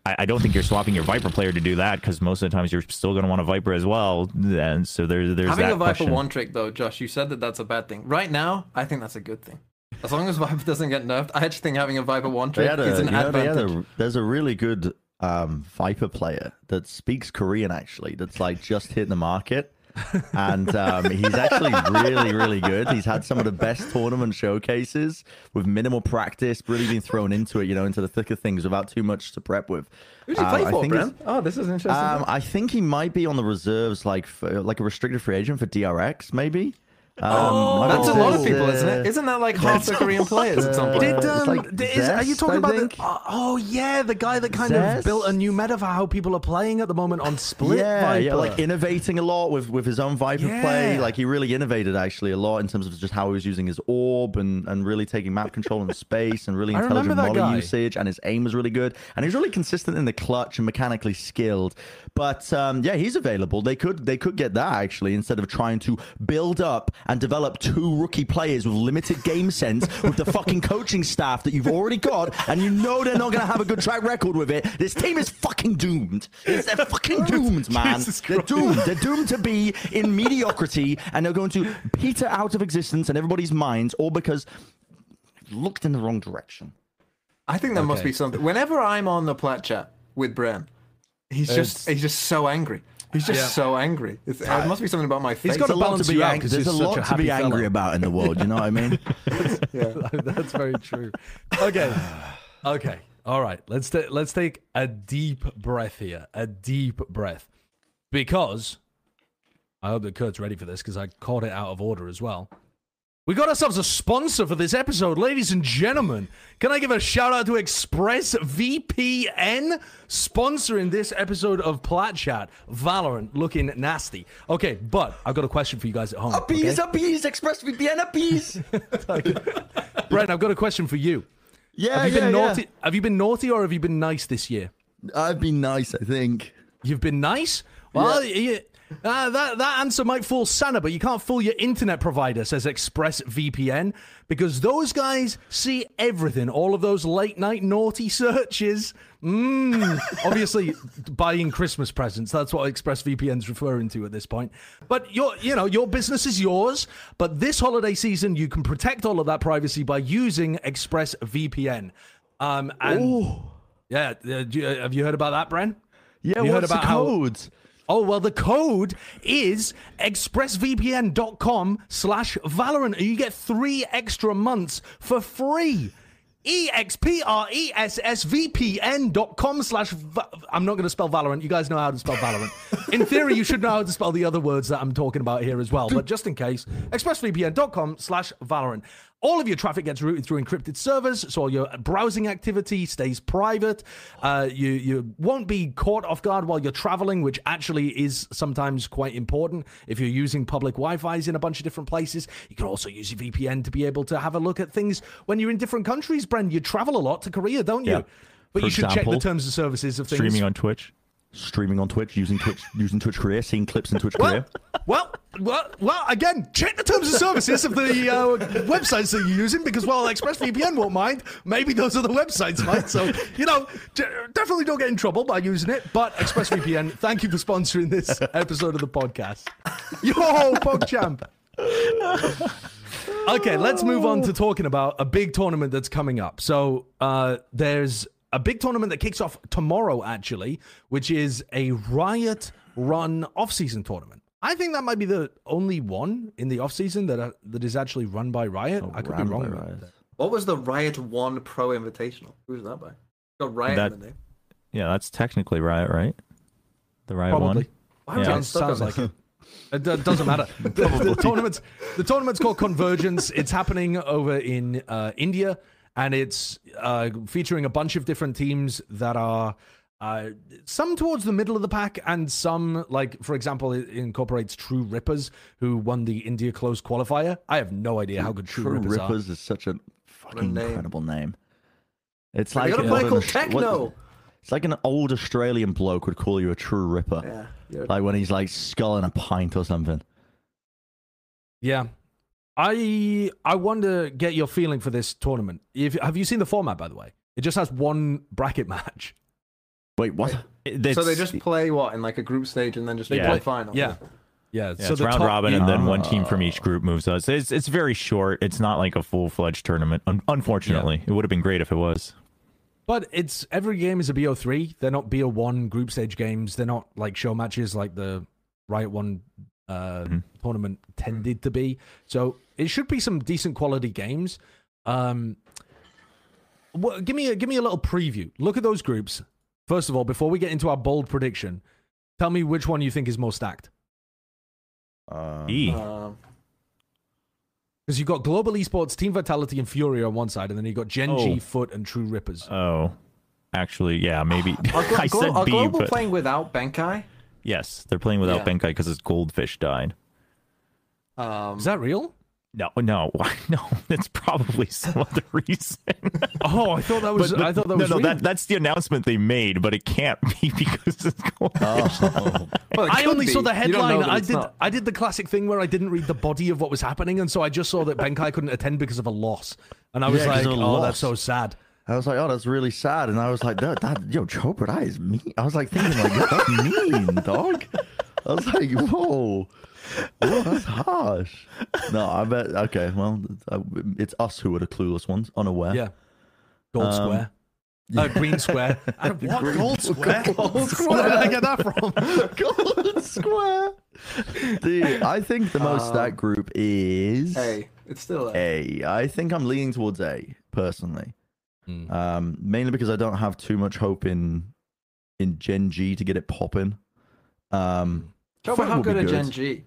I, I don't think you're swapping your Viper player to do that because most of the times you're still going to want a Viper as well. And so there's there's Having that a Viper question. one trick though, Josh, you said that that's a bad thing. Right now, I think that's a good thing. As long as Viper [LAUGHS] doesn't get nerfed, I actually think having a Viper one trick had is a, an you know, advantage. a, there's a really good um, Viper player that speaks Korean actually. That's like just hit the market, and um, he's actually really, really good. He's had some of the best tournament showcases with minimal practice, really been thrown into it, you know, into the thick of things without too much to prep with. Who's he Um, play I for, Bren? Oh, this is interesting. Um, I think he might be on the reserves, like for, like a restricted free agent for DRX, maybe. Um, oh, that's a lot of there's, people, isn't uh, it? Isn't that like [LAUGHS] half the Korean players at some point? Did um, like d- is, are you talking I about think. the? Oh, oh, yeah, the guy that kind of built a new meta for how people are playing at the moment on Split. yeah, yeah, like innovating a lot with with his own Viper play. Like he really innovated actually a lot in terms of just how he was using his orb and and really taking map control and space and really [LAUGHS] intelligent molly guy. usage. And his aim was really good. And he's really consistent in the clutch and mechanically skilled. But um, yeah, he's available. They could they could get that actually instead of trying to build up and develop two rookie players with limited game sense [LAUGHS] with the fucking coaching staff that you've already got, and you know they're not going to have a good track record with it. This team is fucking doomed. They're fucking [LAUGHS] doomed, man. They're doomed. They're doomed to be in mediocrity, and they're going to peter out of existence in everybody's minds, all because looked in the wrong direction. I think there must be something. Whenever I'm on the plat chat with Bren, he's just he's just so angry. He's just Yeah. so angry. It's, it must be something about my face. got There's to a lot balance to be you out 'cause There's a lot a to be angry fella. about in the world. You know what I mean? [LAUGHS] [LAUGHS] That's very true. Okay. [SIGHS] Okay. All right. Let's ta- let's take a deep breath here. A deep breath. Because I hope that Kurt's ready for this because I caught it out of order as well. We got ourselves a sponsor for this episode, ladies and gentlemen. Can I give a shout out to ExpressVPN sponsoring this episode of Plat Chat? Valorant looking nasty. Okay, but I've got a question for you guys at home. A Appease, okay? appease, ExpressVPN, appease. [LAUGHS] Bren, I've got a question for you. Yeah, Have you yeah, been yeah. naughty? Have you been naughty or have you been nice this year? I've been nice, I think. You've been nice. Well, you- uh, that that answer might fool Santa, but you can't fool your internet provider. Says ExpressVPN because those guys see everything. All of those late night naughty searches. Mm. Obviously, buying Christmas presents. That's what ExpressVPN's referring to at this point. But your, you know, your business is yours. But this holiday season, you can protect all of that privacy by using ExpressVPN. Um, and yeah, uh, you- have you heard about that, Bren? Yeah, You heard what's about the how- code? Oh, well, the code is expressvpn.com slash Valorant. and You get three extra months for free. E E-X-P-R-E-S-S-V-P-N.com slash... I'm not going to spell Valorant. You guys know how to spell Valorant. In theory, you should know how to spell the other words that I'm talking about here as well. But just in case, expressvpn.com slash Valorant. All of your traffic gets routed through encrypted servers, so all your browsing activity stays private. Uh, you you won't be caught off guard while you're traveling, which actually is sometimes quite important if you're using public Wi-Fi's in a bunch of different places. You can also use your VPN to be able to have a look at things when you're in different countries. Bren, you travel a lot to Korea, don't you? Yeah. But For you should check the terms and services of things. Streaming on Twitch. Streaming on Twitch, using Twitch, using Twitch Korea, seeing clips in Twitch well, well, well, well, again, check the terms and services of the uh, websites that you're using because, well, ExpressVPN won't mind. Maybe those other websites might. So, you know, definitely don't get in trouble by using it. But ExpressVPN, thank you for sponsoring this episode of the podcast. Yo, PogChamp. Okay, let's move on to talking about a big tournament that's coming up. So, uh, there's a big tournament that kicks off tomorrow, actually, which is a Riot run off-season tournament. I think that might be the only one in the off-season that uh, that is actually run by Riot. I could be wrong. about that. What was the Riot One Pro Invitational? Who's that by? Got Riot That- in the name. Yeah, that's technically Riot, right? The Riot Probably. one. Why Yeah. Sounds, sounds like it. It doesn't matter. [LAUGHS] the, the tournament's the tournament's called Convergence. It's happening over in uh, India, and it's uh, featuring a bunch of different teams that are uh, some towards the middle of the pack, and some, like for example, it incorporates True Rippers, who won the India closed qualifier. I have no idea how good True, True Rippers, Rippers, is such a fucking name. incredible name. It's like got a an play called Techno. what- It's like an old Australian bloke would call you a true ripper. Yeah. Like when he's like sculling a pint or something. Yeah. I I want to get your feeling for this tournament. If have you seen the format by the way? It just has one bracket [LAUGHS] match. Wait, what? So they just play what in like a group stage and then just They play play- final. Yeah. Yeah. Yeah, so it's round top- robin, and then one ah. team from each group moves us. It's it's very short. It's not like a full fledged tournament. Un- unfortunately, it would have been great if it was. But it's every game is a BO3. They're not BO1 group stage games. They're not like show matches like the Riot One uh, Mhm. tournament tended to be. So it should be some decent quality games. Um, wha- give me a give me a little preview. Look at those groups. First of all, before we get into our bold prediction, tell me which one you think is more stacked. Uh, E. Um, Because you've got Global Esports, Team Vitality, and Furia on one side, and then you've got Gen G, Oh. FUT, and True Rippers. Oh, actually, yeah, maybe. are, [LAUGHS] Glo- I said are B, Global but playing without Benkai? Yes, they're playing without Yeah. Benkai because his goldfish died. Um, is that real? No, no, [LAUGHS] no. That's probably some other [LAUGHS] reason. Oh, I thought that was. But- but- I thought that no, was. no. real. That that's the announcement they made, but it can't be [LAUGHS] because it's goldfish. Oh. well, it I only be. saw the You don't know headline. I did. not. I did the classic thing where I didn't read the body of what was happening, and so I just saw that Benkai couldn't attend because of a loss, and I was Yeah, 'cause like, "Oh, loss. that's so sad." I was like, oh, that's really sad. And I was like, that, that yo, Chobra, that is mean. I was like thinking, like, yo, that's mean, dog. I was like, whoa. Whoa, that's harsh. No, I bet. Okay, well, uh, it's us who are the clueless ones, unaware. Yeah, gold Um, square, uh, green square. [LAUGHS] I don't- what gold square? Gold Where did I get that from? [LAUGHS] Gold square. The, I think the most Um, stacked group is Hey, it's still A. A. I think I'm leaning towards A personally. Hmm. Um, mainly because I don't have too much hope in in Gen G to get it popping. Um, Joe, how good are good. Gen G?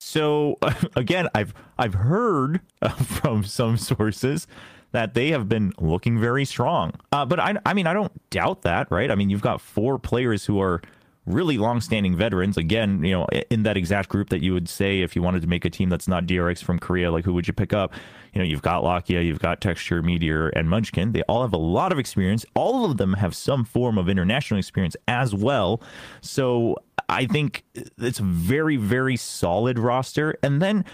So [LAUGHS] again, I've I've heard uh, [LAUGHS] from some sources that they have been looking very strong. Uh, but I I mean I don't doubt that, right? I mean you've got four players who are really long-standing veterans. Again, you know, in that exact group that you would say if you wanted to make a team that's not DRX from Korea, like who would you pick up? You know, you've got Lakia, you've got Texture, Meteor, and Munchkin. They all have a lot of experience. All of them have some form of international experience as well. So I think it's a very, very solid roster. And then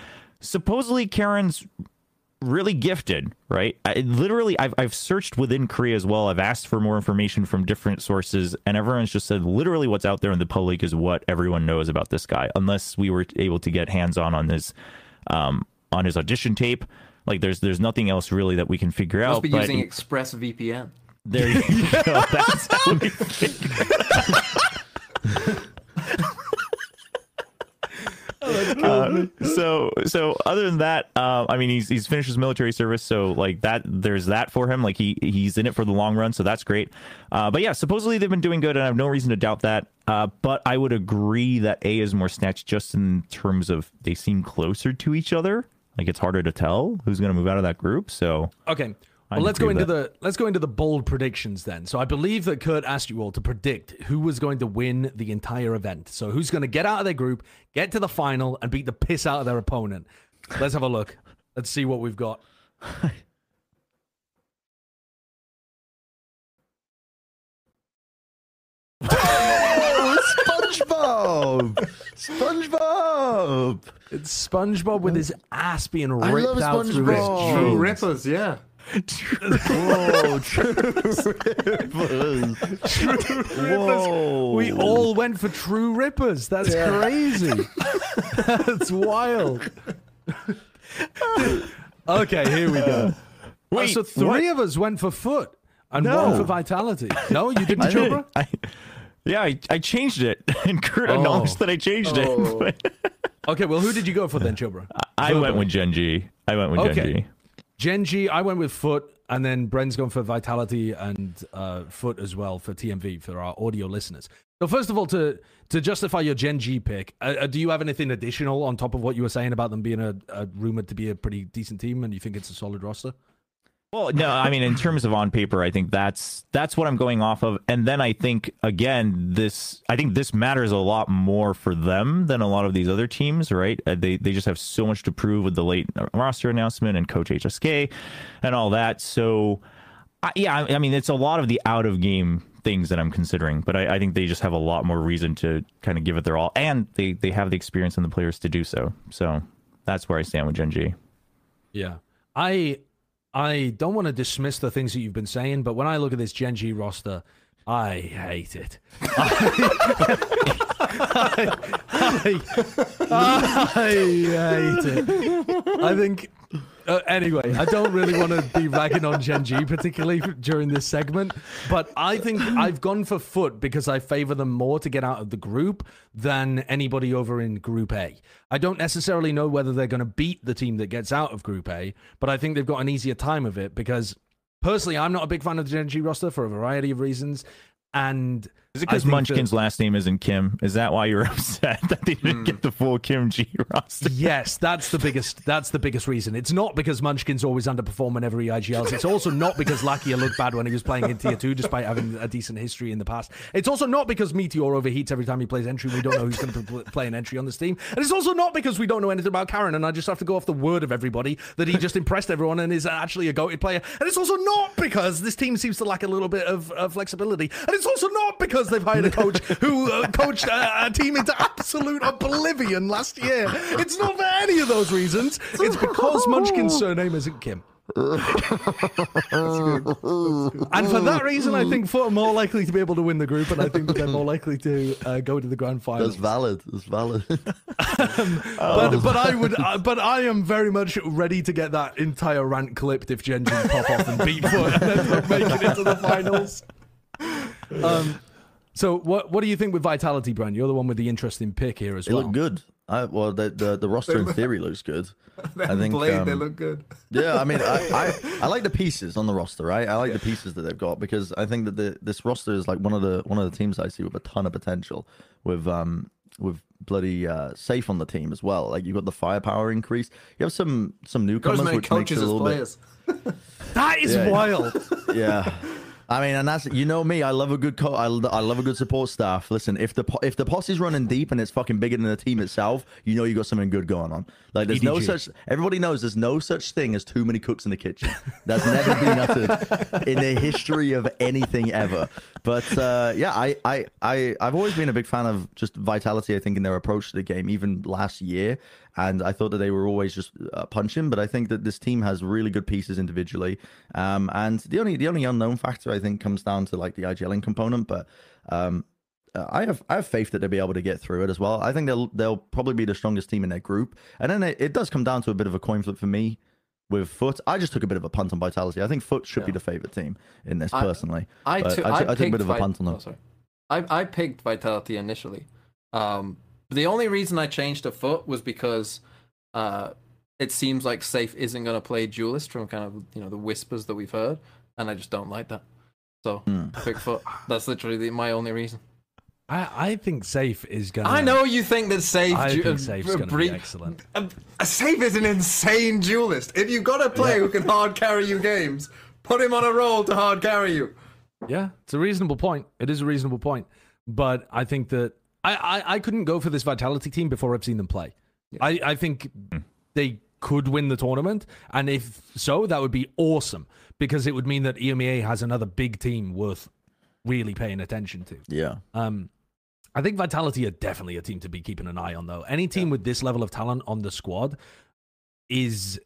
supposedly Karon's really gifted, right? I, literally, I've, I've searched within Korea as well. I've asked for more information from different sources, and everyone's just said literally what's out there in the public is what everyone knows about this guy, unless we were able to get hands on on his um, on his audition tape. Like, there's there's nothing else really that we can figure Must out. be but using Express VPN. there you go. [LAUGHS] That's how we figure [LAUGHS] Uh, [LAUGHS] so so other than that uh, i mean he's he's finished his military service so like that there's that for him. Like he he's in it for the long run so that's great. Uh, but yeah supposedly they've been doing good and i have no reason to doubt that. Uh, but i would agree that a is more snatched just in terms of they seem closer to each other. Like it's harder to tell who's going to move out of that group so. Okay. I Well, let's go with into the let's go into the bold predictions then. So I believe that Kurt asked you all to predict who was going to win the entire event. So who's going to get out of their group, get to the final, and beat the piss out of their opponent. Let's have a look. Let's see what we've got. oh, SpongeBob! SpongeBob! It's SpongeBob with his ass being I ripped love out through his SpongeBob. True jeans. Oh, rippers, yeah. Whoa, true rippers. Whoa. We all went for True Rippers. That's crazy. [LAUGHS] That's wild. okay, here we go. Wait, Wait, so three what? of us went for FUT and No. one for Vitality. No, you didn't, I did. Chobra? I, yeah I, I changed it [LAUGHS] and kurt Oh. announced that i changed Oh. it Okay, well, who did you go for then, Chobra? I went with Gen G. I went with Okay. Gen G. Gen G, I went with FUT, and then Bren's gone for Vitality and uh, FUT as well for TMV for our audio listeners. So first of all, to to justify your Gen G pick, uh, uh, do you have anything additional on top of what you were saying about them being a, a rumored to be a pretty decent team, and you think it's a solid roster? Well, no, I mean in terms of on paper, I think that's that's what I'm going off of. And then I think again, this I think this matters a lot more for them than a lot of these other teams, right? Uh, They they just have so much to prove with the late roster announcement and coach HSK and all that. So I, yeah, I, I mean it's a lot of the out of game things that I'm considering, but I, I think they just have a lot more reason to kind of give it their all, and they they have the experience and the players to do so. So that's where I stand with Gen G. Yeah. I I don't want to dismiss the things that you've been saying, but when I look at this Gen G roster, I hate it. I, [LAUGHS] I, I hate it. I think. Uh, anyway, I don't really want to be ragging on Gen G particularly during this segment, but I think I've gone for FUT because I favor them more to get out of the group than anybody over in Group A. I don't necessarily know whether they're going to beat the team that gets out of Group A, but I think they've got an easier time of it because personally, I'm not a big fan of the Gen G roster for a variety of reasons. And Is it because Munchkin's that- last name isn't Kim? Is that why you're [LAUGHS] upset that they didn't get the full Kim G roster? Yes, that's the biggest. That's the biggest reason. It's not because Munchkin's always underperform whenever he IGLs. It's also not because Lakia looked bad when he was playing in tier two, despite having a decent history in the past. It's also not because Meteor overheats every time he plays entry. We don't know who's going to play an entry on this team, and it's also not because we don't know anything about Karon. And I just have to go off the word of everybody that he just impressed everyone and is actually a goated player. And it's also not because this team seems to lack a little bit of uh, flexibility. And it's also not because they've hired a coach who uh, coached a, a team into absolute oblivion last year. It's not for any of those reasons. It's because Munchkin's surname isn't Kim. and for that reason, I think FUT are more likely to be able to win the group, and I think that they're more likely to uh, go to the grand final. That's valid. That's valid. [LAUGHS] But but I would uh, but I am very much ready to get that entire rant clipped if Gen pop off and beat FUT [LAUGHS] and end up making it to the finals. Um, so what what do you think with Vitality, Bren? You're the one with the interesting pick here as they well. look good. I, well, the, the the roster in theory looks good. [LAUGHS] I think. Blade, they um, look good. Yeah, I mean, I, I, [LAUGHS] I like the pieces on the roster, right? I like the pieces that they've got because I think that the, this roster is like one of the one of the teams I see with a ton of potential. With um with bloody uh, Sayf on the team as well. Like you've got the firepower increase. You have some some newcomers, which makes it a little players. [LAUGHS] That is Yeah, yeah. wild. bit. Yeah. I mean, and that's you know me. I love a good co- I, I love a good support staff. Listen, if the po- if the posse's running deep and it's fucking bigger than the team itself, you know you got something good going on. Like there's no such. Everybody knows there's no such thing as too many cooks in the kitchen. That's never been uttered in the history of anything ever. But uh, yeah, I, I I I've always been a big fan of just vitality. I think in their approach to the game, even last year. And I thought that they were always just uh, punching, but I think that this team has really good pieces individually. Um, and the only the only unknown factor I think comes down to like the IGLing component, but um, uh, I have I have faith that they'll be able to get through it as well. I think they'll they'll probably be the strongest team in their group, and then it, it does come down to a bit of a coin flip for me with FUT. I just took a bit of a punt on Vitality. I think FUT should be the favorite team in this personally. I, took- I, I, took- I took a bit of a punt on them. oh, sorry. I, I picked Vitality initially. Um, the only reason I changed to FUT was because uh, it seems like Sayf isn't going to play Duelist from kind of you know the whispers that we've heard, and I just don't like that. So. I picked FUT. That's literally the, my only reason. I, I think Sayf is gonna. I know you think that Sayf. I du- think uh, Sayf's gonna bre- be excellent. a, a Sayf is an insane duelist. If you've got a player who can hard carry you games, put him on a roll to hard carry you. Yeah, it's a reasonable point. It is a reasonable point, but I think that I, I, I couldn't go for this Vitality team before I've seen them play. I, I think they could win the tournament, and if so, that would be awesome because it would mean that EMEA has another big team worth really paying attention to. Yeah. Um, I think Vitality are definitely a team to be keeping an eye on, though. Any team with this level of talent on the squad is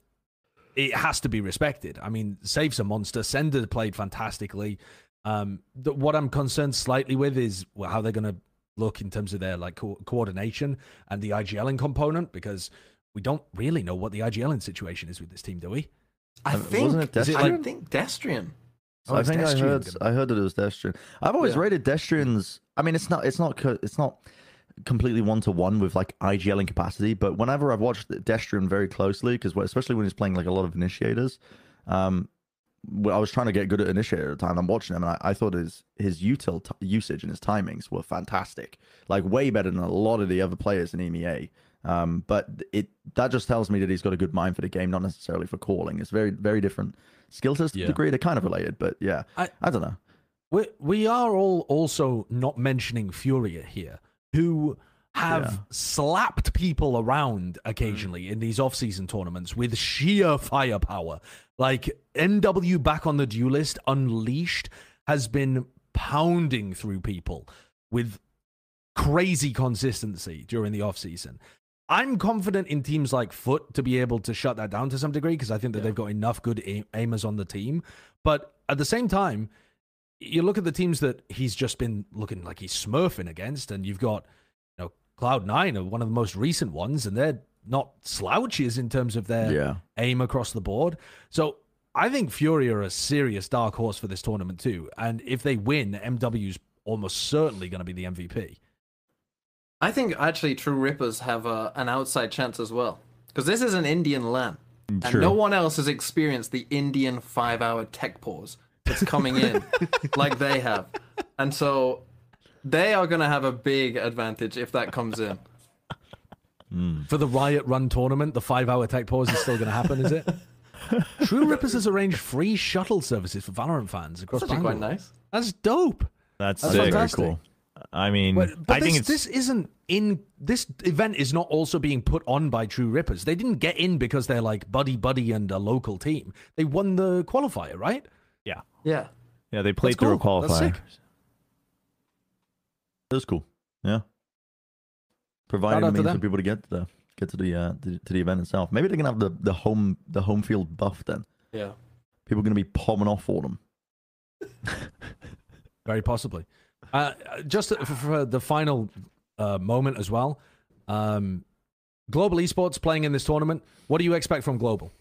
it has to be respected. I mean, Sayf's a monster. ceNder played fantastically. Um, the, what I'm concerned slightly with is well, how they're going to look in terms of their like co- coordination and the IGLing component because we don't really know what the IGLing situation is with this team, do we? I Uh, think. wasn't it is it Destrian? I think Destrian. Oh, I it's think I heard gonna- I heard that it was Destrian. I've always Yeah. rated Destrian's. I mean, it's not it's not it's not completely one to one with like IGL in capacity, but whenever I've watched Destrian very closely, because especially when he's playing like a lot of initiators, um, well, I was trying to get good at initiator at the time. I'm watching him, and I, I thought his his util t- usage and his timings were fantastic, like way better than a lot of the other players in EMEA. Um, but it that just tells me that he's got a good mind for the game, not necessarily for calling. It's very very different skill sets to Yeah. degree. They're kind of related, but yeah, I- I don't know. We we are all also not mentioning Furia here, who have Yeah. slapped people around occasionally in these off-season tournaments with sheer firepower. Like NW back on the duelist, Unleashed has been pounding through people with crazy consistency during the off-season. I'm confident in teams like FUT to be able to shut that down to some degree because I think that they've got enough good aim- aimers on the team. But at the same time, you look at the teams that he's just been looking like he's smurfing against, and you've got Cloud Nine are one of the most recent ones, and they're not slouches in terms of their Yeah. aim across the board. So I think Furia are a serious dark horse for this tournament too, and if they win, MW's almost certainly going to be the MVP. I think actually True Rippers have a, an outside chance as well. Because this is an Indian LAN. Mm, and no one else has experienced the Indian five hour tech pause that's coming in [LAUGHS] like they have. And so they are going to have a big advantage if that comes in. Hmm. For the Riot Run tournament, the five-hour tech pause is still going to happen, is it? [LAUGHS] True Rippers has arranged free shuttle services for Valorant fans across That's actually quite nice. That's dope. That's, That's sick. fantastic. cool. I mean, But, but I this, think it's this isn't in this event is not also being put on by True Rippers. They didn't get in because they're like buddy buddy and a local team. They won the qualifier, right? yeah, Yeah. yeah. They played That's through a cool. That's qualifier. Sick. It was cool. Yeah. Providing Shout a means for people to get to the get to the uh to, to the event itself. Maybe they're gonna have the, the home the home field buff then. Yeah. People are gonna be palming off for them. [LAUGHS] Very possibly. Uh, just for, for the final uh, moment as well. Um, Global Esports playing in this tournament. What do you expect from Global?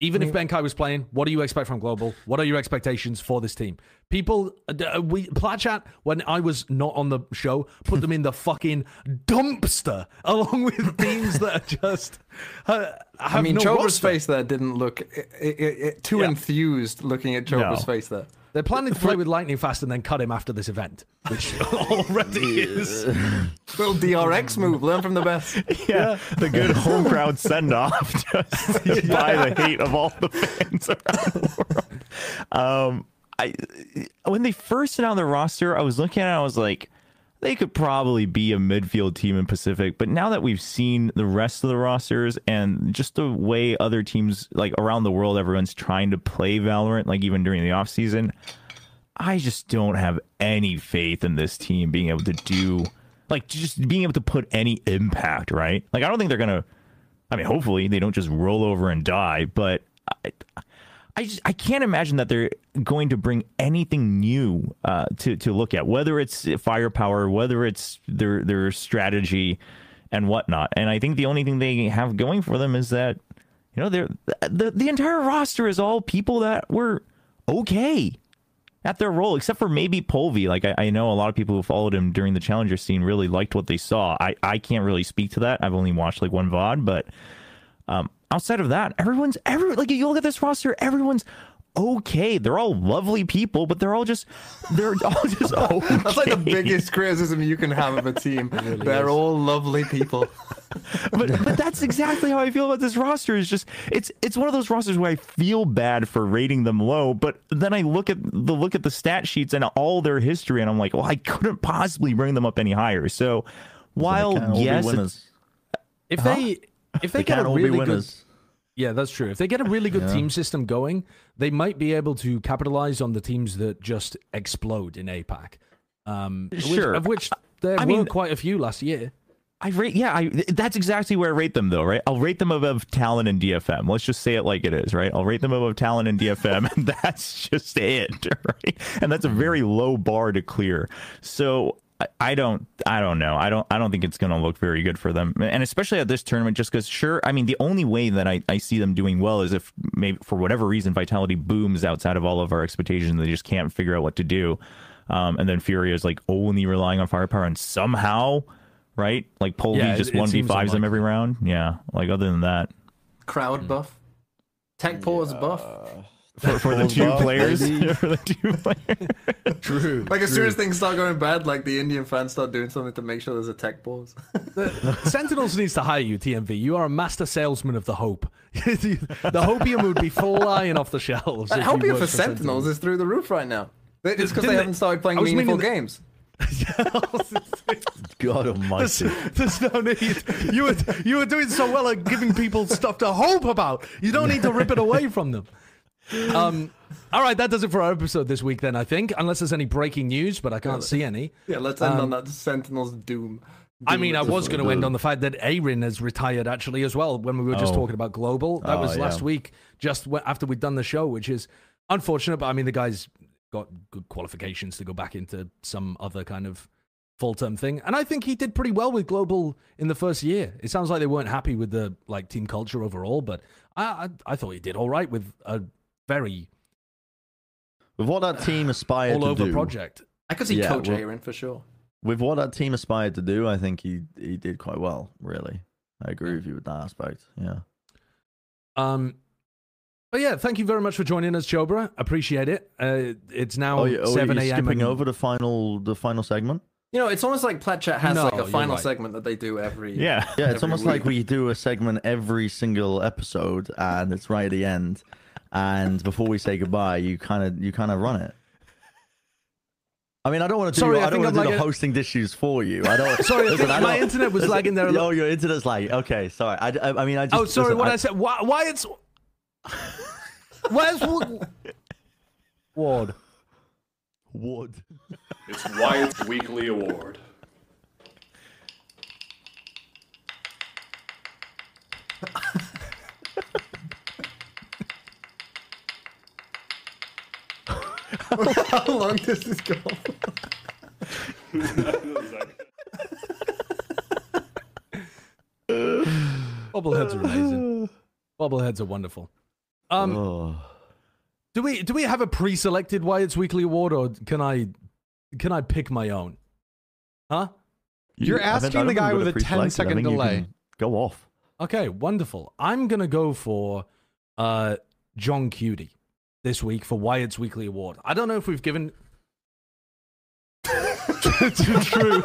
Even if Benkai was playing, what do you expect from Global? What are your expectations for this team? People, uh, we Platchat when I was not on the show, put them in the [LAUGHS] fucking dumpster [LAUGHS] along with teams that are just. Have I mean, no Chobra's face there didn't look i- i- i- too Yeah. enthused looking at Chobra's No. face there. They're planning to play with Lightning Fast and then cut him after this event, which [LAUGHS] already is. [LAUGHS] Little DRX move. Learn from the best. [LAUGHS] Yeah, the good home crowd send off just by the hate of all the fans around the world. Um, I when they first announced the roster, I was looking at it, I was like, they could probably be a midfield team in Pacific. But now that we've seen the rest of the rosters and just the way other teams like around the world, everyone's trying to play Valorant, like even during the off season, I just don't have any faith in this team being able to do like just being able to put any impact, right? Like I don't think they're gonna. I mean, hopefully they don't just roll over and die, but I, I just I can't imagine that they're going to bring anything new uh, to to look at, whether it's firepower, whether it's their their strategy and whatnot. And I think the only thing they have going for them is that you know they're the the entire roster is all people that were okay at their role, except for maybe Polvi. Like I, I know a lot of people who followed him during the challenger scene really liked what they saw. I, I can't really speak to that. I've only watched like one VOD, but um, outside of that, everyone's every like you look at this roster, everyone's okay. They're all lovely people, but they're all just they're [LAUGHS] all just okay. [LAUGHS] That's like the biggest criticism you can have of a team. [LAUGHS] They're all lovely people. but but that's exactly how I feel about this roster. Is just it's it's one of those rosters where I feel bad for rating them low, but then I look at the look at the stat sheets and all their history, and I'm like, well, I couldn't possibly bring them up any higher. So while They can't all be yes, it's- winners. If they if they, They get can't a all be really good winners. Yeah, that's true. If they get a really good team system going, they might be able to capitalize on the teams that just explode in APAC. Um, which- of which there I were mean- quite a few last year. I rate yeah, I that's exactly where I rate them though, right? I'll rate them above Talon and DFM. Let's just say it like it is, right? I'll rate them above Talon and DFM, [LAUGHS] and that's just it, [LAUGHS] right? And that's a very low bar to clear. So I- I don't, I don't know. I don't, I don't think it's going to look very good for them, and especially at this tournament. Just because, sure, I mean, the only way that I, I see them doing well is if maybe for whatever reason Vitality booms outside of all of our expectations, they just can't figure out what to do. Um, and then Furia is like only relying on firepower, and somehow, right? Like Polvi Yeah, just it one v seems fives them every round. Yeah. Like other than that, Crowd buff. Tech pause buff. For, for the two buff, players, maybe. [LAUGHS] for the two players. [LAUGHS] True. Like as soon as things start going bad, like the Indian fans start doing something to make sure there's a tech pause. Sentinels [LAUGHS] needs to hire you, TMV. You are a master salesman of the hope. the hopium would be flying off the shelves. And if Hopium worked for Sentinels is through the roof right now. It's because they they- haven't started playing I meaningful meaning games. God There's, almighty. there's no need. You were you were doing so well at giving people stuff to hope about. You don't need to rip it away from them. Um, all right, that does it for our episode this week. Then I think, unless there's any breaking news, but I can't see any. Yeah, let's end Um, on that Sentinels doom. I mean, I was going to end on the fact that Arin has retired actually as well. When we were just Oh. talking about global, that Oh, was last yeah. week, just after we'd done the show, which is unfortunate. But I mean, the guy's got good qualifications to go back into some other kind of full term thing, and I think he did pretty well with global in the first year. It sounds like they weren't happy with the like team culture overall, but I I, I thought he did all right with a very With what that team aspired all to over do, project. I could see Yeah, Coach well- Aaron for sure. with what that team aspired to do, I think he he did quite well. Really, I agree with you with that aspect. Yeah. Um, but yeah, thank you very much for joining us, Chobra. Appreciate it. Uh, it's now Oh, you, oh, seven a.m. skipping and- over the final the final segment. You know, it's almost like Plat Chat has No, like a final right. segment that they do every. Yeah. Yeah, it's almost week. like we do a segment every single episode, and it's right at the end. And before we say goodbye, you kind of you kind of run it. I mean, I don't want to do Sorry, I I, don't want to do the hosting issues for you. I don't. [LAUGHS] [LAUGHS] Sorry, listen, I my don't- internet was listen, [LAUGHS] lagging there a Oh, your internet's like okay. Sorry, I, I, I mean, I just. Oh, sorry. listen, what I, said? Why? Why it's? Where's Wo- Ward? Wood. It's Wyatt's Weekly Award. How long does this go? Bubbleheads are amazing. Bubbleheads are wonderful. Um, Oh. do we do we have a pre-selected Wyatt's Weekly Award, or can I can I pick my own? Huh? You're I asking the guy with a 10 pre-selected. I second think you delay. Go off. Okay, wonderful. I'm gonna go for uh, johnqt this week for Wyatt's Weekly Award. I don't know if we've given. To true.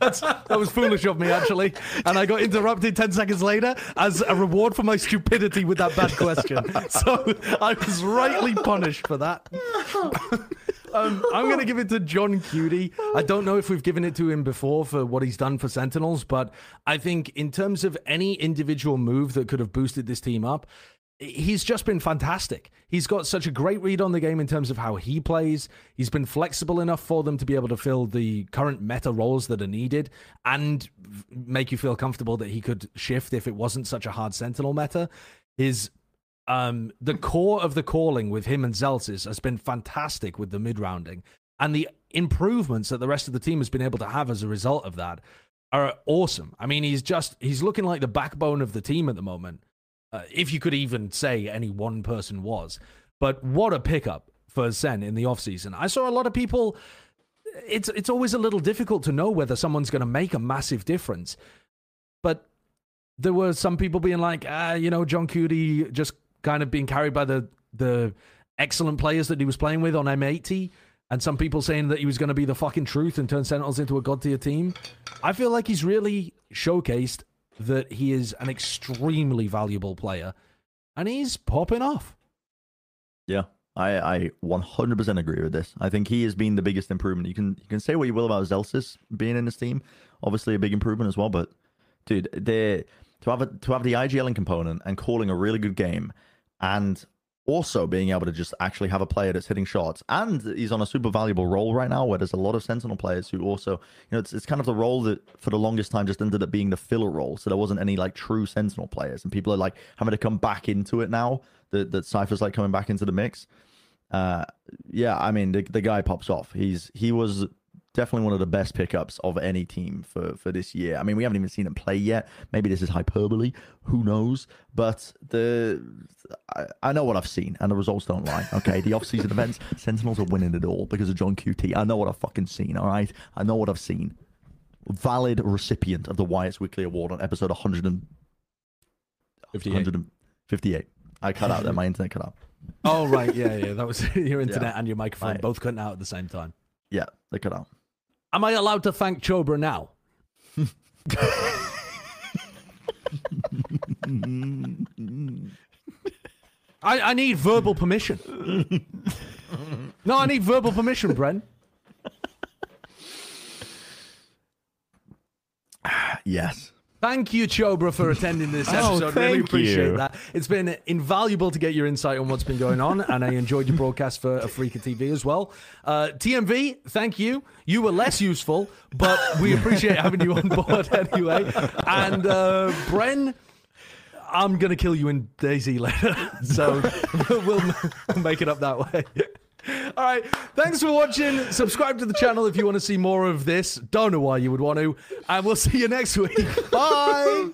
That's, that was foolish of me, actually. And I got interrupted 10 seconds later as a reward for my stupidity with that bad question. So I was rightly punished for that. Um, I'm going to give it to johnqt. I don't know if we've given it to him before for what he's done for Sentinels, but I think in terms of any individual move that could have boosted this team up, he's just been fantastic. He's got such a great read on the game in terms of how he plays. He's been flexible enough for them to be able to fill the current meta roles that are needed and make you feel comfortable that he could shift if it wasn't such a hard Sentinel meta. His um the core of the calling with him and Zellsis has been fantastic with the mid rounding and the improvements that the rest of the team has been able to have as a result of that are awesome. I mean, he's just he's looking like the backbone of the team at the moment. Uh, if you could even say any one person was. But what a pickup for Sen in the offseason. I saw a lot of people it's it's always a little difficult to know whether someone's going to make a massive difference. But there were some people being like, ah, you know, johnqt just kind of being carried by the the excellent players that he was playing with on M80, and some people saying that he was going to be the fucking truth and turn Sentinels into a god tier team. I feel like he's really showcased that he is an extremely valuable player, and he's popping off. Yeah, I, I 100% agree with this. I think he has been the biggest improvement. You can you can say what you will about Zellsis being in this team, obviously a big improvement as well. But dude, they to have a, to have the IGLing component and calling a really good game, and also being able to just actually have a player that's hitting shots, and he's on a super valuable role right now where there's a lot of Sentinel players who also, you know, it's it's kind of the role that for the longest time just ended up being the filler role. So there wasn't any like true Sentinel players, and people are like having to come back into it now. That that Cypher's like coming back into the mix uh yeah i mean the, the guy pops off he's he was definitely one of the best pickups of any team for for this year. I mean, we haven't even seen him play yet. Maybe this is hyperbole. Who knows? But the I, I know what I've seen, and the results don't lie. Okay, the off-season [LAUGHS] events, Sentinels are winning it all because of johnqt. I know what I've fucking seen. All right, I know what I've seen. Valid recipient of the Wyatt's Weekly Award on episode 100 and 58. 158. I cut out there. My internet cut out. [LAUGHS] Oh right, yeah, yeah. That was [LAUGHS] your internet Yeah. and your microphone Right. both cutting out at the same time. Yeah, they cut out. Am I allowed to thank Chobra now? [LAUGHS] I, I need verbal permission. [LAUGHS] no, I need verbal permission, Bren. [SIGHS] Yes. Thank you, Chobra, for attending this episode. really thank appreciate you. that. It's been invaluable to get your insight on what's been going on, [LAUGHS] and I enjoyed your broadcast for AfreecaTV as well. Uh, TMV, thank you. You were less useful, but we [LAUGHS] appreciate having you on board anyway. And uh, Bren, I'm gonna kill you in DayZ later, [LAUGHS] so we'll make it up that way. [LAUGHS] All right. Thanks for watching. Subscribe to the channel if you want to see more of this. Don't know why you would want to. And we'll see you next week. [LAUGHS] Bye.